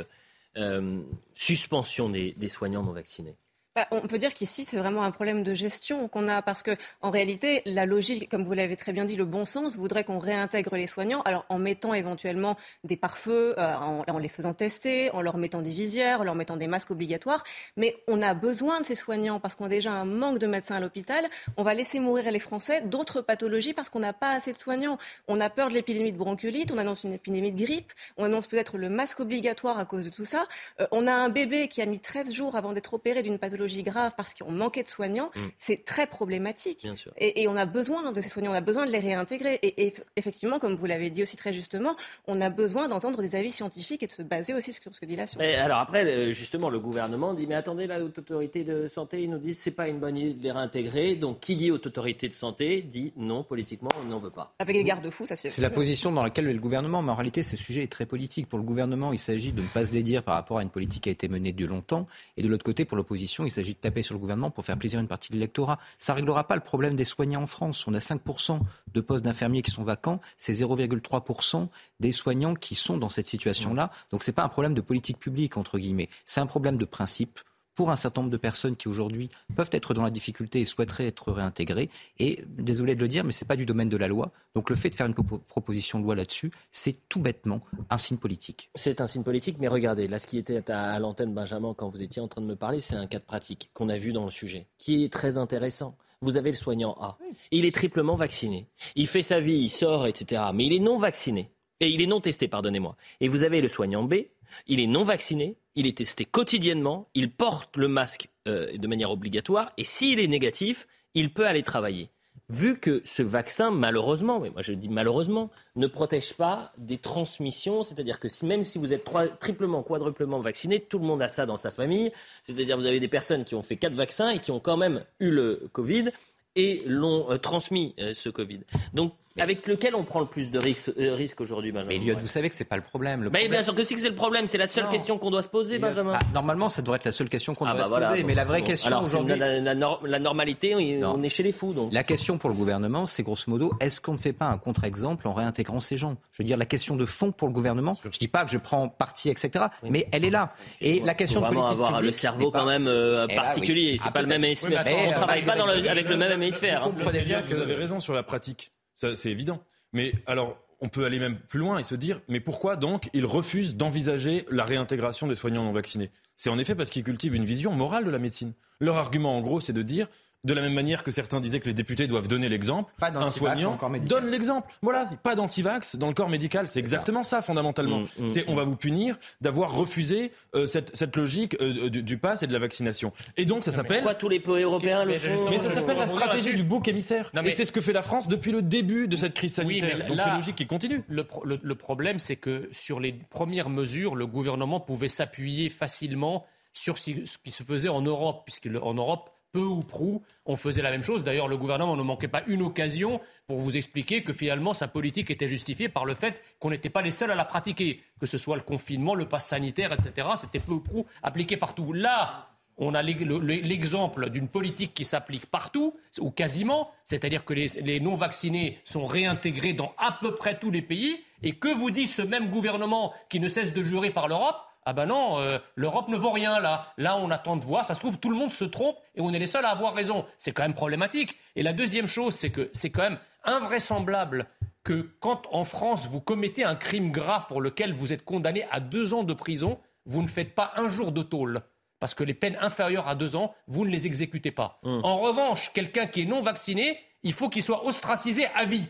euh, suspension des soignants non vaccinés? Bah, on peut dire qu'ici, c'est vraiment un problème de gestion qu'on a parce que, en réalité, la logique, comme vous l'avez très bien dit, le bon sens voudrait qu'on réintègre les soignants, alors en mettant éventuellement des pare-feux, euh, en, les faisant tester, en leur mettant des visières, en leur mettant des masques obligatoires. Mais on a besoin de ces soignants parce qu'on a déjà un manque de médecins à l'hôpital. On va laisser mourir les Français d'autres pathologies parce qu'on n'a pas assez de soignants. On a peur de l'épidémie de bronchiolite, on annonce une épidémie de grippe, on annonce peut-être le masque obligatoire à cause de tout ça. Euh, on a un bébé qui a mis 13 jours avant d'être opéré d'une pathologie grave parce qu'on manquait de soignants, mm. c'est très problématique. Et, on a besoin de ces soignants, on a besoin de les réintégrer. Et, effectivement, comme vous l'avez dit aussi très justement, on a besoin d'entendre des avis scientifiques et de se baser aussi sur ce que dit la science. Mais alors après, justement, le gouvernement dit mais attendez, la haute autorité de santé, ils nous disent c'est pas une bonne idée de les réintégrer. Donc qui dit haute autorité de santé dit non, politiquement, on n'en veut pas. Avec les garde-fous, ça c'est. C'est la position dans laquelle est le gouvernement, mais en réalité, ce sujet est très politique. Pour le gouvernement, il s'agit de ne pas se dédire par rapport à une politique qui a été menée depuis longtemps, et de l'autre côté, pour l'opposition, il s'agit de taper sur le gouvernement pour faire plaisir à une partie de l'électorat. Ça ne réglera pas le problème des soignants en France. On a 5% de postes d'infirmiers qui sont vacants. C'est 0,3% des soignants qui sont dans cette situation-là. Donc ce n'est pas un problème de politique publique, entre guillemets. C'est un problème de principe pour un certain nombre de personnes qui aujourd'hui peuvent être dans la difficulté et souhaiteraient être réintégrées. Et désolé de le dire, mais ce n'est pas du domaine de la loi. Donc le fait de faire une proposition de loi là-dessus, c'est tout bêtement un signe politique. C'est un signe politique, mais regardez, là ce qui était à l'antenne, Benjamin, quand vous étiez en train de me parler, c'est un cas de pratique qu'on a vu dans le sujet, qui est très intéressant. Vous avez le soignant A. Il est triplement vacciné. Il fait sa vie, il sort, etc. Mais il est non vacciné. Et il est non testé, pardonnez-moi. Et vous avez le soignant B, il est non vacciné, il est testé quotidiennement, il porte le masque euh, de manière obligatoire, et s'il est négatif, il peut aller travailler. Vu que ce vaccin, malheureusement, mais moi je dis malheureusement, ne protège pas des transmissions, c'est-à-dire que même si vous êtes triplement, quadruplement vacciné, tout le monde a ça dans sa famille, c'est-à-dire vous avez des personnes qui ont fait quatre vaccins et qui ont quand même eu le Covid et l'ont euh, transmis euh, ce Covid. Donc avec lequel on prend le plus de risques euh, risque aujourd'hui, Benjamin Mais vous savez que c'est pas le problème. Le bien sûr que si c'est le problème, c'est la seule question qu'on doit se poser, Benjamin. Ah, normalement, ça devrait être la seule question qu'on ah doit bah se poser. Mais la vraie question aujourd'hui, la, la, normalité, on, est chez les fous. Donc. La question pour le gouvernement, c'est grosso modo, est-ce qu'on ne fait pas un contre-exemple en réintégrant ces gens? Je veux dire, la question de fond pour le gouvernement. Je dis pas que je prends parti, etc. Mais elle est là. Et la question de politique avoir le cerveau quand même euh, eh particulier. C'est ah, pas le même hémisphère. On travaille pas avec le même hémisphère. Vous comprenez bien que vous avez raison sur la pratique. C'est évident. Mais alors, on peut aller même plus loin et se dire, mais pourquoi donc ils refusent d'envisager la réintégration des soignants non vaccinés? C'est en effet parce qu'ils cultivent une vision morale de la médecine. Leur argument, en gros, c'est de dire, de la même manière que certains disaient que les députés doivent donner l'exemple, un soignant donne l'exemple. Voilà, pas d'antivax dans le corps médical. C'est exactement ça, fondamentalement. Mm, mm, c'est on va vous punir d'avoir refusé euh, cette, logique euh, du, pass et de la vaccination. Et donc ça s'appelle. Pourquoi tous les pays européens le font Mais ça s'appelle la stratégie du bouc émissaire. Et c'est ce que fait la France depuis le début de cette crise sanitaire. donc c'est logique qui continue. Le, le problème, c'est que sur les premières mesures, le gouvernement pouvait s'appuyer facilement sur ce qui se faisait en Europe, puisqu'en Europe, peu ou prou, on faisait la même chose. D'ailleurs, le gouvernement ne manquait pas une occasion pour vous expliquer que finalement sa politique était justifiée par le fait qu'on n'était pas les seuls à la pratiquer, que ce soit le confinement, le pass sanitaire, etc. C'était peu ou prou appliqué partout. Là, on a l'exemple d'une politique qui s'applique partout, ou quasiment, c'est-à-dire que les, non-vaccinés sont réintégrés dans à peu près tous les pays, et que vous dit ce même gouvernement qui ne cesse de jurer par l'Europe ah ben non, euh, l'Europe ne vaut rien là. Là, on attend de voir. Ça se trouve, tout le monde se trompe et on est les seuls à avoir raison. C'est quand même problématique. Et la deuxième chose, c'est que c'est quand même invraisemblable que quand en France vous commettez un crime grave pour lequel vous êtes condamné à deux ans de prison, vous ne faites pas un jour de tôle parce que les peines inférieures à deux ans, vous ne les exécutez pas. Hum. En revanche, quelqu'un qui est non vacciné, il faut qu'il soit ostracisé à vie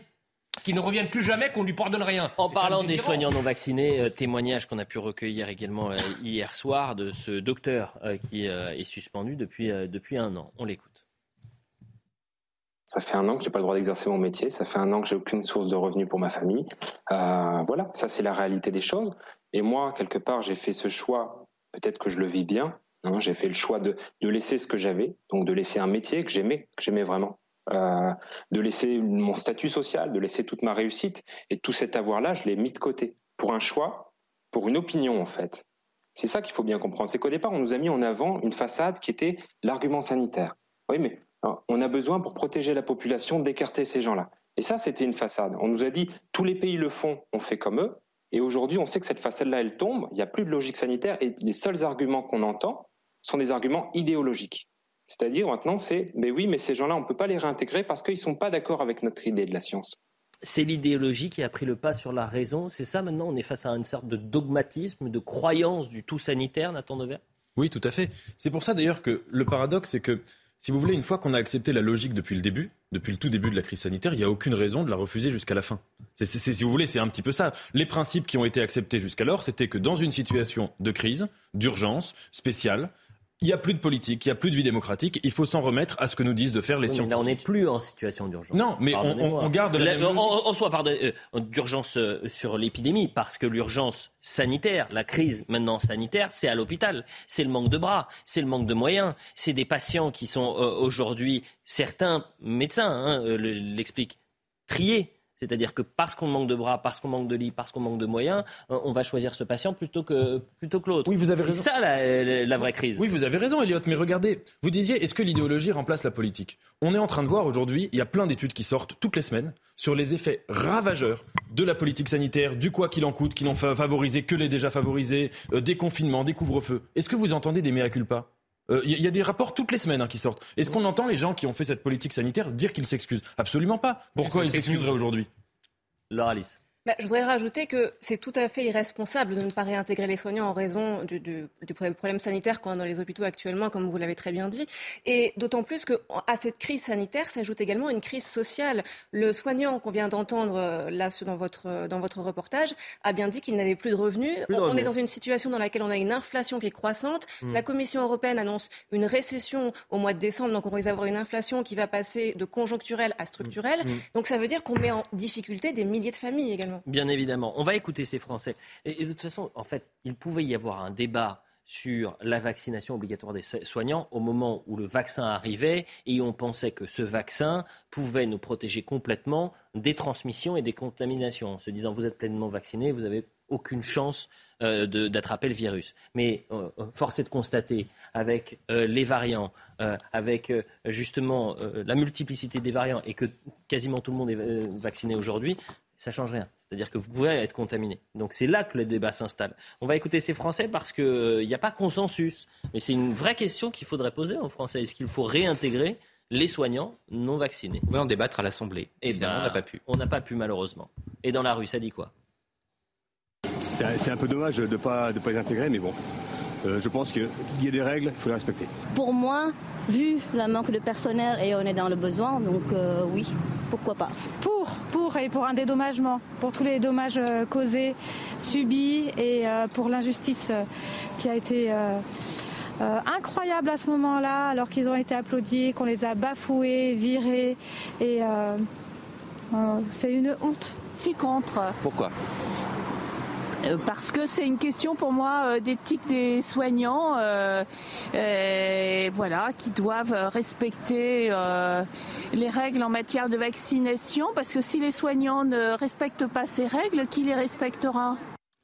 qu'il ne revienne plus jamais, qu'on lui pardonne rien. En parlant des soignants non vaccinés, euh, témoignage qu'on a pu recueillir également euh, hier soir de ce docteur euh, qui est suspendu depuis, depuis un an. On l'écoute. Ça fait un an que j'ai pas le droit d'exercer mon métier. Ça fait un an que j'ai aucune source de revenus pour ma famille. voilà, ça c'est la réalité des choses. Et moi, quelque part, j'ai fait ce choix. Peut-être que je le vis bien, Hein, j'ai fait le choix de, laisser ce que j'avais, donc de laisser un métier que j'aimais, que j'aimais vraiment, euh, de laisser mon statut social, de laisser toute ma réussite. Et tout cet avoir-là, je l'ai mis de côté pour un choix, pour une opinion en fait. C'est ça qu'il faut bien comprendre. C'est qu'au départ, on nous a mis en avant une façade qui était l'argument sanitaire. Oui, mais hein, on a besoin pour protéger la population d'écarter ces gens-là. Et ça, c'était une façade. On nous a dit tous les pays le font, on fait comme eux. Et aujourd'hui, on sait que cette façade-là, elle tombe. Il n'y a plus de logique sanitaire. Et les seuls arguments qu'on entend, sont des arguments idéologiques. C'est-à-dire maintenant, c'est, mais oui, mais ces gens-là, on ne peut pas les réintégrer parce qu'ils ne sont pas d'accord avec notre idée de la science. C'est l'idéologie qui a pris le pas sur la raison. C'est ça maintenant, on est face à une sorte de dogmatisme, de croyance du tout sanitaire, Nathan Devers Oui, tout à fait. C'est pour ça d'ailleurs que le paradoxe, c'est que si vous voulez, une fois qu'on a accepté la logique depuis le début, depuis le tout début de la crise sanitaire, il n'y a aucune raison de la refuser jusqu'à la fin. si vous voulez, c'est un petit peu ça. Les principes qui ont été acceptés jusqu'alors, c'était que dans une situation de crise, d'urgence, spéciale, il n'y a plus de politique, il n'y a plus de vie démocratique. Il faut s'en remettre à ce que nous disent de faire les scientifiques. Là, on n'est plus en situation d'urgence. Non, mais on, garde la, même on, soit euh, d'urgence euh, sur l'épidémie parce que l'urgence sanitaire, la crise maintenant sanitaire, c'est à l'hôpital. C'est le manque de bras, c'est le manque de moyens. C'est des patients qui sont euh, aujourd'hui, certains médecins hein, l'expliquent, triés c'est-à-dire que parce qu'on manque de bras, parce qu'on manque de lits, parce qu'on manque de moyens, euh, on va choisir ce patient plutôt que, plutôt que l'autre. Oui, vous avez raison. C'est ça la, vraie crise. Oui, vous avez raison, Elliot. Mais regardez, vous disiez, est-ce que l'idéologie remplace la politique? On est en train de voir aujourd'hui, il y a plein d'études qui sortent toutes les semaines sur les effets ravageurs de la politique sanitaire, du quoi qu'il en coûte, qui n'ont favorisé que les déjà favorisés, euh, des confinements, des couvre-feux. Est-ce que vous entendez des mea culpa? Il euh, y, a des rapports toutes les semaines hein, qui sortent. Est-ce qu'on entend les gens qui ont fait cette politique sanitaire dire qu'ils s'excusent? Absolument pas. Pourquoi ils s'excuseraient aujourd'hui? Laure Alice. Bah, je voudrais rajouter que c'est tout à fait irresponsable de ne pas réintégrer les soignants en raison du, problème sanitaire qu'on a dans les hôpitaux actuellement, comme vous l'avez très bien dit. Et d'autant plus qu'à cette crise sanitaire s'ajoute également une crise sociale. Le soignant qu'on vient d'entendre euh, là dans votre, dans votre reportage a bien dit qu'il n'avait plus de revenus. on, est dans une situation dans laquelle on a une inflation qui est croissante. Mm. La Commission européenne annonce une récession au mois de décembre, donc on risque d'avoir une inflation qui va passer de conjoncturelle à structurelle. Mm. Mm. Donc ça veut dire qu'on met en difficulté des milliers de familles également. Bien évidemment. On va écouter ces Français. Et, de toute façon, en fait, il pouvait y avoir un débat sur la vaccination obligatoire des soignants au moment où le vaccin arrivait et on pensait que ce vaccin pouvait nous protéger complètement des transmissions et des contaminations en se disant vous êtes pleinement vacciné, vous n'avez aucune chance euh, d'attraper le virus. Mais euh, euh, force est de constater, avec les variants, avec justement la multiplicité des variants et que quasiment tout le monde est vacciné aujourd'hui, ça change rien. C'est-à-dire que vous pouvez être contaminé. Donc c'est là que le débat s'installe. On va écouter ces Français parce qu'il n'y a pas consensus. Mais c'est une vraie question qu'il faudrait poser aux Français. Est-ce qu'il faut réintégrer les soignants non vaccinés? On va en débattre à l'Assemblée. Eh Évidemment, on n'a pas pu. On n'a pas pu malheureusement. Et dans la rue, ça dit quoi? C'est un peu dommage de ne pas, de pas les intégrer, mais bon. Euh, je pense qu'il y a des règles, il faut les respecter. Pour moi, vu le manque de personnel et on est dans le besoin, donc euh, oui, pourquoi pas. Pour, pour et pour un dédommagement, pour tous les dommages euh, causés, subis et pour l'injustice qui a été incroyable à ce moment-là, alors qu'ils ont été applaudis, qu'on les a bafoués, virés et c'est une honte. Je suis contre. Pourquoi? Parce que c'est une question pour moi euh, d'éthique des soignants, euh, voilà, qui doivent respecter les règles en matière de vaccination, parce que si les soignants ne respectent pas ces règles, qui les respectera?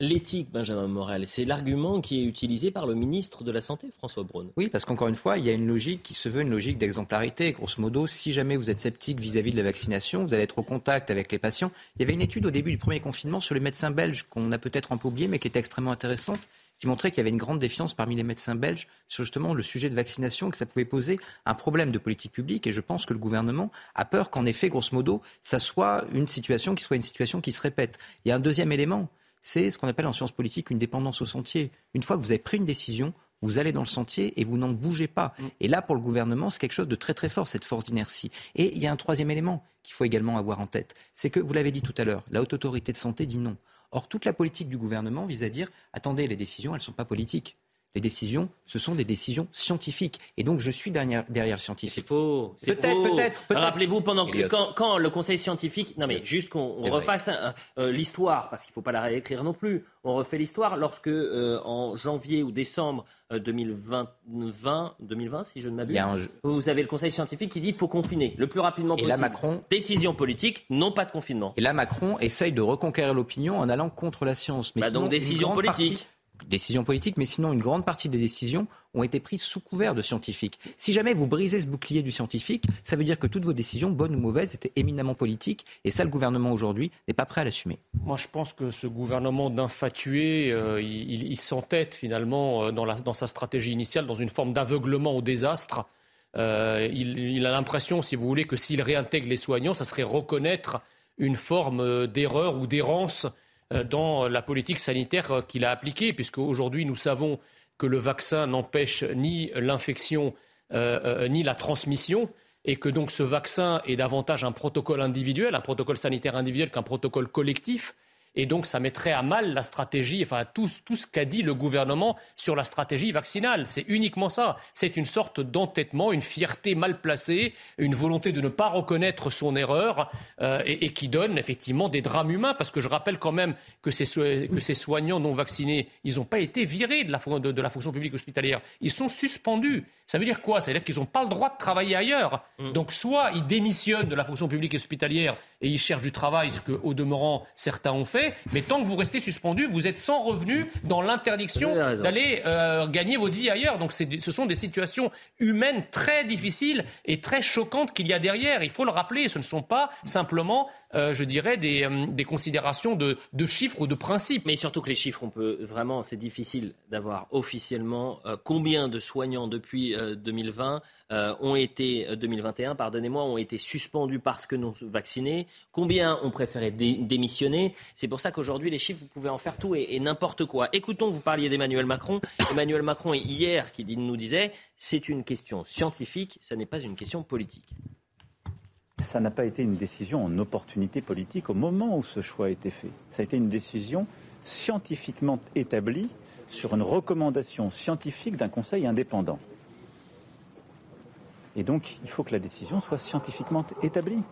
L'éthique, Benjamin Morel, c'est l'argument qui est utilisé par le ministre de la Santé, François Braun. Oui, parce qu'encore une fois, il y a une logique qui se veut une logique d'exemplarité. Grosso modo, si jamais vous êtes sceptique vis-à-vis de la vaccination, vous allez être au contact avec les patients. Il y avait une étude au début du premier confinement sur les médecins belges qu'on a peut-être un peu oublié, mais qui était extrêmement intéressante qui montrait qu'il y avait une grande défiance parmi les médecins belges sur justement le sujet de vaccination, que ça pouvait poser un problème de politique publique. Et je pense que le gouvernement a peur qu'en effet, grosso modo, ça soit une situation qui soit une situation qui se répète. Il y a un deuxième élément, c'est ce qu'on appelle en sciences politiques une dépendance au sentier. Une fois que vous avez pris une décision, vous allez dans le sentier et vous n'en bougez pas. Mm. Et là, pour le gouvernement, c'est quelque chose de très très fort, cette force d'inertie. Et il y a un troisième élément qu'il faut également avoir en tête, c'est que, vous l'avez dit tout à l'heure, la haute autorité de santé dit non. Or, toute la politique du gouvernement vise à dire attendez, les décisions, elles ne sont pas politiques. Les décisions, ce sont des décisions scientifiques. Et donc, je suis derrière, derrière le scientifique. C'est faux. Peut-être, peut-être. Rappelez-vous, pendant que, quand, le Conseil scientifique. Non, mais juste qu'on refasse euh, l'histoire, parce qu'il ne faut pas la réécrire non plus. On refait l'histoire lorsque, euh, en janvier ou décembre 2020, euh, 2020 si je ne m'abuse, vous avez le Conseil scientifique qui dit qu'il faut confiner le plus rapidement possible. Et là, Macron. Décision politique, non pas de confinement. Et là, Macron essaye de reconquérir l'opinion en allant contre la science. Mais bah, donc, décision politique décisions politiques, mais sinon une grande partie des décisions ont été prises sous couvert de scientifiques. Si jamais vous brisez ce bouclier du scientifique, ça veut dire que toutes vos décisions, bonnes ou mauvaises, étaient éminemment politiques, et ça, le gouvernement aujourd'hui n'est pas prêt à l'assumer. Moi, je pense que ce gouvernement d'infatués, euh, il, s'entête finalement euh, dans, sa stratégie initiale, dans une forme d'aveuglement au désastre. Euh, il, il, a l'impression, si vous voulez, que s'il réintègre les soignants, ça serait reconnaître une forme d'erreur ou d'errance dans la politique sanitaire euh, qu'il a appliquée, puisque aujourd'hui nous savons que le vaccin n'empêche ni l'infection euh, ni la transmission et que donc ce vaccin est davantage un protocole individuel, un protocole sanitaire individuel qu'un protocole collectif et donc, ça mettrait à mal la stratégie, enfin, tout, tout ce qu'a dit le gouvernement sur la stratégie vaccinale. C'est uniquement ça. C'est une sorte d'entêtement, une fierté mal placée, une volonté de ne pas reconnaître son erreur euh, et, qui donne effectivement des drames humains. Parce que je rappelle quand même que ces, que ces soignants non vaccinés, ils n'ont pas été virés de la, de, de la fonction publique hospitalière. Ils sont suspendus. Ça veut dire quoi? Ça veut dire qu'ils n'ont pas le droit de travailler ailleurs. Mm. Donc, soit ils démissionnent de la fonction publique hospitalière et ils cherchent du travail, ce que, au demeurant, certains ont fait. Mais tant que vous restez suspendu, vous êtes sans revenu dans l'interdiction d'aller euh, gagner votre vie ailleurs. Donc ce sont des situations humaines très difficiles et très choquantes qu'il y a derrière. Il faut le rappeler, ce ne sont pas simplement, euh, je dirais, des, euh, des considérations de, de, chiffres ou de principes. Mais surtout que les chiffres, on peut vraiment, c'est difficile d'avoir officiellement combien de soignants depuis 2020 euh, ont été 2021, euh, pardonnez-moi, ont été suspendus parce que non vaccinés. Combien ont préféré démissionner C'est pour ça qu'aujourd'hui les chiffres, vous pouvez en faire tout et, n'importe quoi. Écoutons, vous parliez d'Emmanuel Macron. Emmanuel Macron hier qui nous disait c'est une question scientifique, ça n'est pas une question politique. Ça n'a pas été une décision en opportunité politique au moment où ce choix a été fait. Ça a été une décision scientifiquement établie sur une recommandation scientifique d'un conseil indépendant. Et donc, il faut que la décision soit scientifiquement établie.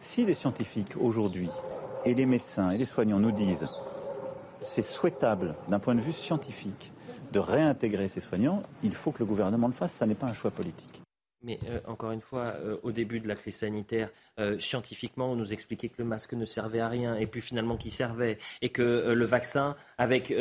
Si les scientifiques aujourd'hui, et les médecins et les soignants nous disent c'est souhaitable d'un point de vue scientifique de réintégrer ces soignants, il faut que le gouvernement le fasse, ça n'est pas un choix politique. Mais euh, encore une fois, euh, au début de la crise sanitaire, euh, scientifiquement, on nous expliquait que le masque ne servait à rien et puis finalement qu'il servait et que le vaccin, avec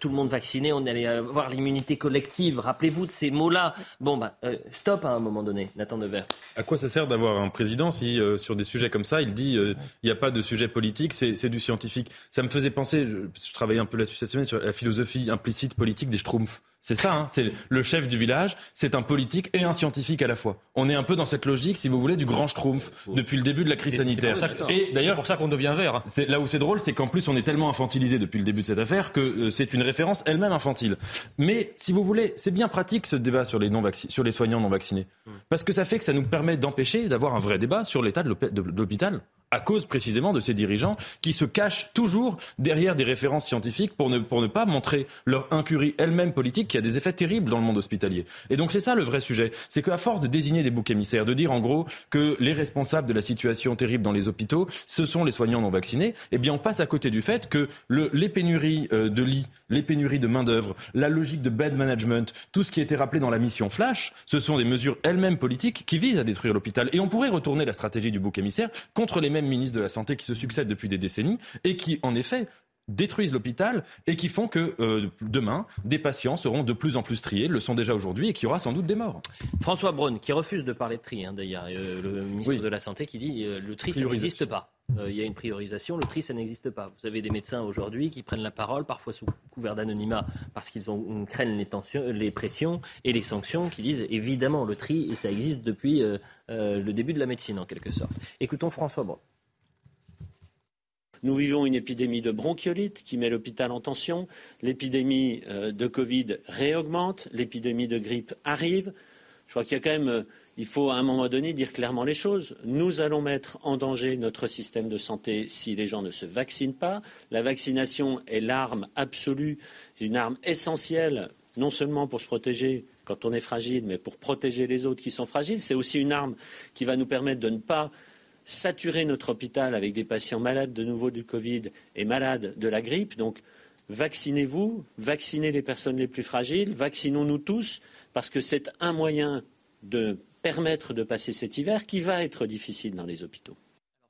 tout le monde vacciné, on allait avoir l'immunité collective. Rappelez-vous de ces mots-là. Bon, bah, stop à un moment donné, Nathan Devers. À quoi ça sert d'avoir un président si sur des sujets comme ça, il dit il n'y a pas de sujet politique, c'est du scientifique? Ça me faisait penser, je, je travaillais un peu là-dessus cette semaine, sur la philosophie implicite politique des Schtroumpfs. C'est ça, hein, c'est le chef du village, c'est un politique et un scientifique à la fois. On est un peu dans cette logique, si vous voulez, du grand schtroumpf depuis le début de la crise sanitaire. Et d'ailleurs, pour ça qu'on devient vert. C'est là où c'est drôle, c'est qu'en plus on est tellement infantilisé depuis le début de cette affaire que euh, c'est une référence elle-même infantile. Mais si vous voulez, c'est bien pratique ce débat sur les, non sur les soignants non vaccinés, hmm. parce que ça fait que ça nous permet d'empêcher d'avoir un vrai débat sur l'état de l'hôpital à cause précisément de ces dirigeants qui se cachent toujours derrière des références scientifiques pour ne, pour ne pas montrer leur incurie elle-même politique qui a des effets terribles dans le monde hospitalier. Et donc c'est ça le vrai sujet, c'est qu'à force de désigner des boucs émissaires, de dire en gros que les responsables de la situation terrible dans les hôpitaux, ce sont les soignants non vaccinés, eh bien on passe à côté du fait que le, les pénuries euh, de lits, les pénuries de main-d'œuvre, la logique de bed management, tout ce qui été rappelé dans la mission Flash, ce sont des mesures elles-mêmes politiques qui visent à détruire l'hôpital. Et on pourrait retourner la stratégie du bouc émissaire contre les ministre de la Santé qui se succèdent depuis des décennies et qui, en effet, détruisent l'hôpital et qui font que euh, demain, des patients seront de plus en plus triés, le sont déjà aujourd'hui, et qu'il y aura sans doute des morts. François Braun, qui refuse de parler de tri, hein, d'ailleurs, euh, le ministre de la Santé, qui dit euh, le tri, ça n'existe pas. Il y a une priorisation, le tri, ça n'existe pas. Vous avez des médecins aujourd'hui qui prennent la parole, parfois sous couvert d'anonymat, parce qu'ils craignent les, tensions, les pressions et les sanctions, qui disent évidemment le tri, et ça existe depuis le début de la médecine, en quelque sorte. Écoutons François Braun. Nous vivons une épidémie de bronchiolite qui met l'hôpital en tension. L'épidémie euh, de Covid réaugmente. L'épidémie de grippe arrive. Je crois qu'il euh, faut à un moment donné dire clairement les choses. Nous allons mettre en danger notre système de santé si les gens ne se vaccinent pas. La vaccination est l'arme absolue, une arme essentielle, non seulement pour se protéger quand on est fragile, mais pour protéger les autres qui sont fragiles. C'est aussi une arme qui va nous permettre de ne pas saturer notre hôpital avec des patients malades de nouveau du Covid et malades de la grippe. Donc, vaccinez-vous, vaccinez les personnes les plus fragiles, vaccinons-nous tous, parce que c'est un moyen de permettre de passer cet hiver qui va être difficile dans les hôpitaux.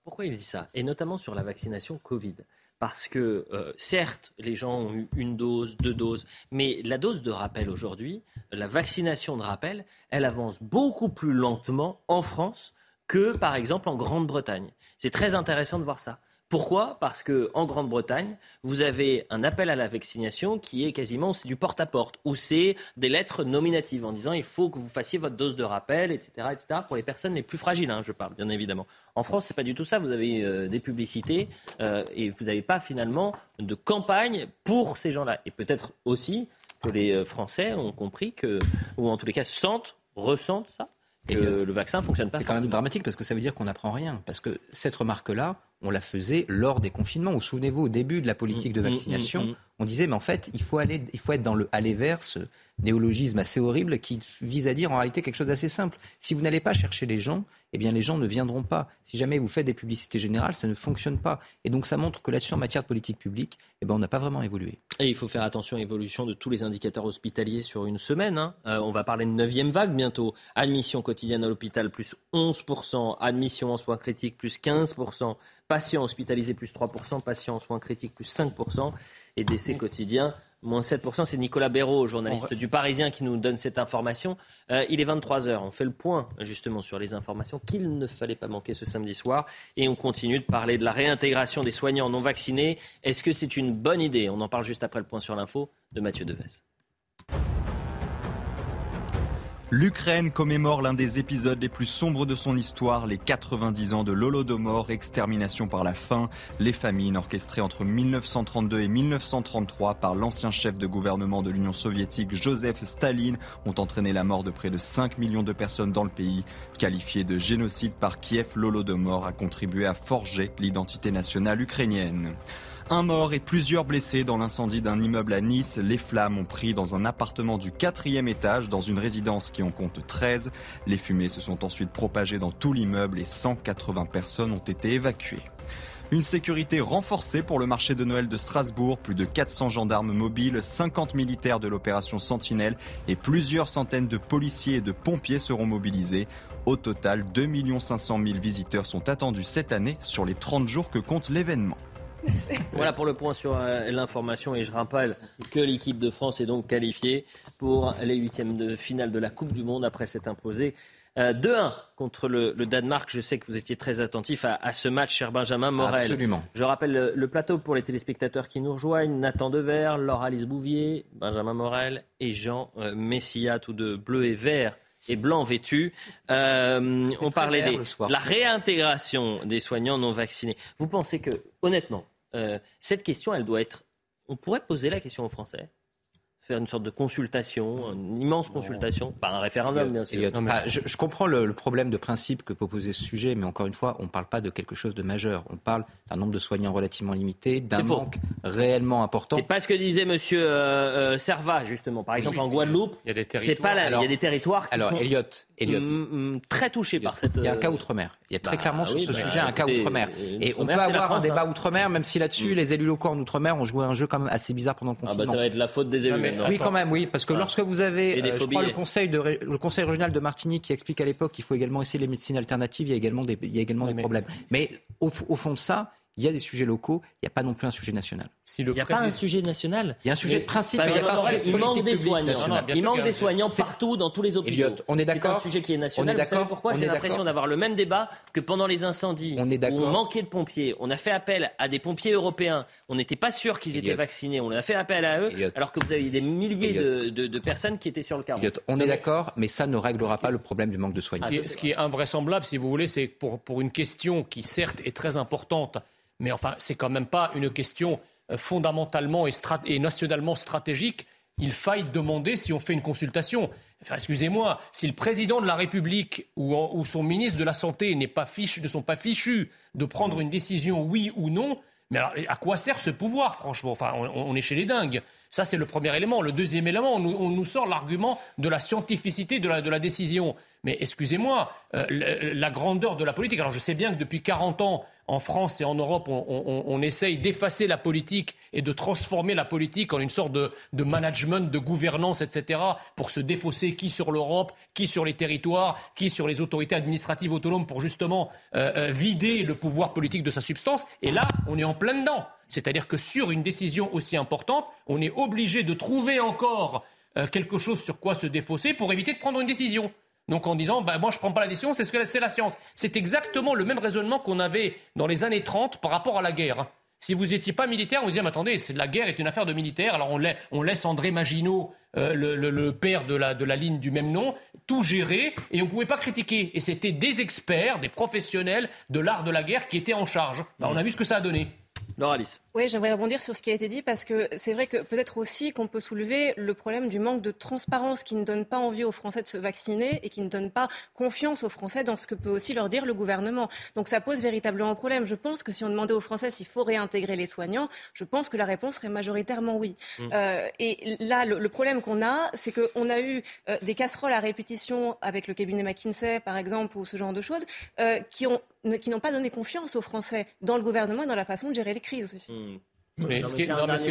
Pourquoi il dit ça? Et notamment sur la vaccination Covid. Parce que, euh, certes, les gens ont eu une dose, deux doses, mais la dose de rappel aujourd'hui, la vaccination de rappel, elle avance beaucoup plus lentement en France que, par exemple, en Grande-Bretagne. C'est très intéressant de voir ça. Pourquoi? Parce que en Grande-Bretagne, vous avez un appel à la vaccination qui est quasiment du porte-à-porte, où c'est des lettres nominatives en disant il faut que vous fassiez votre dose de rappel, etc., etc. Pour les personnes les plus fragiles, hein, je parle bien évidemment. En France, c'est pas du tout ça. Vous avez euh, des publicités euh, et vous n'avez pas finalement de campagne pour ces gens-là. Et peut-être aussi que les euh, Français ont compris que, ou en tous les cas sentent, ressentent ça et le, le vaccin fonctionne pas. C'est quand même dramatique parce que ça veut dire qu'on n'apprend rien. Parce que cette remarque-là, on la faisait lors des confinements. Vous souvenez-vous, au début de la politique de mm, mm, vaccination, mm, on disait, mais en fait, il faut, aller, il faut être dans le aller vers, ce néologisme assez horrible qui vise à dire en réalité quelque chose d'assez simple. Si vous n'allez pas chercher les gens, eh bien les gens ne viendront pas. Si jamais vous faites des publicités générales, ça ne fonctionne pas. Et donc ça montre que là-dessus, en matière de politique publique, eh ben, on n'a pas vraiment évolué. Et il faut faire attention à l'évolution de tous les indicateurs hospitaliers sur une semaine. Hein. Euh, on va parler de neuvième vague bientôt. Admission quotidienne à l'hôpital, plus 11%. Admission en soins critiques, plus 15%. Patients hospitalisés, plus 3%. Patients en soins critiques, plus 5%. Et décès quotidiens, Moins 7%, c'est Nicolas Béraud, journaliste du Parisien, qui nous donne cette information. Euh, il est 23h, on fait le point justement sur les informations qu'il ne fallait pas manquer ce samedi soir. Et on continue de parler de la réintégration des soignants non vaccinés. Est-ce que c'est une bonne idée? On en parle juste après le point sur l'info de Mathieu Devez. L'Ukraine commémore l'un des épisodes les plus sombres de son histoire, les 90 ans de l'Holodomor, extermination par la faim, les famines orchestrées entre 1932 et 1933 par l'ancien chef de gouvernement de l'Union soviétique Joseph Staline ont entraîné la mort de près de 5 millions de personnes dans le pays. Qualifié de génocide par Kiev, l'Holodomor a contribué à forger l'identité nationale ukrainienne. Un mort et plusieurs blessés dans l'incendie d'un immeuble à Nice. Les flammes ont pris dans un appartement du quatrième étage dans une résidence qui en compte 13. Les fumées se sont ensuite propagées dans tout l'immeuble et 180 personnes ont été évacuées. Une sécurité renforcée pour le marché de Noël de Strasbourg, plus de 400 gendarmes mobiles, 50 militaires de l'opération Sentinelle et plusieurs centaines de policiers et de pompiers seront mobilisés. Au total, 2 500 000 visiteurs sont attendus cette année sur les 30 jours que compte l'événement. Voilà pour le point sur euh, l'information et je rappelle que l'équipe de France est donc qualifiée pour les huitièmes de finale de la Coupe du Monde après s'être imposée 2-1 euh, contre le, Danemark. Je sais que vous étiez très attentif à, ce match, cher Benjamin Morel. Absolument. Je rappelle le, plateau pour les téléspectateurs qui nous rejoignent. Nathan Dever, Laure Alice Bouvier, Benjamin Morel et Jean euh, Messia, tous deux bleu et vert et blanc vêtus. Euh, on parlait de la réintégration des soignants non vaccinés. Vous pensez que, honnêtement, euh, cette question, elle doit être. On pourrait poser la question aux Français faire une sorte de consultation, une immense consultation, pas un référendum bien sûr. Ah, je, comprends le, problème de principe que peut poser ce sujet, mais encore une fois, on ne parle pas de quelque chose de majeur. On parle d'un nombre de soignants relativement limité, d'un manque réellement important. C'est pas ce que disait Monsieur euh, euh Serva justement. Par exemple, en Guadeloupe, il y a des territoires. Pas il y a des territoires qui alors, sont Elliot, Elliot. Mm, mm, très touchés par cette. Il y a un cas euh, outre-mer. Il y a très bah clairement sur ce bah sujet un cas outre-mer. Et on peut avoir un débat hein. outre-mer, même si là-dessus, mm. les élus locaux en outre-mer ont joué un jeu quand même assez bizarre pendant le confinement. Ah bah ça va être la faute des élus. oui, quand même, oui, parce que lorsque vous avez, euh, je crois, le conseil, de, le conseil régional de Martinique qui explique à l'époque qu'il faut également essayer les médecines alternatives, il y a également des, il y a également des problèmes. Mais au, fond de ça, il y a des sujets locaux, il n'y a pas non plus un sujet national. il n'y a pas un sujet national. Il y a un sujet de principe, mais il n'y a pas un sujet Il manque des soignants. il manque des soignants partout dans tous les hôpitaux. Elliot, on est d'accord C'est un sujet qui est national. On est Vous savez d'accord pourquoi J'ai l'impression d'avoir le même débat que pendant les incendies. On est Où d'accord. on manquait de pompiers. On a fait appel à des pompiers européens. On n'était pas sûr qu'ils étaient vaccinés. On a fait appel à eux, Elliot. alors que vous aviez des milliers de, de- de personnes qui étaient sur le carreau. Elliot, on est d'accord, mais ça ne réglera pas le problème du manque de soignants. ce qui est invraisemblable, si vous voulez, c'est pour une question qui, certes, est très importante, mais enfin, c'est quand même pas une question euh, fondamentalement et, nationalement stratégique. Il faille demander si on fait une consultation. Enfin, excusez-moi, si le président de la République ou, son ministre de la Santé n'est pas fichu, ne sont pas fichus de prendre une décision oui ou non, mais alors, à quoi sert ce pouvoir, franchement? Enfin, on, est chez les dingues. Ça, c'est le premier élément. Le deuxième élément, on nous, sort l'argument de la scientificité de la, de la décision. Mais excusez-moi, euh, la, la grandeur de la politique. Alors, je sais bien que depuis 40 ans, en France et en Europe, on, essaye d'effacer la politique et de transformer la politique en une sorte de, de management, de gouvernance, etc., pour se défausser qui sur l'Europe, qui sur les territoires, qui sur les autorités administratives autonomes, pour justement euh, euh, vider le pouvoir politique de sa substance. Et là, on est en plein dedans. C'est-à-dire que sur une décision aussi importante, on est obligé de trouver encore euh, quelque chose sur quoi se défausser pour éviter de prendre une décision. Donc en disant, bah, moi je prends pas la décision, c'est ce que c'est la science. C'est exactement le même raisonnement qu'on avait dans les années 30 par rapport à la guerre. Si vous n'étiez pas militaire, on disait, mais attendez, la guerre est une affaire de militaires. Alors on, on laisse André Maginot, euh, le, père de la, de la ligne du même nom, tout gérer et on ne pouvait pas critiquer. Et c'était des experts, des professionnels de l'art de la guerre qui étaient en charge. Bah, on a vu ce que ça a donné. Alice. Oui, j'aimerais rebondir sur ce qui a été dit parce que c'est vrai que peut-être aussi qu'on peut soulever le problème du manque de transparence qui ne donne pas envie aux Français de se vacciner et qui ne donne pas confiance aux Français dans ce que peut aussi leur dire le gouvernement. Donc ça pose véritablement problème. Je pense que si on demandait aux Français s'il faut réintégrer les soignants, je pense que la réponse serait majoritairement oui. Mm. Euh, et là, le, le problème qu'on a, c'est qu'on a eu euh, des casseroles à répétition avec le cabinet McKinsey, par exemple, ou ce genre de choses, euh, qui ont qui n'ont pas donné confiance aux Français dans le gouvernement et dans la façon de gérer les crises aussi. Mais ce qui est- non, mais ce que-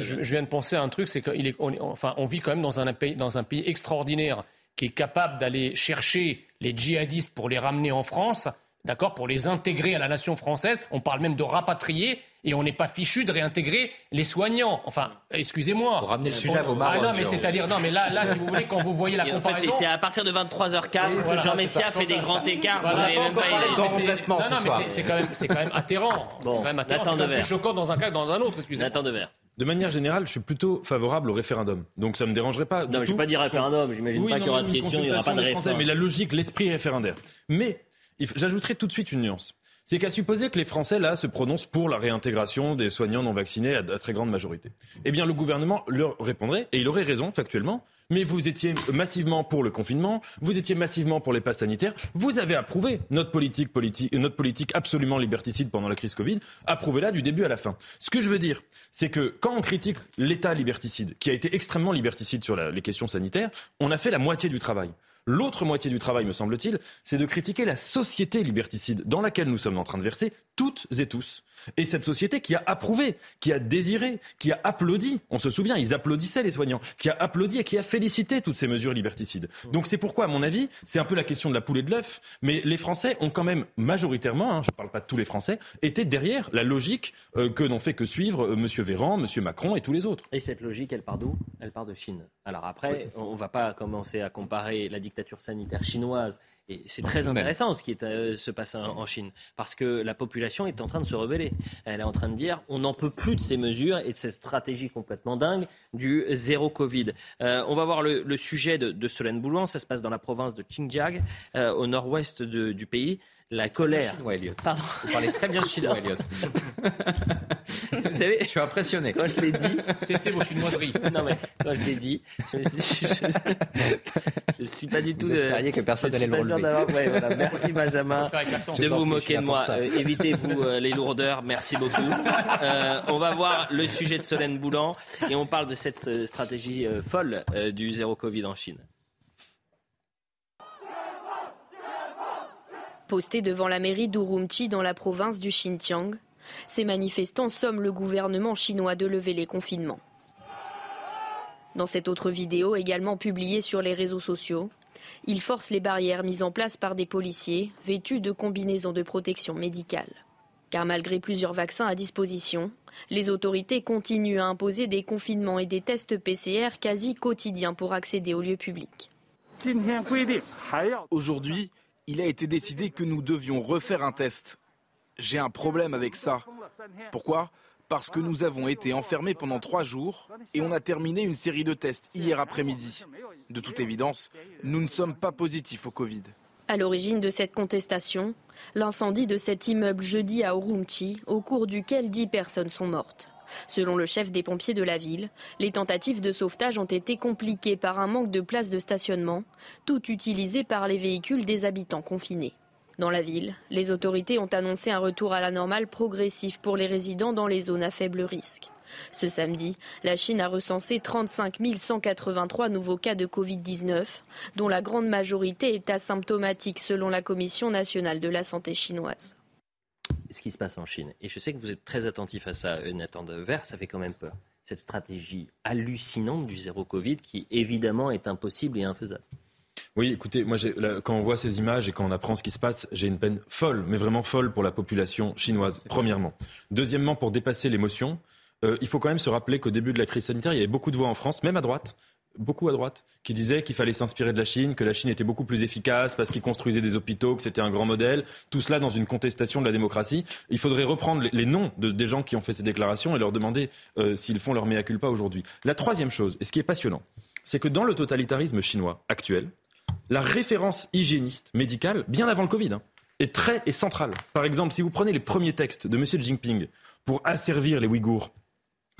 je, viens de penser à un truc, c'est qu'on est, on est- enfin, on vit quand même dans un pays, dans un pays extraordinaire qui est capable d'aller chercher les djihadistes pour les ramener en France, d'accord, pour les intégrer à la nation française. On parle même de rapatrier et on n'est pas fichu de réintégrer les soignants. Enfin, excusez-moi. Pour ramener le sujet à vos Ah non, marronnes, mais Jérôme. c'est-à-dire, non, mais là, là, si vous voulez, quand vous voyez la Et en fait, comparaison. c'est à partir de 23h04 Oui, que voilà, Jean Messia fait des grands écarts. Voilà. vous n'avez même pas idée. Non, non, mais c'est- quand même, c'est quand même atterrant. c'est quand même atterrant. C'est plus choquant dans un cas que dans un autre. Excusez-moi. Nathan. De manière générale, je suis plutôt favorable au référendum. Donc ça ne me dérangerait pas. Non, mais je vais pas dire référendum. J'imagine pas qu'il y aura de questions, il y aura pas de réforme. Mais la logique, l'esprit référendaire. Mais j'ajouterai tout de suite une nuance. C'est qu'à supposer que les Français, là, se prononcent pour la réintégration des soignants non vaccinés à, très grande majorité. Eh bien, le gouvernement leur répondrait, et il aurait raison, factuellement, mais vous étiez massivement pour le confinement, vous étiez massivement pour les passes sanitaires, vous avez approuvé notre politique, politique, notre politique absolument liberticide pendant la crise Covid, approuvez-la du début à la fin. Ce que je veux dire, c'est que quand on critique l'État liberticide, qui a été extrêmement liberticide sur les questions sanitaires, on a fait la moitié du travail. L'autre moitié du travail, me semble-t-il, c'est de critiquer la société liberticide dans laquelle nous sommes en train de verser toutes et tous. Et cette société qui a approuvé, qui a désiré, qui a applaudi, on se souvient, ils applaudissaient les soignants, qui a applaudi et qui a félicité toutes ces mesures liberticides. Donc c'est pourquoi, à mon avis, c'est un peu la question de la poule et de l'œuf, mais les Français ont quand même majoritairement, hein, je ne parle pas de tous les Français, été derrière la logique euh, que n'ont fait que suivre euh, M. Véran, M. Macron et tous les autres. Et cette logique, elle part d'où? Elle part de Chine. Alors après, on ne va pas commencer à comparer la dictature sanitaire chinoise. Et c'est très intéressant ce qui est, euh, se passe en, en Chine. Parce que la population est en train de se rebeller. Elle est en train de dire on n'en peut plus de ces mesures et de cette stratégie complètement dingue du zéro Covid. Euh, on va voir le, le sujet de, de Solène Boulan. Ça se passe dans la province de Xinjiang, euh, au nord-ouest du pays. La colère. Chinois, Elliot. Pardon. Vous parlez très bien chinois, Elliot. Vous savez, je suis impressionné. Quand je l'ai dit, Cessez vos chinoiseries. non mais quand je l'ai dit, je me suis pas du tout. Vous espériez que personne je suis allait le relever. d'avoir- ouais, voilà. Merci Benjamin de vous moquer de moi. Euh, évitez-vous euh, les lourdeurs. Merci beaucoup. Euh, on va voir le sujet de Solène Boulan et on parle de cette euh, stratégie folle du zéro Covid en Chine. Postés devant la mairie d'Urumqi dans la province du Xinjiang, ces manifestants somment le gouvernement chinois de lever les confinements. Dans cette autre vidéo, également publiée sur les réseaux sociaux, ils forcent les barrières mises en place par des policiers vêtus de combinaisons de protection médicale. Car malgré plusieurs vaccins à disposition, les autorités continuent à imposer des confinements et des tests PCR quasi quotidiens pour accéder aux lieux publics. Aujourd'hui, il a été décidé que nous devions refaire un test. J'ai un problème avec ça. Pourquoi? Parce que nous avons été enfermés pendant trois jours et on a terminé une série de tests hier après-midi. De toute évidence, nous ne sommes pas positifs au Covid. À l'origine de cette contestation, l'incendie de cet immeuble jeudi à Urumqi, au cours duquel dix personnes sont mortes. Selon le chef des pompiers de la ville, les tentatives de sauvetage ont été compliquées par un manque de places de stationnement, tout utilisé par les véhicules des habitants confinés. Dans la ville, les autorités ont annoncé un retour à la normale progressif pour les résidents dans les zones à faible risque. Ce samedi, la Chine a recensé 35 183 nouveaux cas de Covid-19, dont la grande majorité est asymptomatique selon la Commission nationale de la santé chinoise. Ce qui se passe en Chine, et je sais que vous êtes très attentif à ça, euh, Nathan Devers, ça fait quand même peur. Cette stratégie hallucinante du zéro Covid qui évidemment est impossible et infaisable. Oui, écoutez, moi, quand on voit ces images et quand on apprend ce qui se passe, j'ai une peine folle, mais vraiment folle pour la population chinoise, premièrement. Deuxièmement, pour dépasser l'émotion, euh, il faut quand même se rappeler qu'au début de la crise sanitaire, il y avait beaucoup de voix en France, même à droite, beaucoup à droite, qui disaient qu'il fallait s'inspirer de la Chine, que la Chine était beaucoup plus efficace parce qu'ils construisaient des hôpitaux, que c'était un grand modèle. Tout cela dans une contestation de la démocratie. Il faudrait reprendre les, noms des gens qui ont fait ces déclarations et leur demander euh, s'ils font leur mea culpa aujourd'hui. La troisième chose, et ce qui est passionnant, c'est que dans le totalitarisme chinois actuel, la référence hygiéniste médicale, bien avant le Covid, hein, est très et centrale. Par exemple, si vous prenez les premiers textes de M. Jinping pour asservir les Ouïghours,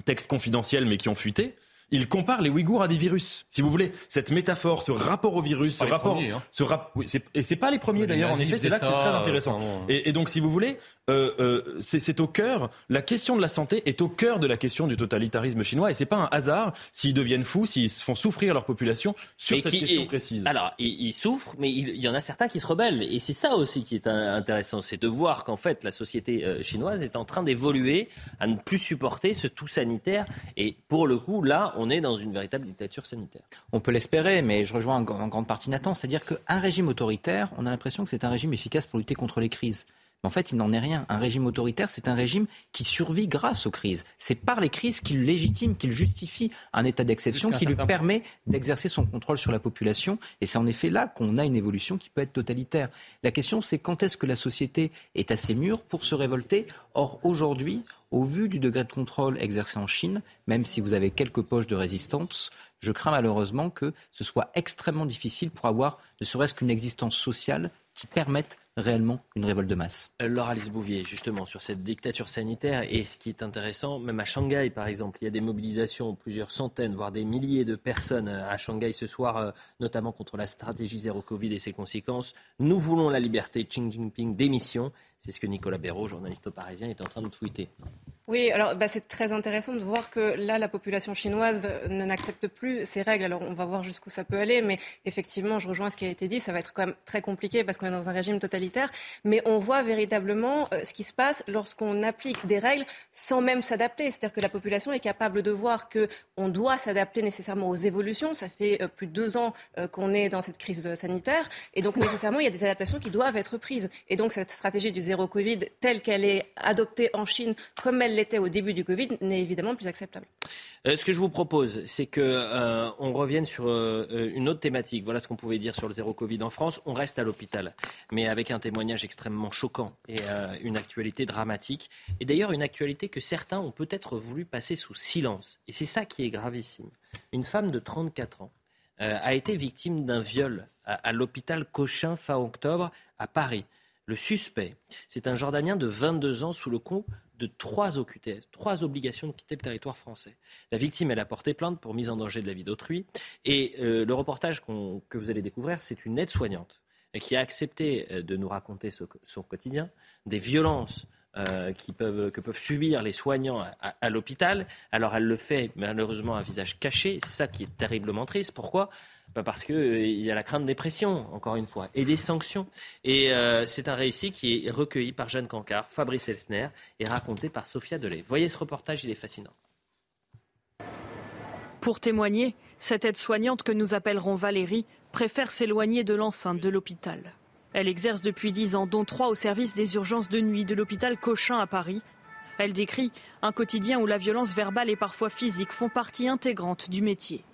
textes confidentiels mais qui ont fuité, il compare les Ouïghours à des virus. Si vous voulez, cette métaphore, ce rapport au virus, ce rapport, premiers, hein. ce rap... oui, et c'est pas les premiers d'ailleurs. En effet, c'est là que c'est très intéressant. et, et, donc, si vous voulez, euh, euh, c'est au cœur. La question de la santé est au cœur de la question du totalitarisme chinois, et c'est pas un hasard s'ils deviennent fous, s'ils font souffrir leur population sur cette question précise. Alors, ils, souffrent, mais il, y en a certains qui se rebellent, et c'est ça aussi qui est intéressant, c'est de voir qu'en fait la société euh, chinoise est en train d'évoluer à ne plus supporter ce tout sanitaire, et pour le coup, là, on est dans une véritable dictature sanitaire. On peut l'espérer, mais je rejoins en, grande partie Nathan. C'est-à-dire qu'un régime autoritaire, on a l'impression que c'est un régime efficace pour lutter contre les crises. En fait, il n'en est rien. Un régime autoritaire, c'est un régime qui survit grâce aux crises. C'est par les crises qu'il légitime, qu'il justifie un état d'exception qui lui permet d'exercer son contrôle sur la population. Et c'est en effet là qu'on a une évolution qui peut être totalitaire. La question, c'est quand est-ce que la société est assez mûre pour se révolter? Or, aujourd'hui, au vu du degré de contrôle exercé en Chine, même si vous avez quelques poches de résistance, je crains malheureusement que ce soit extrêmement difficile pour avoir ne serait-ce qu'une existence sociale qui permette réellement une révolte de masse. Euh, Laura Alice Bouvier, justement, sur cette dictature sanitaire, et ce qui est intéressant, même à Shanghai, par exemple, il y a des mobilisations, plusieurs centaines, voire des milliers de personnes euh, à Shanghai ce soir, euh, notamment contre la stratégie zéro Covid et ses conséquences. Nous voulons la liberté, Xi Jinping démission. C'est ce que Nicolas Béraud, journaliste parisien, est en train de tweeter. Oui, alors bah, c'est très intéressant de voir que là, la population chinoise ne n'accepte plus ces règles. Alors on va voir jusqu'où ça peut aller, mais effectivement, je rejoins ce qui a été dit, ça va être quand même très compliqué parce qu'on est dans un régime totalitaire. Mais on voit véritablement euh, ce qui se passe lorsqu'on applique des règles sans même s'adapter. C'est-à-dire que la population est capable de voir qu'on doit s'adapter nécessairement aux évolutions. Ça fait euh, plus de deux ans euh, qu'on est dans cette crise sanitaire, et donc nécessairement, il y a des adaptations qui doivent être prises. Et donc cette stratégie du zéro Covid, telle qu'elle est adoptée en Chine, comme elle l'était au début du Covid n'est évidemment plus acceptable. Euh, ce que je vous propose, c'est qu'on euh, revienne sur euh, une autre thématique. Voilà ce qu'on pouvait dire sur le zéro Covid en France. On reste à l'hôpital, mais avec un témoignage extrêmement choquant et une actualité dramatique. Et d'ailleurs, une actualité que certains ont peut-être voulu passer sous silence. Et c'est ça qui est gravissime. Une femme de 34 ans a été victime d'un viol à, à l'hôpital Cochin fin octobre à Paris. Le suspect, c'est un Jordanien de 22 ans sous le coup de trois OQTF, trois obligations de quitter le territoire français. La victime, elle a porté plainte pour mise en danger de la vie d'autrui. Et euh, le reportage que vous allez découvrir, c'est une aide-soignante qui a accepté euh, de nous raconter son quotidien, des violences euh, qui peuvent, que peuvent subir les soignants à, l'hôpital. Alors elle le fait malheureusement à visage caché. C'est ça qui est terriblement triste. Pourquoi? Bah, Parce qu'il y a la crainte des pressions, encore une fois, et des sanctions. Et c'est un récit qui est recueilli par Jeanne Cancard, Fabrice Elsner, et raconté par Sophia Delay. Voyez ce reportage, il est fascinant. Pour témoigner, cette aide-soignante que nous appellerons Valérie préfère s'éloigner de l'enceinte de l'hôpital. Elle exerce depuis 10 ans, dont 3 au service des urgences de nuit de l'hôpital Cochin à Paris. Elle décrit un quotidien où la violence verbale et parfois physique font partie intégrante du métier.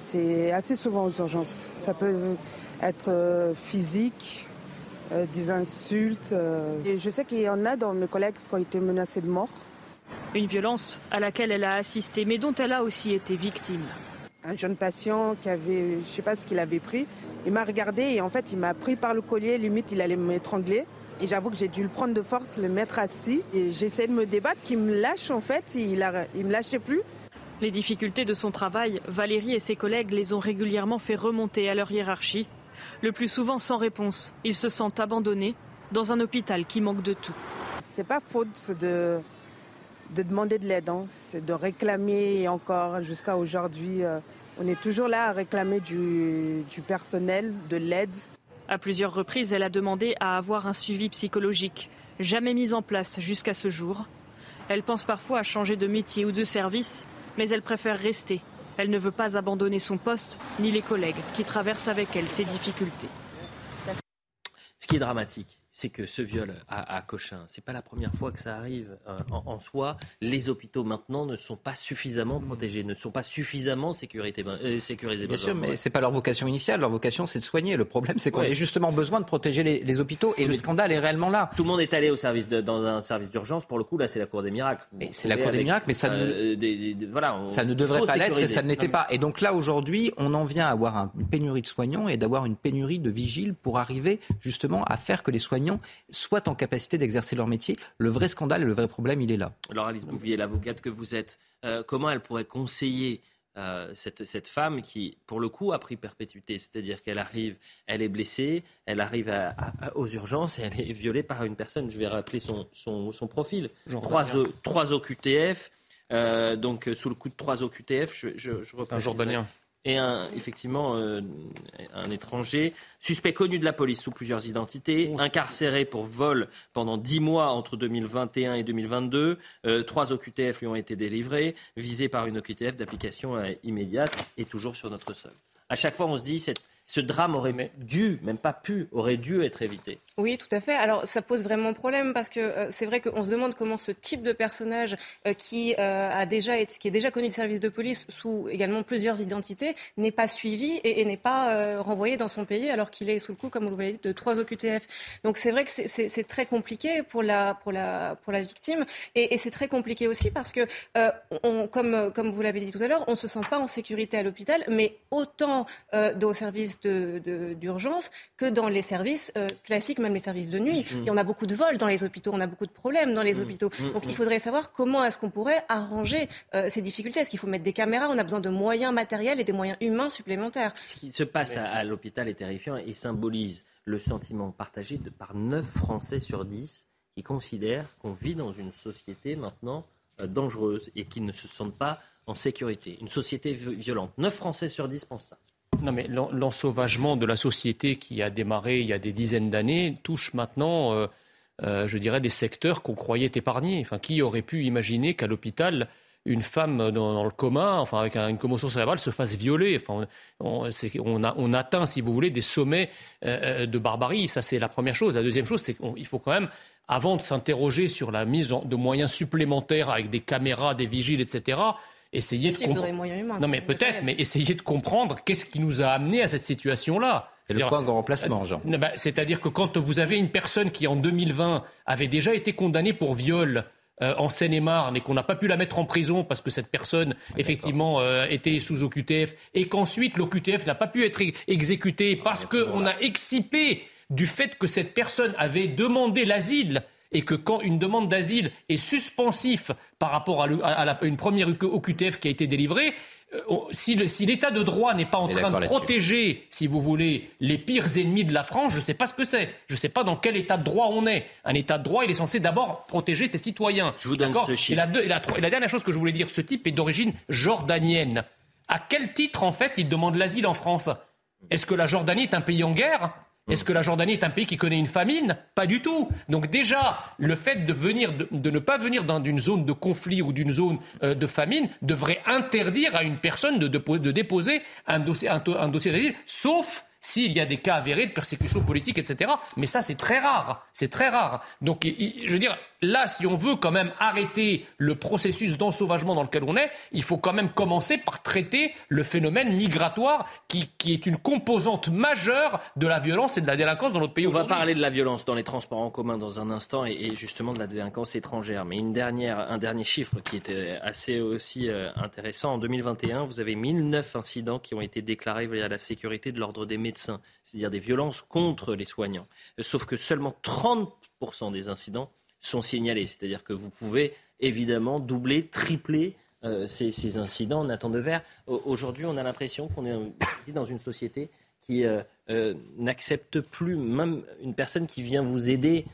C'est assez souvent aux urgences. Ça peut être euh, physique, euh, des insultes. euh. Et je sais qu'il y en a dans mes collègues qui ont été menacés de mort. Une violence à laquelle elle a assisté, mais dont elle a aussi été victime. Un jeune patient qui avait, je ne sais pas ce qu'il avait pris, il m'a regardé et en fait il m'a pris par le collier, limite il allait m'étrangler. Et j'avoue que j'ai dû le prendre de force, le mettre assis. Et j'essayais de me débattre, qu'il me lâche en fait, il ne me lâchait plus. Les difficultés de son travail, Valérie et ses collègues les ont régulièrement fait remonter à leur hiérarchie. Le plus souvent sans réponse, ils se sentent abandonnés dans un hôpital qui manque de tout. C'est pas faute de, de demander de l'aide, hein. c'est de réclamer et encore jusqu'à aujourd'hui. euh, on est toujours là à réclamer du, du personnel, de l'aide. À plusieurs reprises, elle a demandé à avoir un suivi psychologique, jamais mis en place jusqu'à ce jour. Elle pense parfois à changer de métier ou de service, mais elle préfère rester. Elle ne veut pas abandonner son poste ni les collègues qui traversent avec elle ces difficultés. Ce qui est dramatique, c'est que ce viol à, à Cochin, c'est pas la première fois que ça arrive euh, en, en soi. Les hôpitaux maintenant ne sont pas suffisamment protégés, ne sont pas suffisamment sécurité, euh, sécurisés. Bien sûr, mais c'est pas leur vocation initiale. Leur vocation, c'est de soigner. Le problème, c'est qu'on Ouais. a justement besoin de protéger les, les hôpitaux. Et le scandale est réellement là. Tout le monde est allé au service de- dans un service d'urgence. Pour le coup, là, c'est la cour des miracles. Vous c'est la cour des miracles, mais ça ne- euh, des- des- voilà, on- Ça ne devrait pas l'être et ça ne l'était pas. Et donc là, aujourd'hui, on en vient à avoir un- une pénurie de soignants et d'avoir une pénurie de vigiles pour arriver justement à faire que les soignants soient en capacité d'exercer leur métier. Le vrai scandale et le vrai problème, il est là. Alors Alice Bouvier, l'avocate que vous êtes, euh, comment elle pourrait conseiller euh, cette, cette femme qui, pour le coup, a pris perpétuité? C'est-à-dire qu'elle arrive, elle est blessée, elle arrive à- à- aux urgences et elle est violée par une personne, je vais rappeler son, son, son profil, trois. O- trois OQTF, euh, donc sous le coup de trois OQTF, je, je, je repréciserai. Jordanien. Et un, effectivement, euh, un étranger, suspect connu de la police sous plusieurs identités, incarcéré pour vol pendant 10 mois entre 2021 et 2022. Euh, trois OQTF lui ont été délivrés, visé par une OQTF d'application euh, immédiate et toujours sur notre sol. À chaque fois, on se dit, cette- ce drame aurait dû, même pas pu, aurait dû être évité. Oui, tout à fait. Alors, ça pose vraiment problème parce que euh, c'est vrai qu'on se demande comment ce type de personnage euh, qui euh, a déjà été, qui est déjà connu du service de police sous également plusieurs identités n'est pas suivi et, n'est pas renvoyé dans son pays alors qu'il est sous le coup, comme vous l'avez dit, de trois OQTF. Donc, c'est vrai que c'est- très compliqué pour la victime et, c'est très compliqué aussi parce que comme vous l'avez dit tout à l'heure, on se sent pas en sécurité à l'hôpital, mais autant au service d'urgence que dans les services euh, classiques, même les services de nuit. Mhm. Et on a beaucoup de vols dans les hôpitaux, on a beaucoup de problèmes dans les Mhm. hôpitaux. Mhm. Donc il faudrait savoir comment est-ce qu'on pourrait arranger euh, ces difficultés. Est-ce qu'il faut mettre des caméras? On a besoin de moyens matériels et des moyens humains supplémentaires. Ce qui se passe à, à l'hôpital est terrifiant et symbolise le sentiment partagé de, par 9 Français sur 10 qui considèrent qu'on vit dans une société maintenant euh, dangereuse et qui ne se sentent pas en sécurité. Une société vi- violente. 9 Français sur 10 pensent ça. Non, mais l'en- l'ensauvagement de la société qui a démarré il y a des dizaines d'années touche maintenant, euh, euh, je dirais, des secteurs qu'on croyait épargnés. Enfin, qui aurait pu imaginer qu'à l'hôpital, une femme dans, le coma, enfin avec un- une commotion cérébrale, se fasse violer? Enfin, on, atteint, si vous voulez, des sommets euh, de barbarie. Ça, c'est la première chose. La deuxième chose, c'est qu'il faut quand même avant de s'interroger sur la mise de moyens supplémentaires avec des caméras, des vigiles, etc., essayer de comprendre. Non, mais peut-être, mais essayer de comprendre qu'est-ce qui nous a amené à cette situation-là. C'est le point de remplacement, Jean. Euh, bah, C'est-à-dire que quand vous avez une personne qui, en 2020, avait déjà été condamnée pour viol euh, en Seine-et-Marne et qu'on n'a pas pu la mettre en prison parce que cette personne, effectivement, euh, était sous OQTF et qu'ensuite l'OQTF n'a pas pu être ex- exécuté parce qu'on a excipé du fait que cette personne avait demandé l'asile et que quand une demande d'asile est suspensif par rapport à, le- à la- une première OQTF qui a été délivrée, euh, si l'état de droit n'est pas en train de protéger, si vous voulez, les pires ennemis de la France, je ne sais pas ce que c'est. Je ne sais pas dans quel état de droit on est. Un état de droit, il est censé d'abord protéger ses citoyens. Je vous donne ce et chiffre. la, deux- et, la, trois- et la dernière chose que je voulais dire, ce type est d'origine jordanienne. À quel titre, en fait, il demande l'asile en France? Est-ce que la Jordanie est un pays en guerre? Est-ce que la Jordanie est un pays qui connaît une famine? Pas du tout. Donc déjà, le fait de, venir, de, ne pas venir dans une zone de conflit ou d'une zone euh, de famine devrait interdire à une personne de, déposer un dossier, un, d'asile, sauf s'il y a des cas avérés de persécution politique, etc. Mais ça, c'est très rare. C'est très rare. Donc, je veux dire, là, si on veut quand même arrêter le processus d'ensauvagement dans lequel on est, il faut quand même commencer par traiter le phénomène migratoire qui, est une composante majeure de la violence et de la délinquance dans notre pays. On va parler de la violence dans les transports en commun dans un instant et, justement de la délinquance étrangère. Mais une dernière, un dernier chiffre qui était assez aussi euh, intéressant. En 2021, vous avez 1009 incidents qui ont été déclarés via la sécurité de l'ordre des médecins, c'est-à-dire des violences contre les soignants. Sauf que seulement 30% des incidents sont signalés. C'est-à-dire que vous pouvez évidemment doubler, tripler euh, ces, incidents en attendant de verre. Aujourd'hui, on a l'impression qu'on est dans une société qui euh, euh, n'accepte plus même une personne qui vient vous aider,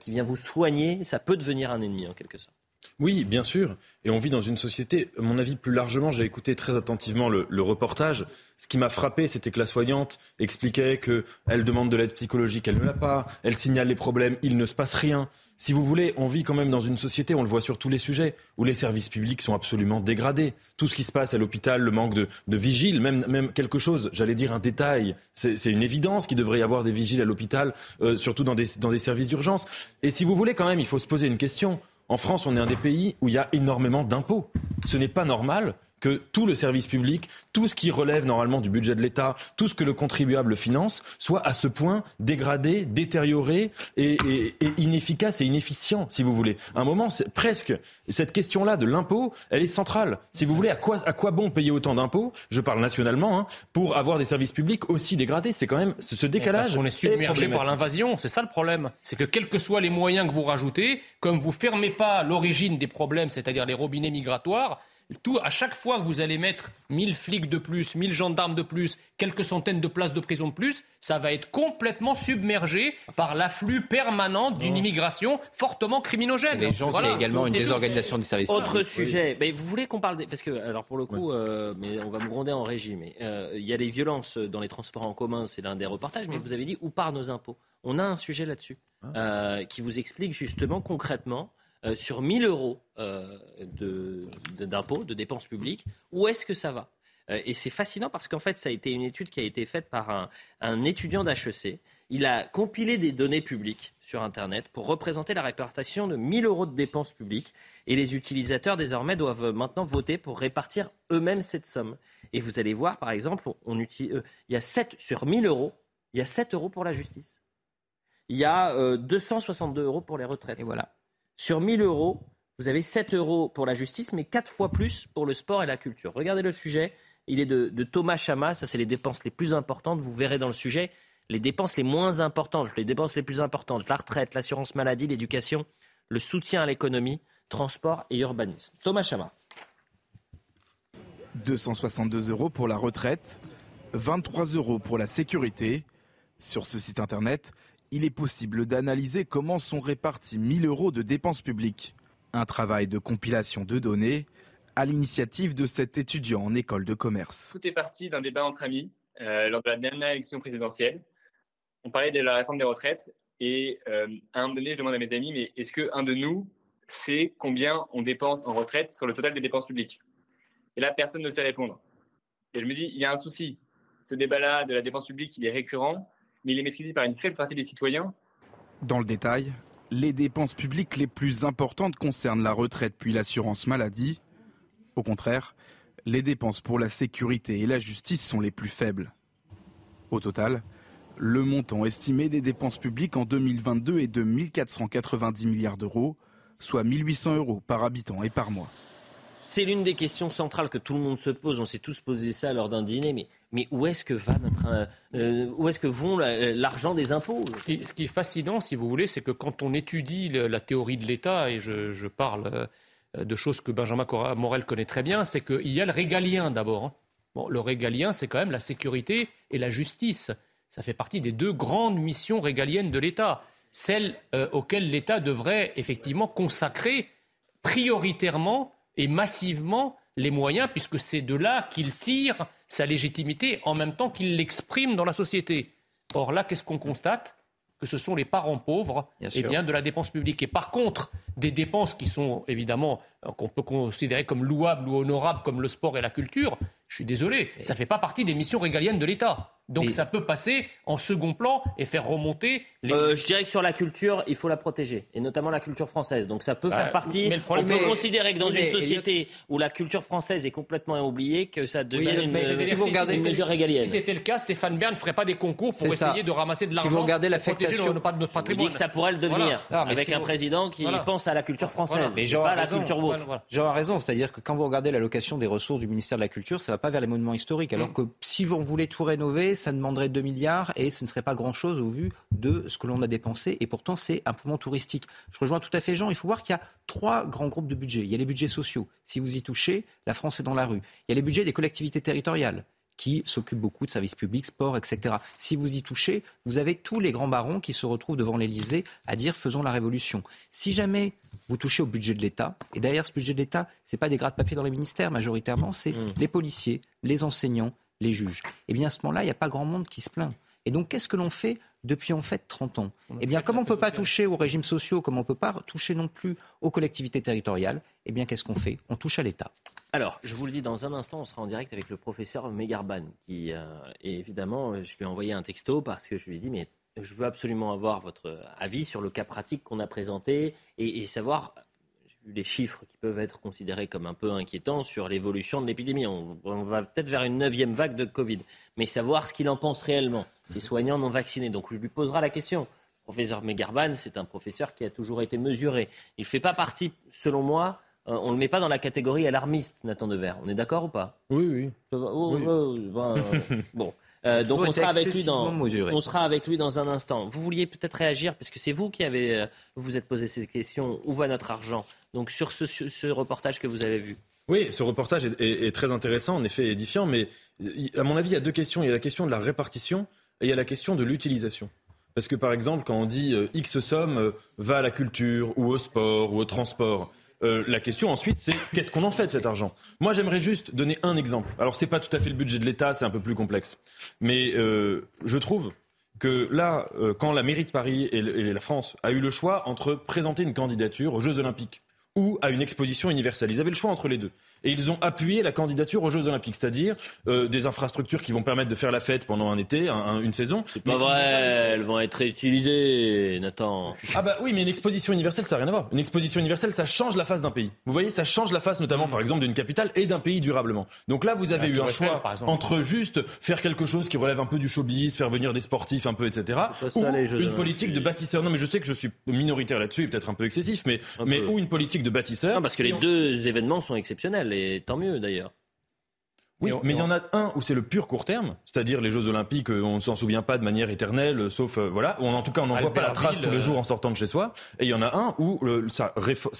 qui vient vous soigner, ça peut devenir un ennemi en quelque sorte. Oui, bien sûr. Et on vit dans une société, mon avis, plus largement, j'ai écouté très attentivement le, reportage. Ce qui m'a frappé, c'était que la soignante expliquait qu'elle demande de l'aide psychologique, elle ne l'a pas, elle signale les problèmes, il ne se passe rien. Si vous voulez, on vit quand même dans une société, on le voit sur tous les sujets, où les services publics sont absolument dégradés. Tout ce qui se passe à l'hôpital, le manque de, de vigiles, même, quelque chose, j'allais dire un détail, c'est une évidence qu'il devrait y avoir des vigiles à l'hôpital, euh, surtout dans des services d'urgence. Et si vous voulez quand même, il faut se poser une question. En France, on est un des pays où il y a énormément d'impôts. Ce n'est pas normal que tout le service public, tout ce qui relève normalement du budget de l'État, tout ce que le contribuable finance, soit à ce point dégradé, détérioré et, inefficace et inefficient, si vous voulez. À un moment, presque, cette question-là de l'impôt, elle est centrale. Si vous voulez, à quoi, à quoi bon payer autant d'impôts, je parle nationalement, hein, pour avoir des services publics aussi dégradés C'est quand même ce décalage. Parce qu'on est submergé par l'invasion, c'est ça le problème. C'est que quels que soient les moyens que vous rajoutez, comme vous fermez pas l'origine des problèmes, c'est-à-dire les robinets migratoires, tout, à chaque fois que vous allez mettre 1000 flics de plus, 1000 gendarmes de plus, quelques centaines de places de prison de plus, ça va être complètement submergé par l'afflux permanent d'une immigration fortement criminogène. les gens, voilà. également une désorganisation des services Autre sujet, mais vous voulez qu'on parle parce que alors pour le coup, euh, mais on va me gronder en régie, mais euh, il y a les violences dans les transports en commun, c'est l'un des reportages, mais vous avez dit où part nos impôts? On a un sujet là-dessus ah. euh, qui vous explique justement concrètement euh, sur 1000 euros euh, d'impôts, de, dépenses publiques, où est-ce que ça va? Euh, Et c'est fascinant parce qu'en fait, ça a été une étude qui a été faite par un, un étudiant d'HEC. Il a compilé des données publiques sur Internet pour représenter la répartition de 1000 euros de dépenses publiques. Et les utilisateurs, désormais, doivent maintenant voter pour répartir eux-mêmes cette somme. Et vous allez voir, par exemple, utilise, il y a 7 sur 1000 euros, il y a 7 euros pour la justice. Il y a 262 euros pour les retraites. Et voilà. Sur 1000 euros, vous avez 7 euros pour la justice, mais 4 fois plus pour le sport et la culture. Regardez le sujet. Il est de, Thomas Chama. Ça, c'est les dépenses les plus importantes. Vous verrez dans le sujet les dépenses les moins importantes, les dépenses les plus importantes la retraite, l'assurance maladie, l'éducation, le soutien à l'économie, transport et urbanisme. Thomas Chama. 262 euros pour la retraite, 23 euros pour la sécurité. Sur ce site internet, il est possible d'analyser comment sont répartis 1000 euros de dépenses publiques. Un travail de compilation de données à l'initiative de cet étudiant en école de commerce. Tout est parti d'un débat entre amis euh, lors de la dernière élection présidentielle. On parlait de la réforme des retraites et euh, à un moment donné, je demande à mes amis, mais est-ce qu'un de nous sait combien on dépense en retraite sur le total des dépenses publiques? Et là, personne ne sait répondre. Et je me dis, il y a un souci. Ce débat-là de la dépense publique, il est récurrent mais il est maîtrisé par une faible partie des citoyens. Dans le détail, les dépenses publiques les plus importantes concernent la retraite puis l'assurance maladie. Au contraire, les dépenses pour la sécurité et la justice sont les plus faibles. Au total, le montant estimé des dépenses publiques en 2022 est de 1490 milliards d'euros, soit 1800 euros par habitant et par mois. C'est l'une des questions centrales que tout le monde se pose. On s'est tous posé ça lors d'un dîner. Mais, où est-ce que va notre, euh, où est-ce que vont l'argent des impôts ce qui, est fascinant, si vous voulez, c'est que quand on étudie la théorie de l'État, et je, parle euh, de choses que Benjamin Morel connaît très bien, c'est qu'il y a le régalien d'abord. Hein. Bon, le régalien, c'est quand même la sécurité et la justice. Ça fait partie des deux grandes missions régaliennes de l'État, celles euh, auxquelles l'État devrait effectivement consacrer prioritairement et massivement les moyens, puisque c'est de là qu'il tire sa légitimité en même temps qu'il l'exprime dans la société. Or là, qu'est-ce qu'on constate? Que ce sont les parents pauvres et bien, de la dépense publique. Et par contre, des dépenses qui sont évidemment, euh, qu'on peut considérer comme louables ou honorables, comme le sport et la culture, je suis désolé, ça ne fait pas partie des missions régaliennes de l'État. Donc ça peut passer en second plan et faire remonter les... Euh, je dirais que sur la culture, il faut la protéger, et notamment la culture française. Donc ça peut Bah, faire partie. mais le problème, on peut c'est- considérer que dans une société où la culture française est complètement oubliée, que ça devient Oui, une, si si- vous si- regardez si- une mesure si- régalienne. Si c'était le cas, Stéphane Bern ne ferait pas des concours pour ça. essayer de ramasser de Si l'argent. vous regardez pour protéger l'affectation- nos- notre Je vous patrimoine. dis que ça pourrait le devenir, Ah, avec si un vous- président qui Voilà. pense à la culture française, Mais Jean pas a à la raison. culture woke. Jean a raison, c'est-à-dire que quand vous regardez l'allocation des ressources du ministère de la Culture, ça va pas vers les monuments historiques. Alors que si on voulait tout rénover, ça demanderait 2 milliards et ce ne serait pas grand-chose au vu de ce que l'on a dépensé. Et pourtant, c'est un poumon touristique. Je rejoins tout à fait Jean. Il faut voir qu'il y a trois grands groupes de budgets. Il y a les budgets sociaux. Si vous y touchez, la France est dans la rue. Il y a les budgets des collectivités territoriales qui s'occupent beaucoup de services publics, sport, etc. Si vous y touchez, vous avez tous les grands barons qui se retrouvent devant l'Élysée à dire faisons la révolution. Si jamais vous touchez au budget de l'État, et derrière ce budget de l'État, ce n'est pas des gras de papier dans les ministères majoritairement, c'est les policiers, les enseignants, les juges. Eh bien à ce moment-là, il n'y a pas grand monde qui se plaint. Et donc qu'est-ce que l'on fait depuis en fait 30 ans? Eh bien comme on ne peut pas toucher aux régimes sociaux, comme on ne peut pas toucher non plus aux collectivités territoriales, eh bien qu'est-ce qu'on fait? On touche à l'État. Alors, je vous le dis, dans un instant, on sera en direct avec le professeur Megarban, qui, euh, et évidemment, je lui ai envoyé un texto parce que je lui ai dit, mais je veux absolument avoir votre avis sur le cas pratique qu'on a présenté et, et savoir, les chiffres qui peuvent être considérés comme un peu inquiétants sur l'évolution de l'épidémie. On, on va peut-être vers une neuvième vague de Covid, mais savoir ce qu'il en pense réellement, ces soignants non vaccinés. Donc, je lui posera la question. Le professeur Megarban, c'est un professeur qui a toujours été mesuré. Il ne fait pas partie, selon moi, on ne le met pas dans la catégorie alarmiste, Nathan Dever. On est d'accord ou pas? Oui, oui. Oh, Oui. oh, euh, bon. Euh, donc on sera, avec lui dans, mesuré. on sera avec lui dans un instant. Vous vouliez peut-être réagir parce que c'est vous qui avez euh, vous vous êtes posé ces questions. Où va notre argent? Donc sur ce, ce- ce reportage que vous avez vu. Oui, ce reportage est, est- est très intéressant, en effet édifiant, mais à mon avis, il y a deux questions. Il y a la question de la répartition et il y a la question de l'utilisation. Parce que par exemple, quand on dit euh, X somme euh, va à la culture ou au sport ou au transport, euh, la question ensuite c'est qu'est-ce qu'on en fait de cet argent? Moi j'aimerais juste donner un exemple. Alors c'est pas tout à fait le budget de l'État, c'est un peu plus complexe. Mais euh, je trouve que là, euh, quand la mairie de Paris et, et la France a eu le choix entre présenter une candidature aux Jeux Olympiques ou à une exposition universelle, ils avaient le choix entre les deux. Et ils ont appuyé la candidature aux Jeux Olympiques, c'est-à-dire euh, des infrastructures qui vont permettre de faire la fête pendant un été, un- un- une saison. C'est pas vrai, elles vont être utilisées, Nathan. Ah bah oui, mais une exposition universelle, ça n'a rien à voir. Une exposition universelle, ça change la face d'un pays. Vous voyez, ça change la face notamment, par exemple, d'une capitale et d'un pays durablement. Donc là, vous avez eu un choix entre juste faire quelque chose qui relève un peu du showbiz, faire venir des sportifs un peu, etc. Ou ça, une politique de bâtisseur. Non, mais je sais que je suis minoritaire là-dessus, et peut-être un peu excessif, mais, Un mais peu. ou une politique de bâtisseur. Non, parce que les on- deux événements sont exceptionnels et tant mieux d'ailleurs. Oui, on- mais il y on- en a un où c'est le pur court terme, c'est-à-dire les Jeux Olympiques, euh, on ne s'en souvient pas de manière éternelle, sauf euh, voilà, ou en tout cas on n'en voit pas la trace tous les euh, jours en sortant de chez soi. Et il y en a un où ça,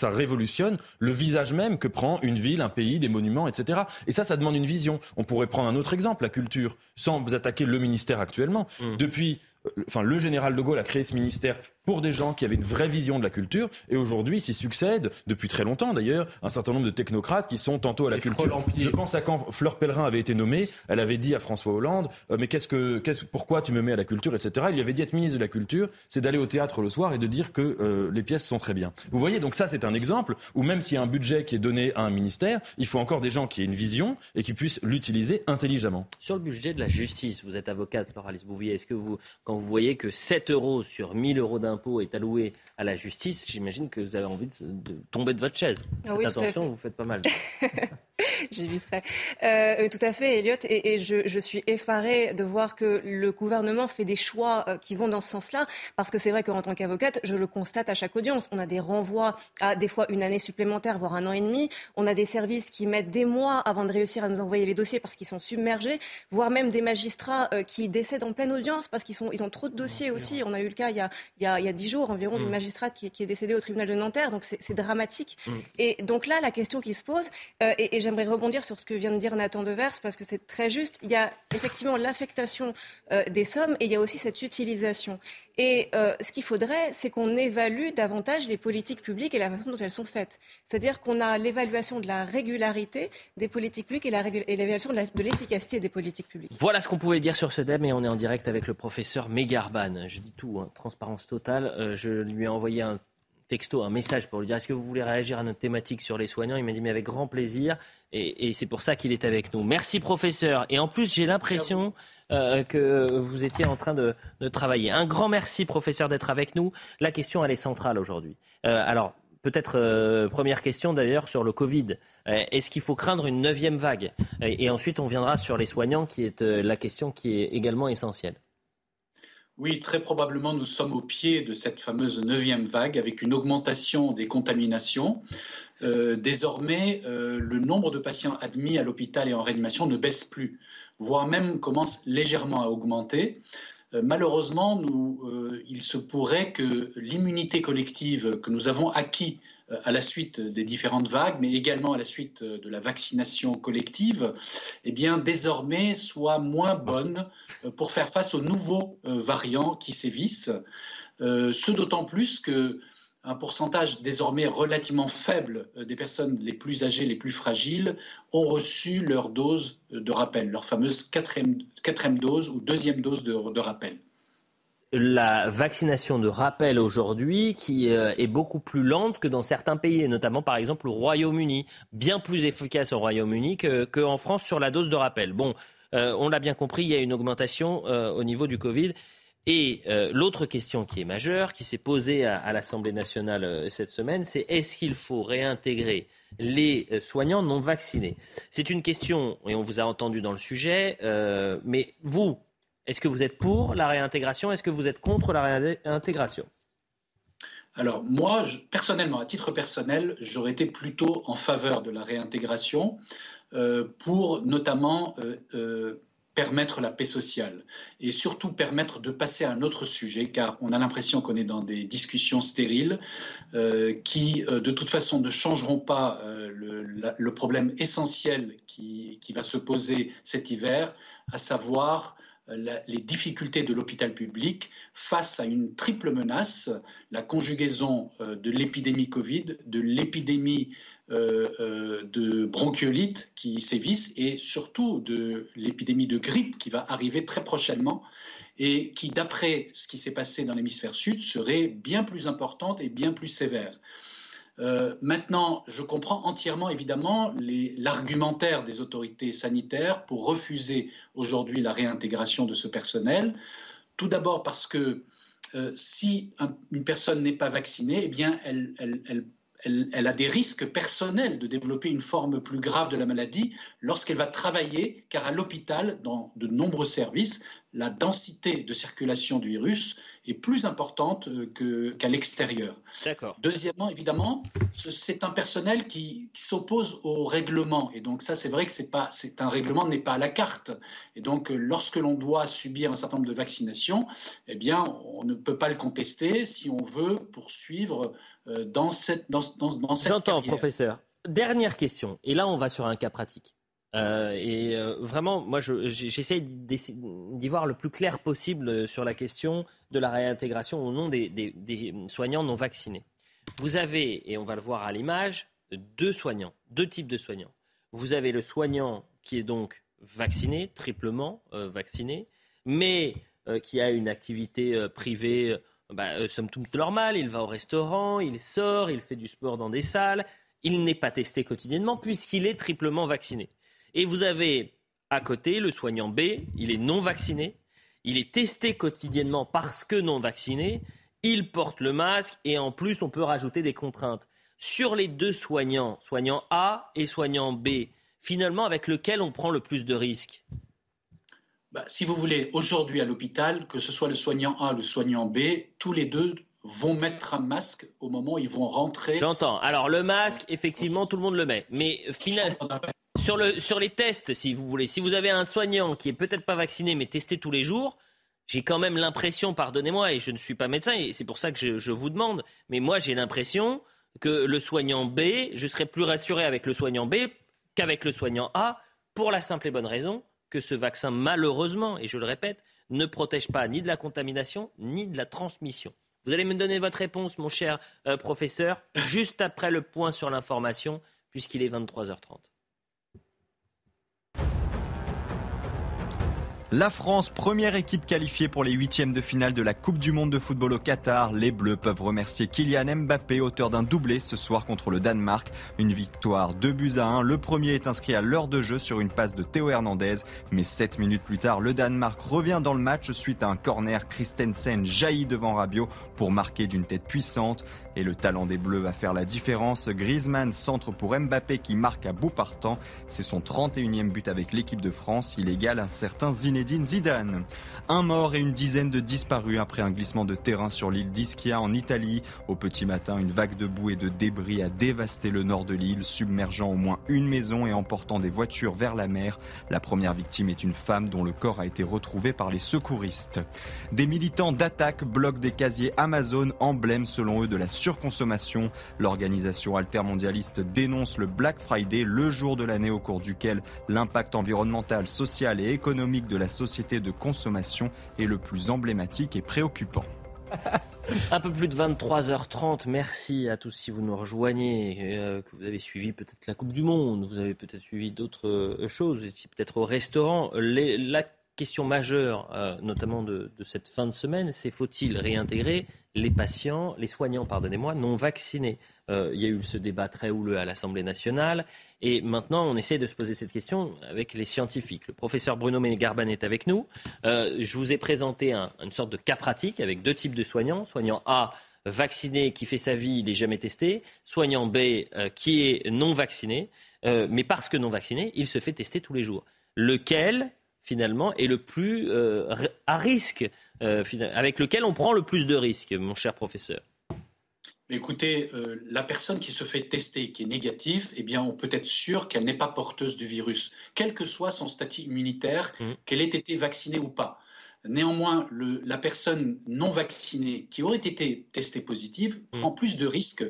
révolutionne le visage même que prend une ville, un pays, des monuments, etc. Et ça, ça demande une vision. On pourrait prendre un autre exemple, la culture, sans attaquer le ministère actuellement. Depuis euh, Enfin, le général de Gaulle a créé ce ministère pour des gens qui avaient une vraie vision de la culture. Et aujourd'hui, s'y succèdent, depuis très longtemps d'ailleurs, un certain nombre de technocrates qui sont tantôt à la Et culture. Je pense à quand Fleur Pellerin avait été nommée, elle avait dit à François Hollande, euh, mais qu'est-ce que, qu'est-ce, pourquoi tu me mets à la culture, etc. Il lui avait dit être ministre de la culture, c'est d'aller au théâtre le soir et de dire que euh, les pièces sont très bien. Vous voyez, donc ça c'est un exemple où même s'il y a un budget qui est donné à un ministère, il faut encore des gens qui aient une vision et qui puissent l'utiliser intelligemment. Sur le budget de la justice, vous êtes avocate, Laure Alice Bouvier. Est-ce que vous, quand vous voyez que 7 euros sur 1000 euros d'impôt est alloué à la justice, j'imagine que vous avez envie de, de tomber de votre chaise. Ah oui, attention, fait. vous faites pas mal. J'éviterai. Euh, euh, tout à fait, Elliot. Et, et je, je suis effarée de voir que le gouvernement fait des choix euh, qui vont dans ce sens-là. Parce que c'est vrai qu'en tant qu'avocate, je le constate à chaque audience. On a des renvois à des fois une année supplémentaire, voire un an et demi. On a des services qui mettent des mois avant de réussir à nous envoyer les dossiers parce qu'ils sont submergés, voire même des magistrats euh, qui décèdent en pleine audience parce qu'ils sont, ils ont trop de dossiers aussi. On a eu le cas il y a, il y a, il y a 10 jours environ d'une magistrate qui, qui est décédée au tribunal de Nanterre. Donc c'est dramatique. Et donc là, la question qui se pose, euh, et, et j'aimerais rebondir sur ce que vient de dire Nathan Devers, parce que c'est très juste, il y a effectivement l'affectation euh, des sommes et il y a aussi cette utilisation. Et euh, ce qu'il faudrait, c'est qu'on évalue davantage les politiques publiques et la façon dont elles sont faites. C'est-à-dire qu'on a l'évaluation de la régularité des politiques publiques et l'évaluation de l'efficacité des politiques publiques. Voilà ce qu'on pouvait dire sur ce thème et on est en direct avec le professeur Megarban. Je dis tout, hein, transparence totale. Euh, je lui ai envoyé un texto, un message pour lui dire est-ce que vous voulez réagir à notre thématique sur les soignants? Il m'a dit mais avec grand plaisir et, c'est pour ça qu'il est avec nous. Merci professeur. Et en plus j'ai l'impression euh, que vous étiez en train de, travailler. Un grand merci professeur d'être avec nous. La question elle est centrale aujourd'hui. Euh, alors peut-être euh, première question d'ailleurs sur le Covid. Est-ce qu'il faut craindre une neuvième vague? Et ensuite on viendra sur les soignants qui est la question qui est également essentielle. Oui, très probablement, nous sommes au pied de cette fameuse neuvième vague avec une augmentation des contaminations. Euh, désormais, euh, le nombre de patients admis à l'hôpital et en réanimation ne baisse plus, voire même commence légèrement à augmenter. Euh, malheureusement, il se pourrait que l'immunité collective que nous avons acquis à la suite des différentes vagues, mais également à la suite de la vaccination collective, eh bien, désormais soit moins bonne pour faire face aux nouveaux variants qui sévissent. ce d'autant plus que un pourcentage désormais relativement faible euh, des personnes les plus âgées, les plus fragiles, ont reçu leur dose de rappel, leur fameuse quatrième dose ou deuxième dose de, rappel la vaccination de rappel aujourd'hui qui euh, est beaucoup plus lente que dans certains pays, et notamment par exemple au Royaume-Uni, bien plus efficace au Royaume-Uni qu'en France sur la dose de rappel. Bon, euh, on l'a bien compris, il y a une augmentation au niveau du Covid. Et euh, l'autre question qui est majeure, qui s'est posée à, l'Assemblée nationale euh, cette semaine, c'est est-ce qu'il faut réintégrer les euh, soignants non vaccinés? C'est une question, et on vous a entendu dans le sujet, mais vous, est-ce que vous êtes pour la réintégration? Est-ce que vous êtes contre la réintégration? Alors moi, personnellement, à titre personnel, j'aurais été plutôt en faveur de la réintégration pour notamment permettre la paix sociale et surtout permettre de passer à un autre sujet, car on a l'impression qu'on est dans des discussions stériles euh, qui, euh, de toute façon, ne changeront pas euh, le, problème essentiel qui, va se poser cet hiver, à savoir les difficultés de l'hôpital public face à une triple menace, la conjugaison euh, de l'épidémie Covid, de l'épidémie euh, euh, de bronchiolite qui sévissent et surtout de l'épidémie de grippe qui va arriver très prochainement et qui, d'après ce qui s'est passé dans l'hémisphère sud, serait bien plus importante et bien plus sévère. Euh, maintenant, je comprends entièrement, évidemment, l'argumentaire des autorités sanitaires pour refuser aujourd'hui la réintégration de ce personnel. Tout d'abord parce que euh, si une personne n'est pas vaccinée, eh bien, elle, elle, a des risques personnels de développer une forme plus grave de la maladie lorsqu'elle va travailler, car à l'hôpital, dans de nombreux services, la densité de circulation du virus est plus importante euh, qu'à l'extérieur. Deuxièmement, évidemment, c'est un personnel qui, s'oppose au règlement. Et donc ça, c'est vrai que c'est pas, c'est un règlement n'est pas à la carte. Et donc, lorsque l'on doit subir un certain nombre de vaccinations, eh bien, on ne peut pas le contester si on veut poursuivre euh, dans cette, dans, dans, dans cette J'entends, professeur. Dernière question. Et là, on va sur un cas pratique. Euh, et euh, vraiment, moi, j'essaie d'y voir le plus clair possible sur la question de la réintégration au nom des, soignants non vaccinés. Vous avez, et on va le voir à l'image, deux soignants, deux types de soignants. Vous avez le soignant qui est donc vacciné, triplement euh, vacciné, mais qui a une activité privée, bah, somme toute normale. Il va au restaurant, il sort, il fait du sport dans des salles. Il n'est pas testé quotidiennement puisqu'il est triplement vacciné. Et vous avez à côté le soignant B, il est non vacciné, il est testé quotidiennement parce que non vacciné, il porte le masque et en plus on peut rajouter des contraintes. Sur les deux soignants, soignant A et soignant B, finalement avec lequel on prend le plus de risques bah, Si vous voulez, aujourd'hui à l'hôpital, que ce soit le soignant A ou le soignant B, tous les deux vont mettre un masque au moment où ils vont rentrer. J'entends. Alors le masque, effectivement, tout le monde le met. Mais finalement, sur, le, sur les tests, si vous voulez, si vous avez un soignant qui est peut-être pas vacciné mais testé tous les jours, j'ai quand même l'impression, pardonnez-moi, et je ne suis pas médecin, et c'est pour ça que je, je vous demande, mais moi j'ai l'impression que le soignant B, je serais plus rassuré avec le soignant B qu'avec le soignant A, pour la simple et bonne raison que ce vaccin, malheureusement, et je le répète, ne protège pas ni de la contamination, ni de la transmission. Vous allez me donner votre réponse, mon cher euh, professeur, juste après le point sur l'information, puisqu'il est 23h30. La France, première équipe qualifiée pour les huitièmes de finale de la Coupe du Monde de football au Qatar. Les Bleus peuvent remercier Kylian Mbappé, auteur d'un doublé ce soir contre le Danemark. Une victoire 2 buts à 1. Le premier est inscrit à l'heure de jeu sur une passe de Théo Hernandez. Mais 7 minutes plus tard, le Danemark revient dans le match suite à un corner. Christensen jaillit devant Rabiot pour marquer d'une tête puissante. Et le talent des Bleus va faire la différence. Griezmann centre pour Mbappé qui marque à bout partant. C'est son 31e but avec l'équipe de France. Il égale un certain Zinedine Zidane. Un mort et une dizaine de disparus après un glissement de terrain sur l'île d'Ischia en Italie. Au petit matin, une vague de boue et de débris a dévasté le nord de l'île, submergeant au moins une maison et emportant des voitures vers la mer. La première victime est une femme dont le corps a été retrouvé par les secouristes. Des militants d'attaque bloquent des casiers Amazon, emblème selon eux de la surconsommation. L'organisation altermondialiste dénonce le Black Friday, le jour de l'année au cours duquel l'impact environnemental, social et économique de la société de consommation est le plus emblématique et préoccupant. Un peu plus de 23h30. Merci à tous si vous nous rejoignez, euh, que vous avez suivi peut-être la Coupe du Monde, vous avez peut-être suivi d'autres euh, choses, peut-être au restaurant. la question majeure, euh, notamment de, cette fin de semaine, c'est faut-il réintégrer les patients, les soignants, pardonnez-moi, non vaccinés? Il y a eu ce débat très houleux à l'Assemblée nationale. Et maintenant, on essaie de se poser cette question avec les scientifiques. Le professeur Bruno Mégarban est avec nous. Euh, je vous ai présenté une sorte de cas pratique avec deux types de soignants. Soignant A, vacciné, qui fait sa vie, il n'est jamais testé. Soignant B, euh, qui est non vacciné. Euh, mais parce que non vacciné, il se fait tester tous les jours. Lequel, finalement, est le plus à risque, avec lequel on prend le plus de risques, mon cher professeur écoutez, euh, la personne qui se fait tester, qui est négative, eh bien, on peut être sûr qu'elle n'est pas porteuse du virus, quel que soit son statut immunitaire, mmh. qu'elle ait été vaccinée ou pas. Néanmoins, la personne non vaccinée qui aurait été testée positive mmh. prend plus de risques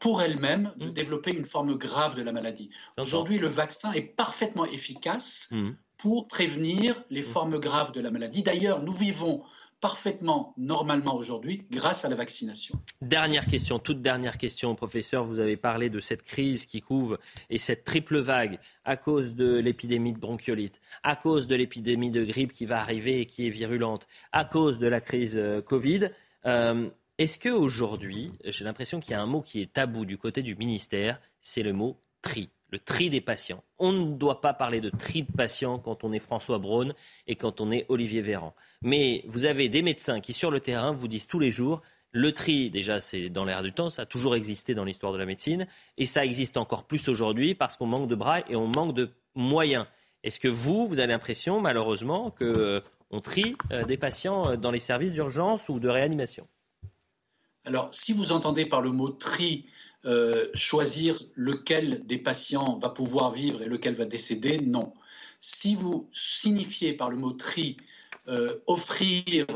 pour elle-même de mmh. développer une forme grave de la maladie. Aujourd'hui, le vaccin est parfaitement efficace pour prévenir les formes graves de la maladie. D'ailleurs, nous vivons parfaitement normalement aujourd'hui grâce à la vaccination. Dernière question, toute dernière question, professeur. Vous avez parlé de cette crise qui couvre et cette triple vague à cause de l'épidémie de bronchiolite, à cause de l'épidémie de grippe qui va arriver et qui est virulente, à cause de la crise euh, Covid. Euh, est-ce qu'aujourd'hui, j'ai l'impression qu'il y a un mot qui est tabou du côté du ministère, c'est le mot tri le tri des patients. On ne doit pas parler de tri de patients quand on est François Braun et quand on est Olivier Véran. Mais vous avez des médecins qui, sur le terrain, vous disent tous les jours, le tri, déjà, c'est dans l'air du temps, ça a toujours existé dans l'histoire de la médecine, et ça existe encore plus aujourd'hui parce qu'on manque de bras et on manque de moyens. Est-ce que vous, vous avez l'impression, malheureusement, qu'on euh, trie euh, des patients euh, dans les services d'urgence ou de réanimation? Alors, si vous entendez par le mot tri euh, choisir lequel des patients va pouvoir vivre et lequel va décéder, non. Si vous signifiez par le mot tri euh, offrir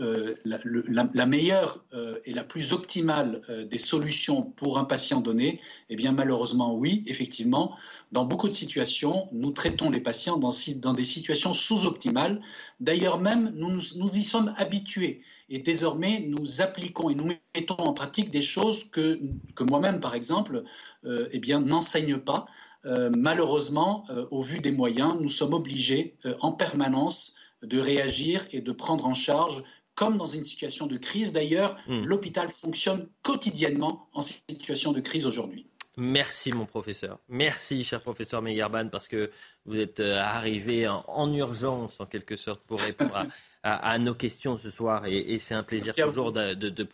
euh, la meilleure euh, et la plus optimale euh, des solutions pour un patient donné Eh bien, malheureusement, oui, effectivement, dans beaucoup de situations, nous traitons les patients dans, dans des situations sous-optimales. D'ailleurs, même, nous, nous y sommes habitués. Et désormais, nous appliquons et nous mettons en pratique des choses que, que moi-même, par exemple, eh bien, n'enseigne pas. malheureusement, au vu des moyens, nous sommes obligés en permanence de réagir et de prendre en charge comme dans une situation de crise. D'ailleurs, hmm. l'hôpital fonctionne quotidiennement en situation de crise aujourd'hui. Merci mon professeur. Merci cher professeur Megarban parce que vous êtes euh, arrivé en, urgence en quelque sorte pour répondre à, nos questions ce soir et, c'est un plaisir toujours de,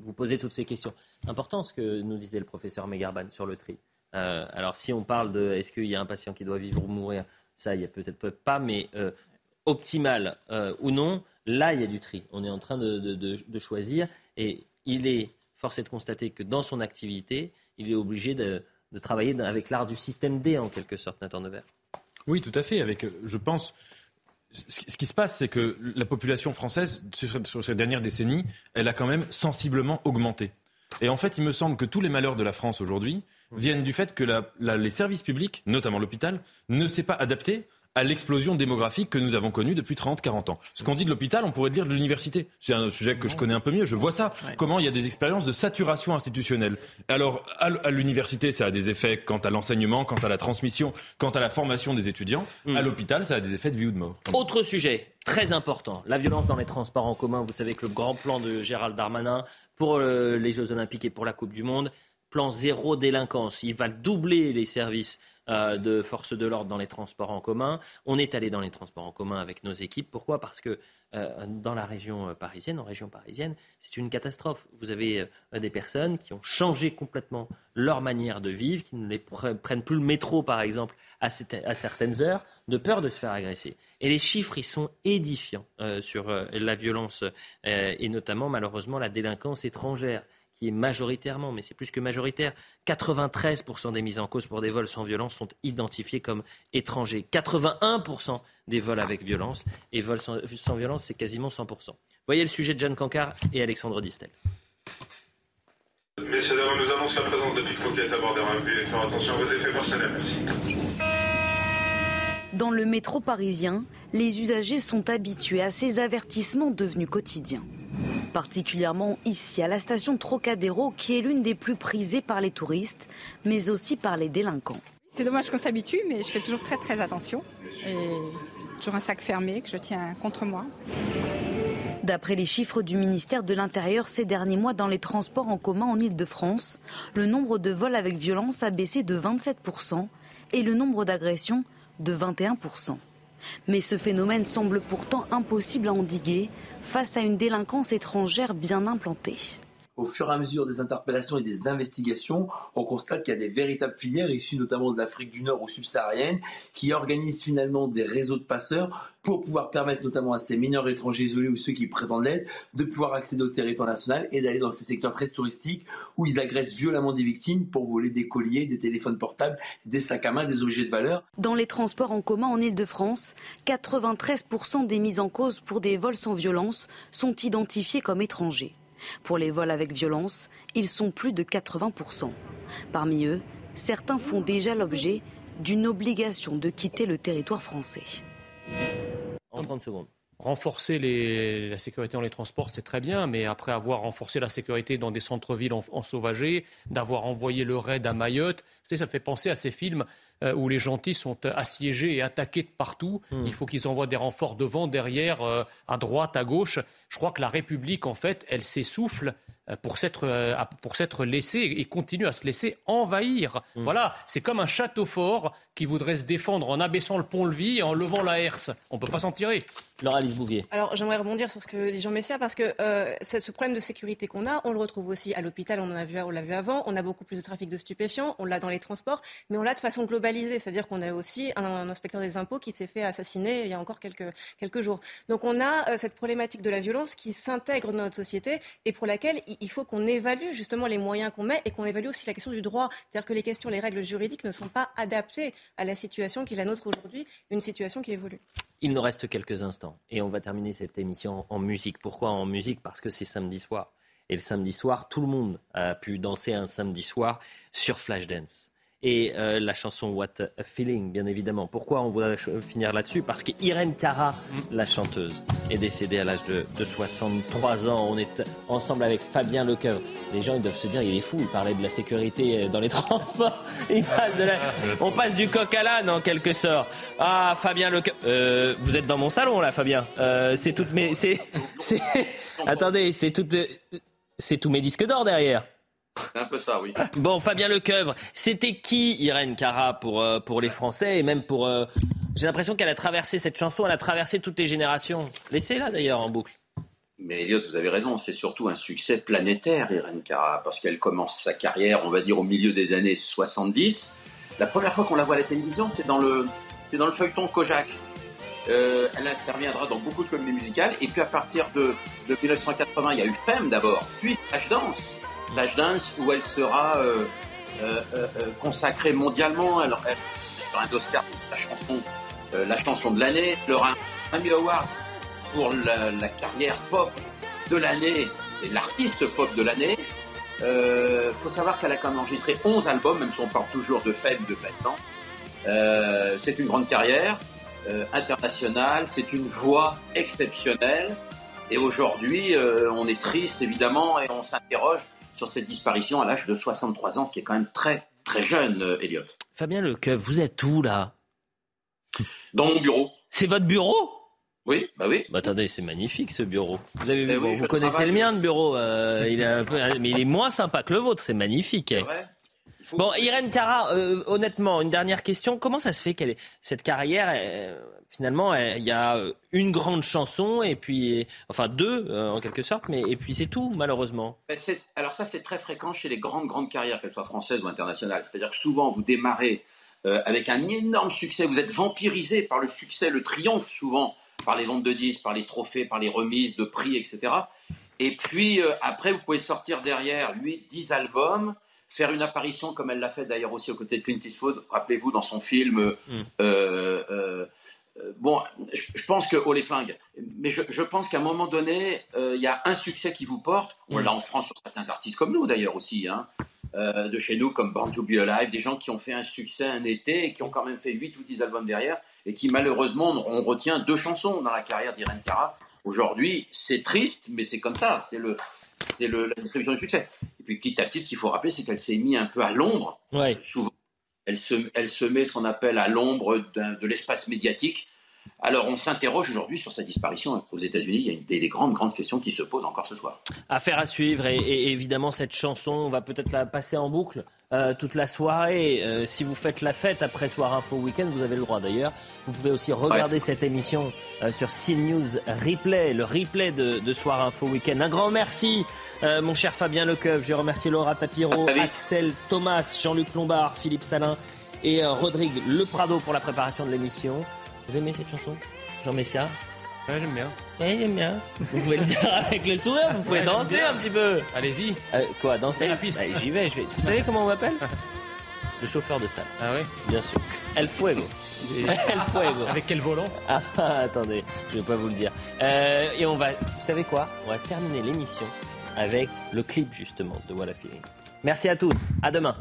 vous poser toutes ces questions. Important ce que nous disait le professeur Megarban sur le tri. Euh, alors si on parle de est-ce qu'il y a un patient qui doit vivre ou mourir, ça il y a peut-être pas, mais euh, optimal ou non, Là, il y a du tri. On est en train de, choisir. Et il est forcé de constater que dans son activité, il est obligé de, travailler avec l'art du système D, en quelque sorte, Nathan Nevers. Oui, tout à fait. Avec, euh, je pense, ce qui se passe, c'est que la population française, sur ces dernières décennies, elle a quand même sensiblement augmenté. Et en fait, il me semble que tous les malheurs de la France aujourd'hui viennent du fait que les services publics, notamment l'hôpital, ne s'est pas adapté à l'explosion démographique que nous avons connue depuis 30, 40 ans. Ce qu'on dit de l'hôpital, on pourrait dire de l'université. C'est un sujet que je connais un peu mieux. Je vois ça. Comment il y a des expériences de saturation institutionnelle. Alors, à l'université, ça a des effets quant à l'enseignement, quant à la transmission, quant à la formation des étudiants. À l'hôpital, ça a des effets de vie ou de mort. Autre sujet très important, la violence dans les transports en commun. Vous savez que le grand plan de Gérald Darmanin pour euh, les Jeux Olympiques et pour la Coupe du Monde, plan zéro délinquance. Il va doubler les services euh, de forces de l'ordre dans les transports en commun. On est allé dans les transports en commun avec nos équipes. Pourquoi? Parce que euh, dans la région parisienne, en région parisienne, c'est une catastrophe. Vous avez des personnes qui ont changé complètement leur manière de vivre, qui ne prennent plus le métro, par exemple, à, à, certaines heures, de peur de se faire agresser. Et les chiffres, ils sont édifiants sur la violence et notamment, malheureusement, la délinquance étrangère qui est majoritairement, mais c'est plus que majoritaire, 93% des mises en cause pour des vols sans violence sont identifiés comme étrangers. 81% des vols avec violence et vols sans, violence, c'est quasiment 100%. Voyez le sujet de Jeanne Cancard et Alexandre Distel. Messieurs, dames, nous annonce la présence de pickpockets à bord des et faire attention à vos effets personnels. Merci. Dans le métro parisien, les usagers sont habitués à ces avertissements devenus quotidiens particulièrement ici à la station Trocadéro qui est l'une des plus prisées par les touristes, mais aussi par les délinquants. C'est dommage qu'on s'habitue, mais je fais toujours très très attention. Et toujours un sac fermé que je tiens contre moi. D'après les chiffres du ministère de l'Intérieur ces derniers mois dans les transports en commun en Ile-de-France, le nombre de vols avec violence a baissé de 27% et le nombre d'agressions de 21%. Mais ce phénomène semble pourtant impossible à endiguer face à une délinquance étrangère bien implantée au fur et à mesure des interpellations et des investigations, on constate qu'il y a des véritables filières issues notamment de l'Afrique du Nord ou subsaharienne qui organisent finalement des réseaux de passeurs pour pouvoir permettre notamment à ces mineurs étrangers isolés ou ceux qui prétendent l'aide de pouvoir accéder au territoire national et d'aller dans ces secteurs très touristiques où ils agressent violemment des victimes pour voler des colliers, des téléphones portables, des sacs à main, des objets de valeur. Dans les transports en commun en Ile-de-France, 93% des mises en cause pour des vols sans violence sont identifiés comme étrangers. Pour les vols avec violence, ils sont plus de 80%. Parmi eux, certains font déjà l'objet d'une obligation de quitter le territoire français. En 30 secondes. Renforcer la sécurité dans les transports, c'est très bien, mais après avoir renforcé la sécurité dans des centres-villes en, d'avoir envoyé le raid à Mayotte, ça fait penser à ces films euh, où les gentils sont assiégés et attaqués de partout. Hmm. Il faut qu'ils envoient des renforts devant, derrière, euh, à droite, à gauche. Je crois que la République, en fait, elle s'essouffle euh, pour s'être pour s'être laissée et continue à se laisser envahir. Hmm. Voilà, c'est comme un château fort qui voudrait se défendre en abaissant le pont-levis et en levant la herse. On ne peut pas s'en tirer. Laura Alice Bouvier. Alors j'aimerais rebondir sur ce que dit Jean Messia parce que euh, ce problème de sécurité qu'on a, on le retrouve aussi à l'hôpital, on en a vu, on l'a vu avant, on a beaucoup plus de trafic de stupéfiants, on l'a dans les transports, mais on l'a de façon globalisée, c'est-à-dire qu'on a aussi un, inspecteur des impôts qui s'est fait assassiner il y a encore quelques, quelques jours. Donc on a euh, cette problématique de la violence qui s'intègre dans notre société et pour laquelle il faut qu'on évalue justement les moyens qu'on met et qu'on évalue aussi la question du droit, c'est-à-dire que les questions, les règles juridiques ne sont pas adaptées à la situation qui est la nôtre aujourd'hui, une situation qui évolue. Il nous reste quelques instants et on va terminer cette émission en musique. Pourquoi en musique? Parce que c'est samedi soir. Et le samedi soir, tout le monde a pu danser un samedi soir sur Flashdance et euh, la chanson What a Feeling, bien évidemment. Pourquoi on voudrait finir là-dessus? Parce qu'Irène Cara, la chanteuse, est décédée à l'âge de, 63 ans. On est ensemble avec Fabien Lecoeur. Les gens ils doivent se dire il est fou, il parlait de la sécurité euh, dans les transports. On passe du coq à l'âne en quelque sorte. Ah, Fabien Lecoeur. Euh, vous êtes dans mon salon là, Fabien. c'est toutes mes. C'est, Attendez, c'est toutes. C'est tous mes disques d'or derrière. C'est un peu ça, oui. Bon, Fabien Lecoeuvre, c'était qui Irène Cara pour, euh, pour les Français et même pour... Euh, j'ai l'impression qu'elle a traversé cette chanson, elle a traversé toutes les générations. Laissez-la d'ailleurs en boucle. Mais Elliot, vous avez raison, c'est surtout un succès planétaire, Irène Cara, parce qu'elle commence sa carrière, on va dire, au milieu des années 70. La première fois qu'on la voit à la télévision, c'est dans le, c'est dans le feuilleton Kojak. Euh, elle interviendra dans beaucoup de comédies musicales, et puis à partir de, de 1980, il y a eu Femme d'abord, puis Flashdance Dance où elle sera euh, euh, euh, consacrée mondialement. Elle, elle aura un Oscar pour la chanson, la chanson de l'année. Elle aura un Emmy Award pour la, carrière pop de l'année et l'artiste pop de l'année. Il faut savoir qu'elle a quand même enregistré 11 albums, même si on parle toujours de faible de maintenant. c'est une grande carrière. euh, international. C'est une voix exceptionnelle. Et aujourd'hui, euh, on est triste, évidemment, et on s'interroge sur cette disparition à l'âge de 63 ans, ce qui est quand même très, très jeune, euh, Elliot. Fabien Lecoeuf, vous êtes où, là? Dans mon bureau. C'est votre bureau? Oui, bah oui. Bah attendez, c'est magnifique ce bureau. Vous avez vu, Eh bon, oui, vous je connaissez travaille. le mien de bureau, euh, il est un peu- mais il est moins sympa que le vôtre, c'est magnifique. Bon, Irène Cara, euh, honnêtement, une dernière question. Comment ça se fait qu'elle ait- cette carrière, euh, finalement, elle- il y a euh, une grande chanson et puis, enfin deux euh, en quelque sorte, mais et puis c'est tout malheureusement. Ben, c'est- alors ça, c'est très fréquent chez les grandes, grandes carrières, qu'elles soient françaises ou internationales. C'est-à-dire que souvent, vous démarrez euh, avec un énorme succès, vous êtes vampirisé par le succès, le triomphe souvent, par les ventes de disques, par les trophées, par les remises de prix, etc. Et puis euh, après, vous pouvez sortir derrière 8, 10 albums, faire une apparition comme elle l'a fait d'ailleurs aussi aux côtés de Clint Eastwood, rappelez-vous, dans son film... euh, euh, euh, euh, bon, je, pense que, oh les flingues, mais je, je pense qu'à un moment donné, euh, il y a un succès qui vous porte. On l'a en France sur certains artistes comme nous d'ailleurs aussi, hein, de chez nous, comme Born to Be Alive, des gens qui ont fait un succès un été et qui ont quand même fait 8 ou 10 albums derrière et qui malheureusement, on retient deux chansons dans la carrière d'Irene Cara. Aujourd'hui, c'est triste, mais c'est comme ça, c'est le, c'est le, la distribution du succès. Et puis petit à petit, ce qu'il faut rappeler, c'est qu'elle s'est mise un peu à l'ombre. Ouais. Souvent, elle se, elle se met ce qu'on appelle à l'ombre de l'espace médiatique. Alors, on s'interroge aujourd'hui sur sa disparition aux États-Unis. Il y a des, des grandes, grandes questions qui se posent encore ce soir. Affaire à suivre et, et évidemment cette chanson, on va peut-être la passer en boucle euh, toute la soirée. Euh, si vous faites la fête après Soir Info Week-end, vous avez le droit d'ailleurs. Vous pouvez aussi regarder cette émission euh, sur CNews Replay, le replay de, de Soir Info Week-end. Un grand merci, euh, mon cher Fabien Lecoeuf. Je remercie Laura Tapiro, Axel Thomas, Jean-Luc Lombard, Philippe Salin et euh, Rodrigue Le Prado pour la préparation de l'émission. Vous aimez cette chanson, Jean Messia? Ouais, j'aime bien. Ouais, j'aime bien. Vous pouvez le dire avec le sourire, vous pouvez Ouais, danser un petit peu. Allez-y. Euh, quoi, danser? La piste. Bah, J'y vais, je vais. Vous savez comment on m'appelle? Le chauffeur de salle. Ah oui Bien sûr. El Fuego. Et- El Fuego. Avec quel volant? Ah, attendez, je vais pas vous le dire. Euh, et on va, vous savez quoi? On va terminer l'émission avec le clip justement de a Feeling. Merci à tous, à demain.